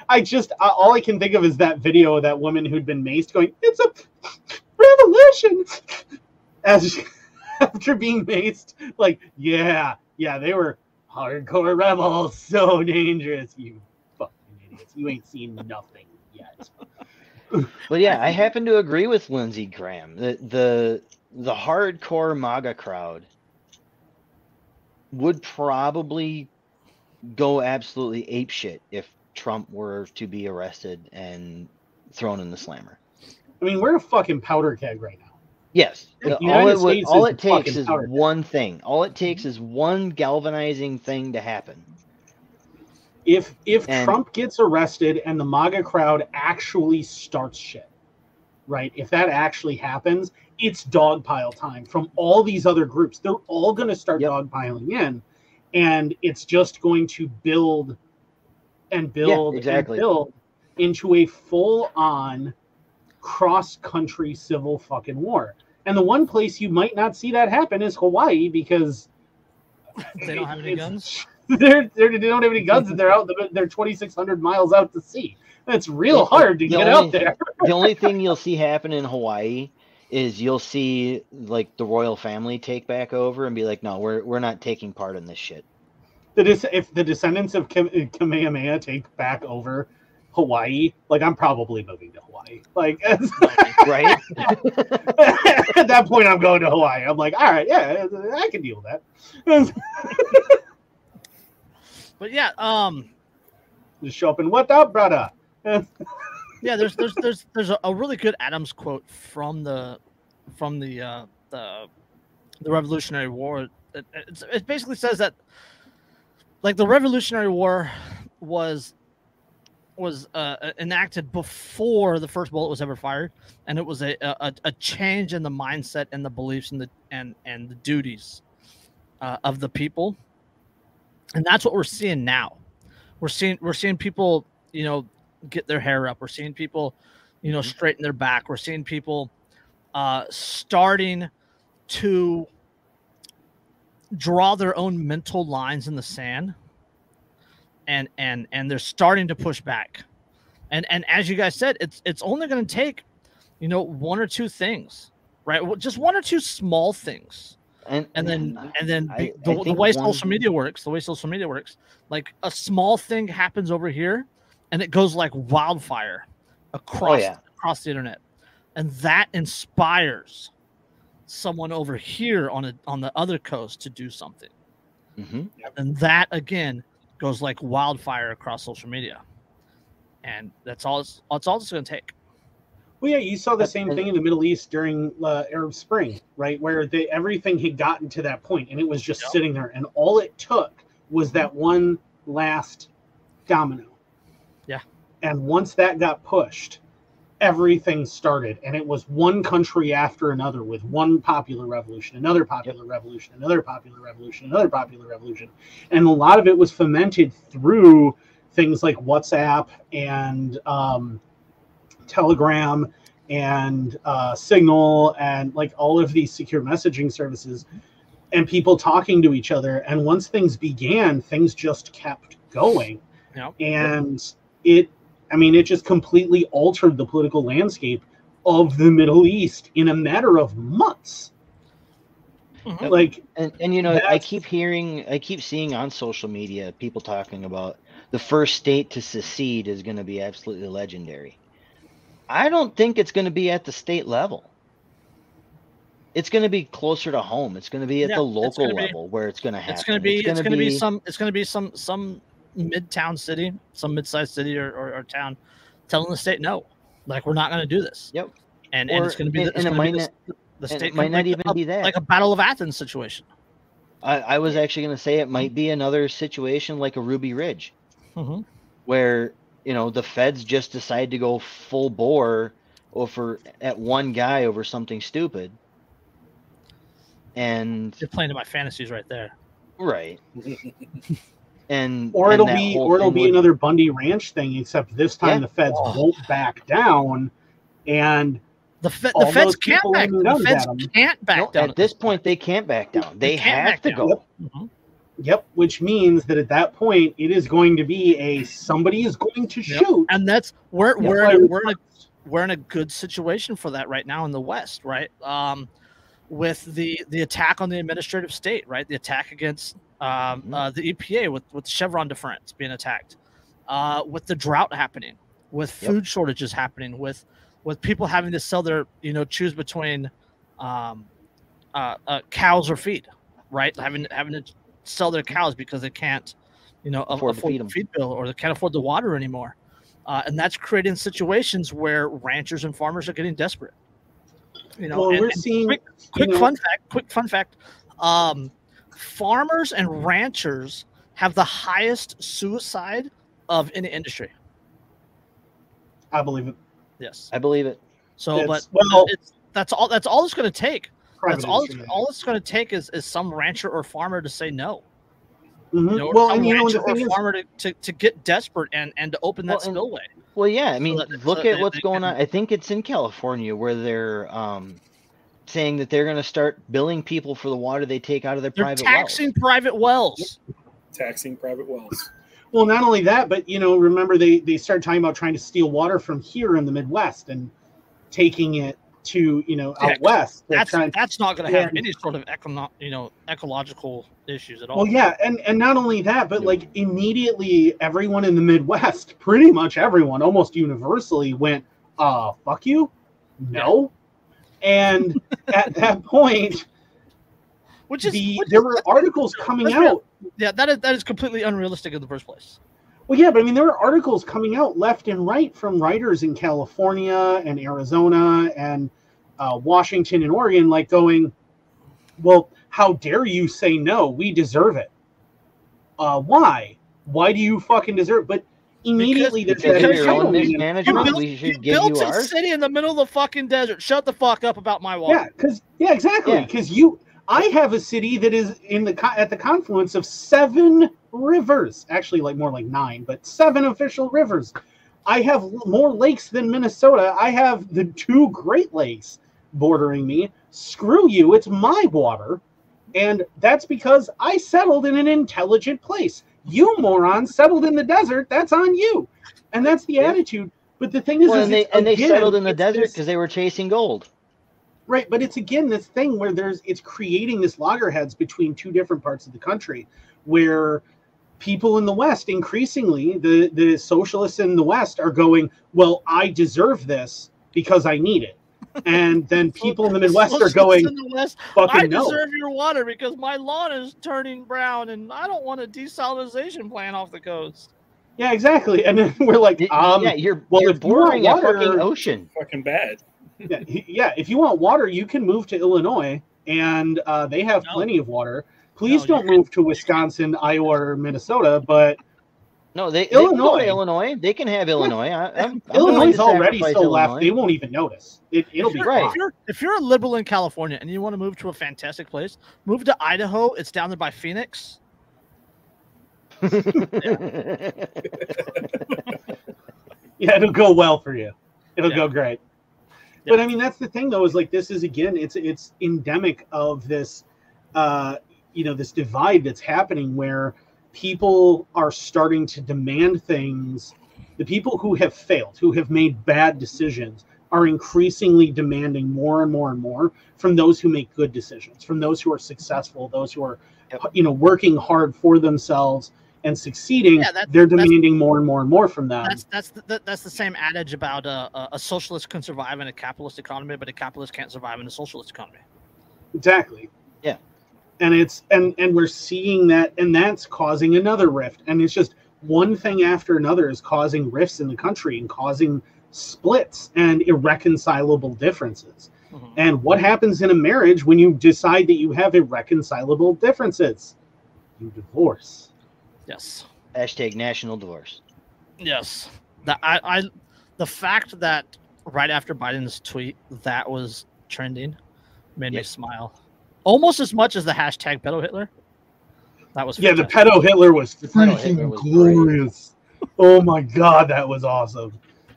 I just I- all I can think of is that video of that woman who'd been maced, going, "It's a revolution," as after being maced. Like, yeah, yeah, they were hardcore rebels, so dangerous. You fucking idiots! You ain't seen nothing yet. but yeah, I happen to agree with Lindsey Graham. The the the hardcore MAGA crowd would probably go absolutely apeshit if Trump were to be arrested and thrown in the slammer. I mean, we're a fucking powder keg right now. Yes. All it, would, all it takes is one thing. All it takes is one galvanizing thing to happen. If if And- Trump gets arrested and the MAGA crowd actually starts shit, right? If that actually happens, it's dogpile time from all these other groups. They're all going to start Yep. dogpiling in, and it's just going to build and build exactly. and build into a full-on cross-country civil fucking war. And the one place you might not see that happen is Hawaii because They don't have any guns. They're, they're, they don't have any guns and they're out. They're 2,600 miles out to sea. It's real hard to the get only- out there. the only thing you'll see happen in Hawaii is you'll see like the royal family take back over and be like, no, we're we're not taking part in this shit. The des- if the descendants of Kam- Kamehameha take back over Hawaii, like I'm probably moving to Hawaii. Like Right? at that point, I'm going to Hawaii. I'm like, all right, yeah, I can deal with that. But yeah, um, Just show up and what up, brother? Yeah. There's there's there's there's a, really good Adams quote from the from the uh, the the Revolutionary War. It, it basically says that like the Revolutionary War was was uh, enacted before the first bullet was ever fired, and it was a, a a change in the mindset and the beliefs and the and and the duties uh, of the people, and that's what we're seeing now. We're seeing we're seeing people, you know, get their hair up. We're seeing people, you know, Mhm. straighten their back. We're seeing people uh, starting to draw their own mental lines in the sand and and and they're starting to push back and and as you guys said it's it's only going to take you know one or two things right Well, just one or two small things And and then and then I- be- I the, the way social media works the way social media works like a small thing happens over here and it goes like wildfire across yeah. across the internet and that inspires someone over here on a on the other coast to do something Mhm. and that again goes like wildfire across social media and that's all it's, that's all it's going to take Well, yeah, you saw the same thing in the Middle East during uh, Arab Spring, right? Where they everything had gotten to that point, and it was just Yep. sitting there, and all it took was that one last domino. Yeah. And once that got pushed, everything started, and it was one country after another with one popular revolution, another popular revolution, another popular revolution, another popular revolution, and a lot of it was fomented through things like WhatsApp and um, Telegram and uh, Signal and like all of these secure messaging services and people talking to each other. And once things began, things just kept going. Yep. And it, I mean, it just completely altered the political landscape of the Middle East in a matter of months. Mhm. Like, And and you know, I keep hearing, I keep seeing on social media people talking about the first state to secede is going to be absolutely legendary. I don't think it's going to be at the state level. It's going to be closer to home. It's going to be at Yeah, the local gonna be- level where it's going to happen. it's going to be it's gonna going to be some it's going to be some some midtown city some mid-sized city or, or, or town telling the state no like we're not going to do this Yep. and and it's going to be and- the, and it gonna be might the, the state might not even a- be that. like a battle of athens situation I, I was actually going to say it might be another situation like a Ruby Ridge. Mhm. where you know the feds just decide to go full bore over at one guy over something stupid and you're playing to my fantasies right there right and or and it'll be, or it'll be would- another Bundy Ranch thing, except this time Yeah. the feds Oh. won't back down. And the, fe- the feds can't back aiming the feds can't back no, down at this point they can't back down they, can't have back to down. go Mhm. Yep, which means that at that point it is going to be a somebody is going to Yep. shoot. and that's we're Yeah, we're in, we're in a we're in a good situation for that right now in the West, right? Um, with the the attack on the administrative state, right? The attack against um, Mhm. uh, the EPA with with Chevron deference being attacked, uh, with the drought happening, with Yep. food shortages happening, with with people having to sell their you know choose between um, uh, uh, cows or feed, right? Having having to sell their cows because they can't you know Afford afford, the feed bill or they can't afford the water anymore uh, and that's creating situations where ranchers and farmers are getting desperate. You know, well, and- we're and seeing quick, you know, fun fact. Quick fun fact. Um, farmers and ranchers have the highest suicide of any industry. I believe it. Yes. i believe it So, It's- but well, it's that's all. That's all it's going to take. That's all. It's, all it's going to take is is some rancher or farmer to say no. Mhm. You know, well, some and you know, rancher the thing or is, farmer to, to, to get desperate and, and to open that Well, and- spillway. Well, yeah. I mean, that- so look that at they- what's they going can- on. I think it's in California where they're um, saying that they're going to start billing people for the water they take out of their They're private taxing wells. private wells. taxing private wells. well, not only that, but you know, remember they they started talking about trying to steal water from here in the Midwest and taking it to you know Yeah, out west. That's trying- that's not going to have Yeah. any sort of econo- you know ecological issues at all. Well, yeah, and and not only that, but like immediately, everyone in the Midwest, pretty much everyone, almost universally, went, "Uh, fuck you, no." And at that point, which is, the which there is- were articles coming out. yeah, that is that is completely unrealistic in the first place. Well, yeah, but I mean, there were articles coming out left and right from writers in California and Arizona and uh, Washington and Oregon, like going, "Well, how dare you say no? We deserve it. Uh, why? Why do you fucking deserve?" But immediately, Because there's of that your own entitlement. You built, we you should give built you a ours. city in the middle of the fucking desert. Shut the fuck up about my water. Yeah, because yeah, exactly. Yeah. Because you, I have a city that is in the at the confluence of seven rivers. Actually, like more like nine, but seven official rivers. I have more lakes than Minnesota. I have the two Great Lakes bordering me. Screw you! It's my water, and that's because I settled in an intelligent place. You morons settled in the desert. That's on you, and that's the attitude. But the thing is, Well, is and they and they settled in the desert because they were chasing gold. Right, but it's again this thing where there's it's creating this loggerheads between two different parts of the country where people in the West increasingly the the socialists in the West are going, well, I deserve this because I need it. And then people in the Midwest are going, in the West, fucking I no. deserve your water because my lawn is turning brown and I don't want a desalination plant off the coast. Yeah, exactly. And then we're like, um, yeah, you're well, you're if you want a water- fucking ocean. Fucking bad. yeah, yeah, if you want water, you can move to Illinois, and uh, they have No. plenty of water. Please No, don't you move to Wisconsin, Iowa, or Minnesota. But No, they, they Illinois. to Illinois. They can have Illinois. I, I'm, I'm Illinois is already sacrifice so left; they won't even notice. It, it'll if be you're, right. If you're, if you're a liberal in California and you want to move to a fantastic place, move to Idaho. It's down there by Phoenix. Yeah, it'll go well for you. It'll Yeah. go great. Yeah. But I mean, that's the thing, though, is like this is again, it's it's endemic of this, uh, you know, this divide that's happening where people are starting to demand things. The people who have failed, who have made bad decisions, are increasingly demanding more and more and more from those who make good decisions, from those who are successful, those who are, Yep. you know, working hard for themselves and succeeding. Yeah, that's- they're that's- demanding more and more and more from them. That's that's the, that- that's the same adage about uh, a a socialist can survive in a capitalist economy, but a capitalist can't survive in a socialist economy. Exactly. Yeah. And it's and and we're seeing that and that's causing another rift. And it's just one thing after another is causing rifts in the country and causing splits and irreconcilable differences. Mhm. And what happens in a marriage when you decide that you have irreconcilable differences? You divorce. Yes. Hashtag national divorce. Yes. That I, I the fact that right after Biden's tweet that was trending made me smile. Almost as much as the hashtag pedo Hitler. That was Yeah, the pedo Hitler was pedo Hitler freaking was great. glorious. Oh my god, that was awesome.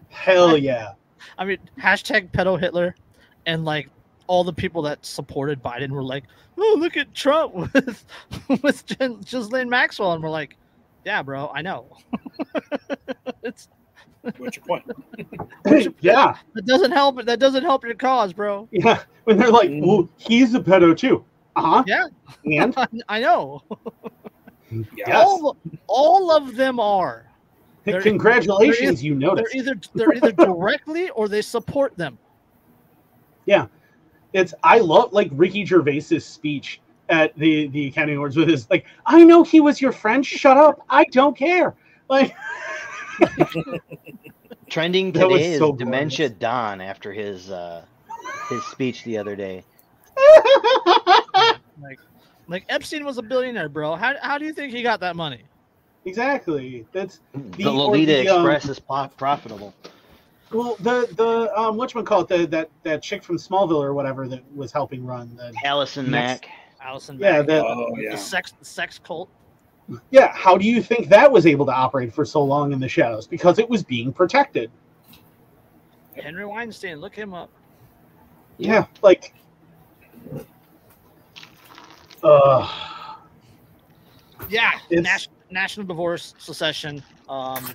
Hell yeah. I mean, hashtag pedo Hitler, and like all the people that supported Biden were like, "Oh, look at Trump with with Jen- Ghislaine Maxwell," and we're like, "Yeah, bro, I know." it's What's your point? yeah. that doesn't help. That doesn't help your cause, bro. Yeah. When they're like, well, he's a pedo too. Uh-huh. Yeah. And I know. yes. All all of them are. They're- Congratulations, they're you They're either they're either directly or they support them. Yeah, it's I love like Ricky Gervais's speech at the the Academy Awards with his like, I know he was your friend. Shut up. I don't care. Like Trending That was today is so Dementia Don after his uh, his speech the other day. Like like Epstein was a billionaire, bro. How how do you think he got that money? exactly. That's The, or Lolita the, um, Express is po- profitable. well the the um whatchamacallit, the that that chick from Smallville or whatever that was helping run the Allison Next- Mack. Allison Yeah, Mack, the- Oh the sex the sex cult. Yeah, how do you think that was able to operate for so long in the shadows? Because it was being protected. Henry Weinstein, look him up. Yeah, like. Uh, Yeah, It's- Nas- national divorce secession. Um,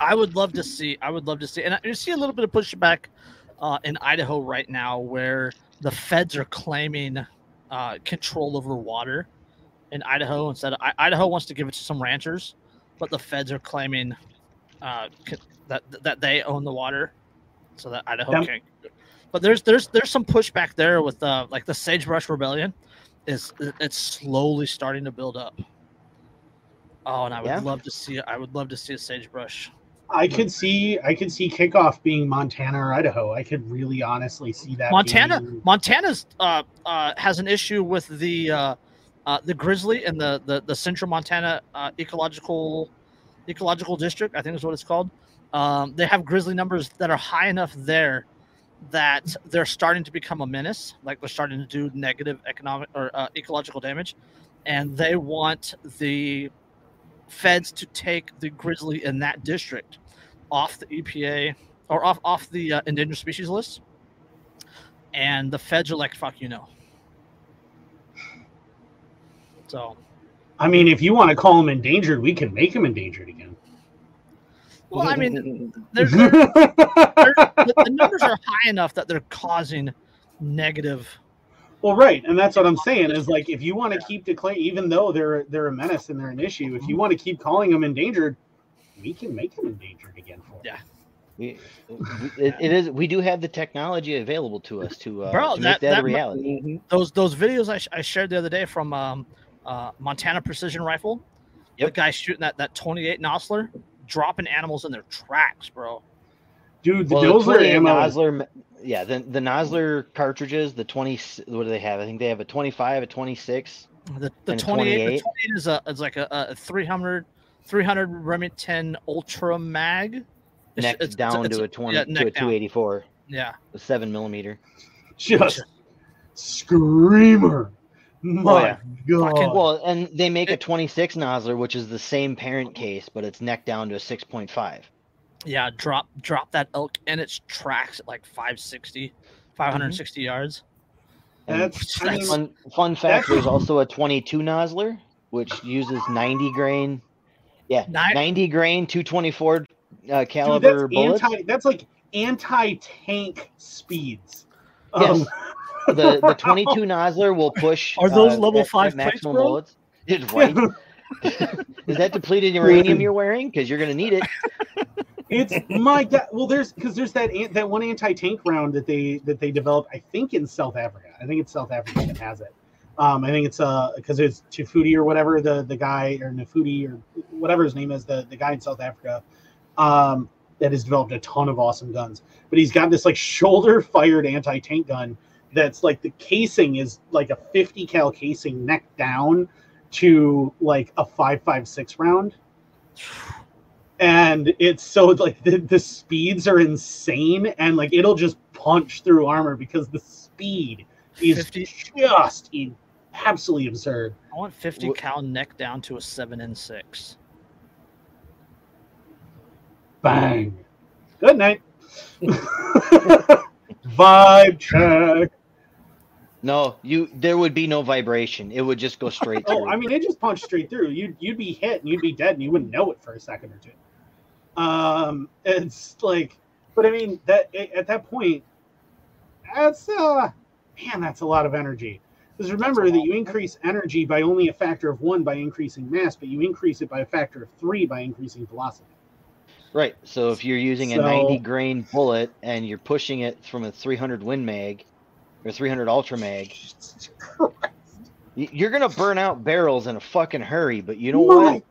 I would love to see. I would love to see, and I you see a little bit of pushback uh, in Idaho right now, where the feds are claiming uh, control over water in Idaho instead. Of, I, Idaho wants to give it to some ranchers, but the feds are claiming uh, that that they own the water, so that Idaho Yep. can't. But there's there's there's some pushback there with uh, like the Sagebrush Rebellion is it's slowly starting to build up. Oh, and I would Yeah. love to see I would love to see a sagebrush. I could see, I could see kickoff being Montana or Idaho. I could really honestly see that. Montana being- Montana's uh, uh, has an issue with the uh, the grizzly and the, the the central Montana uh, ecological ecological district. I think is what it's called. Um, they have grizzly numbers that are high enough there that they're starting to become a menace. Like they're starting to do negative economic or uh, ecological damage, and they want the feds to take the grizzly in that district off the EPA or off off the uh, endangered species list. And the feds are like, "Fuck you, no." So, I mean, if you want to call them endangered, we can make them endangered again. well, I mean, they're, they're, they're, the, the numbers are high enough that they're causing negative. Well, right, and that's what I'm saying is like if you want to keep declaring, even though they're they're a menace and they're an issue, if you want to keep calling them endangered, we can make them endangered again for. Yeah. We, we- it, it is. We do have the technology available to us to, uh, Bro, to that- make that, that- a reality. Those those videos I, sh- I shared the other day from um, uh, Montana Precision Rifle. The guy shooting that that 28 Nosler, dropping animals in their tracks, bro. Dude, the Well, the Nosler ammo. Nosler, yeah, the the Nosler cartridges, the twenty. What do they have? I think they have a twenty-five, a twenty-six. The the And a 28, the 28? 28 is a is like a, a 300 300 Remington Ultra Mag. It's- Neck it's- it's- down it's to a twenty yeah, to a neck down. two eighty-four, Yeah. a seven millimeter. just screamer. My Oh, yeah. God. Fucking- Well, and they make a 26 Nosler, which is the same parent case, but it's neck down to a 6.5. Yeah, drop drop that elk in its tracks at like 560, 560 yards. And That's- I mean, fun, fun fact: that's- there's also a 22 Nosler, which uses 90 grain. Yeah, Ni- 90 grain, 224 uh, Dude, caliber that's bullets. anti. That's like anti-tank speeds. Yes. Um, the the 22 Nosler will push. Are those uh, level five plates, maximum bro? bullets? It's right. Is that depleted uranium you're wearing? Because you're gonna need it. It's my god. Well, there's because there's that that one anti-tank round that they that they developed. I think in South Africa. I think it's South Africa that has it. Um, I think it's uh because it's Tufudi or whatever the the guy or Nafudi or whatever his name is the the guy in South Africa um, that has developed a ton of awesome guns. But he's got this like shoulder fired anti-tank gun that's like the casing is like a 50 cal casing neck down to like a 556 round. And it's so like the, the speeds are insane and like it'll just punch through armor because the speed is 50 just in- absolutely absurd. I want 50 Wha- cal neck down to a 7 and 6. bang. Good night. Vibe check No, you. There would be no vibration. It would just go straight through. oh i mean it just punched straight through you'd, you'd be hit and you'd be dead and you wouldn't know it for a second or two um it's like but i mean that at that point that's uh man that's a lot of energy because remember that you increase energy by only a factor of one by increasing mass but you increase it by a factor of three by increasing velocity Right. So if you're using a 90 grain bullet and you're pushing it from a 300 Win Mag or 300 Ultra Mag, Jesus Christ. y- you're gonna burn out barrels in a fucking hurry. But you know My what?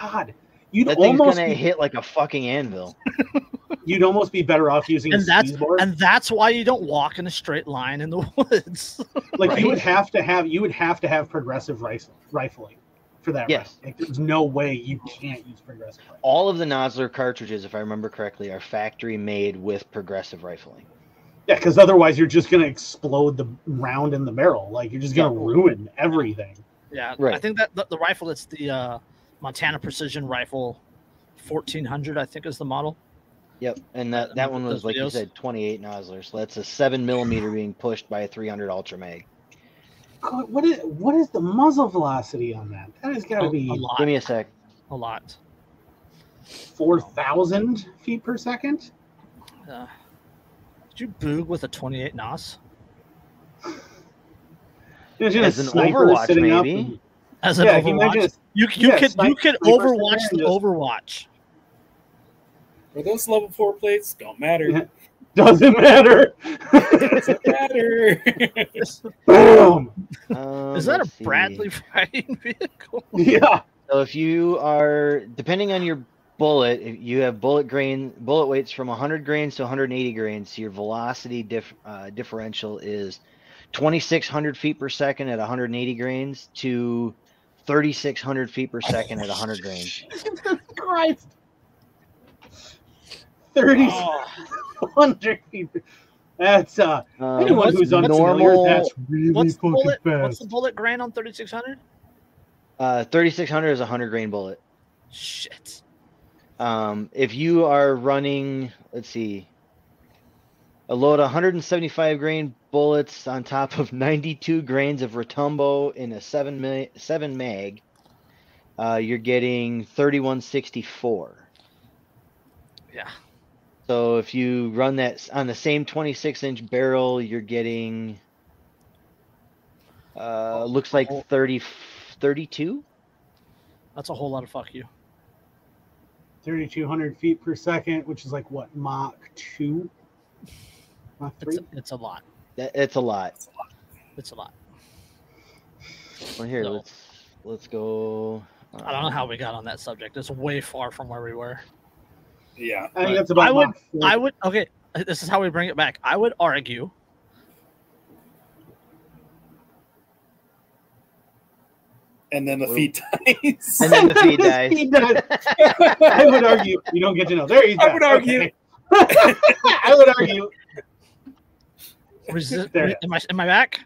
god you'd That thing's almost gonna be, hit like a fucking anvil. you'd almost be better off using And a that's board. and that's why you don't walk in a straight line in the woods. like Right. you would have to have you would have to have progressive rifle, rifling for that Yes. like there's no way you can't use progressive rifling. All of the Nosler cartridges, if I remember correctly, are factory made with progressive rifling. Yeah, because otherwise you're just gonna explode the round in the barrel. Like you're just gonna Yeah. ruin everything. Yeah, I think that the, the rifle it's the uh, Montana Precision Rifle 1400. I think is the model. Yep, and that, that one was like you said, 28 Nosler. So that's a seven millimeter being pushed by a 300 Ultra Mag. God, what is what is the muzzle velocity on that? That has got A, to be a lot. Give me a sec. a lot. four thousand feet per second. Uh, did you boog with a 28 Nos? As an Overwatch, maybe? As an yeah, you? Overwatch, a- you you yeah, could you could Overwatch the there and Overwatch. Are those level four plates? Don't matter. Yeah. Doesn't matter. Doesn't matter. Boom. Um, Is that a let's see. Bradley fighting vehicle? Yeah. So if you are depending on your bullet, if you have bullet grain bullet weights from 100 grains to 180 grains. So your velocity diff, uh, differential is 2,600 feet per second at 180 grains to 3,600 feet per second at 100 grains. Jesus Christ. Thirty Oh, hundred feet. That's uh Um, anyone what's- who's what's unfamiliar, normal- that's really what's fucking bullet? fast. What's the bullet grain on 3600? uh, 3,600 is a 100 grain bullet. Shit. Um, if you are running, let's see, a load of 175 grain bullets on top of 92 grains of Retumbo in a seven ma- seven mag, uh, you're getting 3164. Yeah. So if you run that on the same 26 inch barrel, you're getting uh, looks like 30 32. That's a whole lot of fuck you. 3200 feet per second, which is like what, Mach 2? Mach It's 3? a, it's a lot. It's a lot. It's a lot. Well, here No. let's let's go. I don't know how uh, we got on that subject. It's way far from where we were. yeah. I think that's about I would- Mach I would okay. This is how we bring it back. I would argue. And then the Well- feet dies. And then the feed dies. Feed dies. I would argue you don't get to know. There he's I would argue. Okay. I would argue. Resist, There. am I am I back?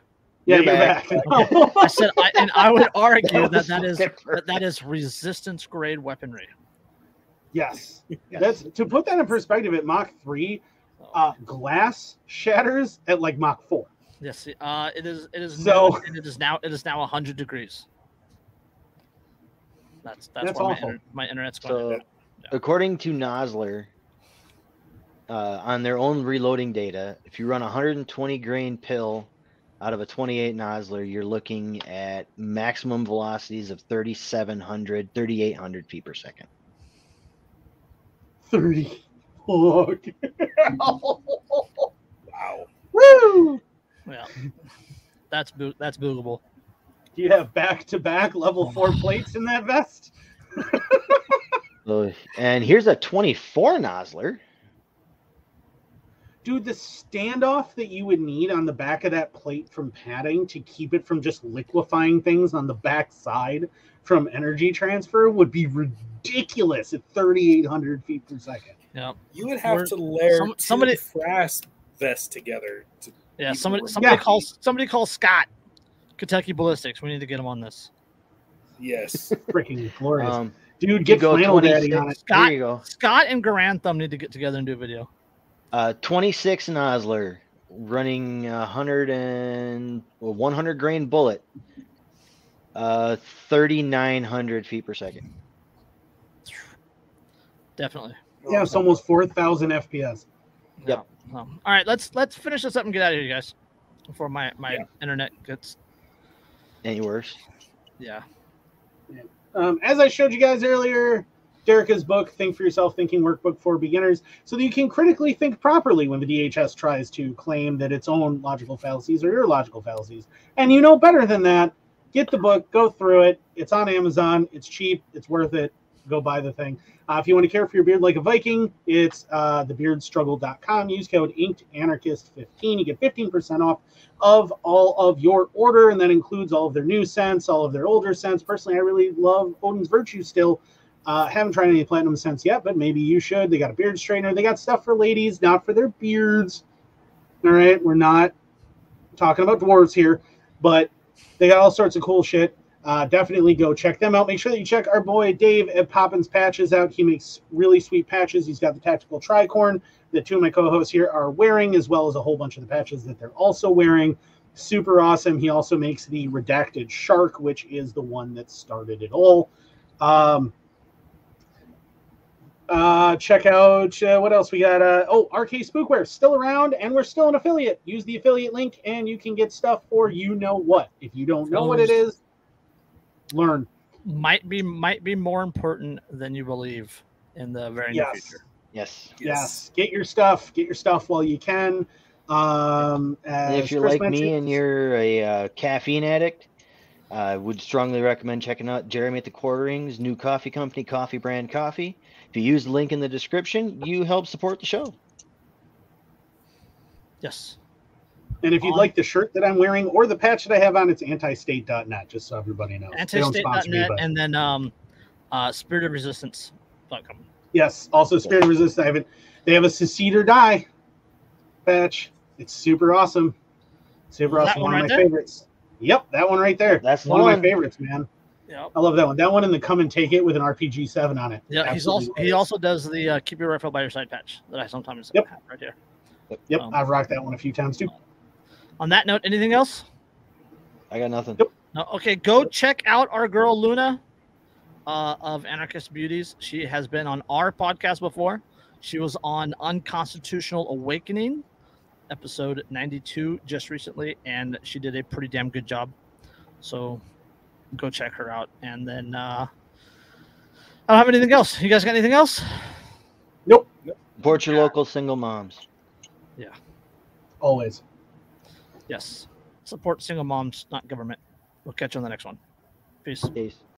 Yeah, You're you're, back. back. I said, I, and I would argue that was that is that, that is resistance grade weaponry. yes. That's to put that in perspective at Mach 3, uh, glass shatters at like Mach 4. Yes, uh, it is. It is. So- noon, and it is now. It is now hundred degrees. That's that's, That's where my, awful. inter- my internet's going. So, according to Nosler, uh, on their own reloading data, if you run a 120 grain pill out of a 28 Nosler, you're looking at maximum velocities of 3,700, 3,800 feet per second. 30. Fuck. wow. Woo! yeah, that's boo- that's boogable. Do you have back to back level 4 plates in that vest? And here's a 24 Nosler. Dude, the standoff that you would need on the back of that plate from padding to keep it from just liquefying things on the back side from energy transfer would be ridiculous at 3,800 feet per second. Yeah, You would have Or to layer some- two somebody- frass vests together. To, yeah. Somebody were somebody Yeah. calls somebody calls Scott. Kentucky Ballistics. We need to get him on this. yes. Freaking glorious. Um, Dude, get go flannel daddy on 26. it. Scott- Here you go. Scott and Garand Thumb need to get together and do a video. Uh, 26 Nosler running a 100 and well, 100 grain bullet. Uh, 3,900 feet per second. Definitely. Yeah, it's almost 4,000 FPS. Yep. Yeah. Um, all right, let's let's finish this up and get out of here, you guys, before my my Yeah. internet gets Any worse? yeah. Um, as I showed you guys earlier, Derica's book, Think for Yourself Thinking Workbook for Beginners, so that you can critically think properly when the DHS tries to claim that its own logical fallacies are your logical fallacies. And you know better than that. Get the book, go through it. It's on Amazon. It's cheap. It's worth it. Go buy the thing. Uh, if you want to care for your beard like a Viking, it's uh, thebeardstruggle.com. Use code InkedAnarchist15. You get 15% off of all of your order, and that includes all of their new scents, all of their older scents. Personally, I really love Odin's Virtue still. Uh, haven't tried any platinum scents yet, but maybe you should. They got a beard straightener. They got stuff for ladies, not for their beards. All right, we're not talking about dwarves here, but they got all sorts of cool shit. Uh, definitely go check them out. Make sure that you check our boy Dave at Poppins Patches out. He makes really sweet patches. He's got the tactical tricorn that two of my co-hosts here are wearing, as well as a whole bunch of the patches that they're also wearing. Super awesome. He also makes the redacted shark, which is the one that started it all. Um, uh, check out uh, what else we got. Uh, oh, RK Spookware still around, and we're still an affiliate. Use the affiliate link, and you can get stuff for you know what. If you don't know what it is, learn. Might be might be more important than you believe in the very near future. Yes. Yes. Get your stuff. Get your stuff while you can. Um, if you're Chris like me and you're a uh, caffeine addict, I would strongly recommend checking out Jeremy at the Quarterings new coffee company, Coffee Brand Coffee. If you use the link in the description, you help support the show. Yes. And if you'd like the shirt that I'm wearing or the patch that I have on, it's antistate.net, just so everybody knows. Don't me, but- and then um uh Spirit of Resistance.com. Yes. Also, Spirit of Resistance. I have it. They have a secede or die patch. It's super awesome. Super awesome. one One, right of my there? favorites. Yep, that one right there. That's the one of my favorites, man. Yep. I love that one. That one and the come and take it with an RPG seven on it. Yeah, he's also he also does the uh, keep your rifle by your side patch that I sometimes Yep. have right here. Yep, um, I've rocked that one a few times too. On that note, anything else? I got nothing. Yep. No. Okay, go check out our girl Luna uh, of Anarchist Beauties. She has been on our podcast before. She was on Unconstitutional Awakening, episode 92, just recently, and she did a pretty damn good job. So go check her out. And then uh, I don't have anything else. You guys got anything else? Nope. Support your local single moms. Yeah. Always. Yes. Support single moms, not government. We'll catch you on the next one. Peace. Peace.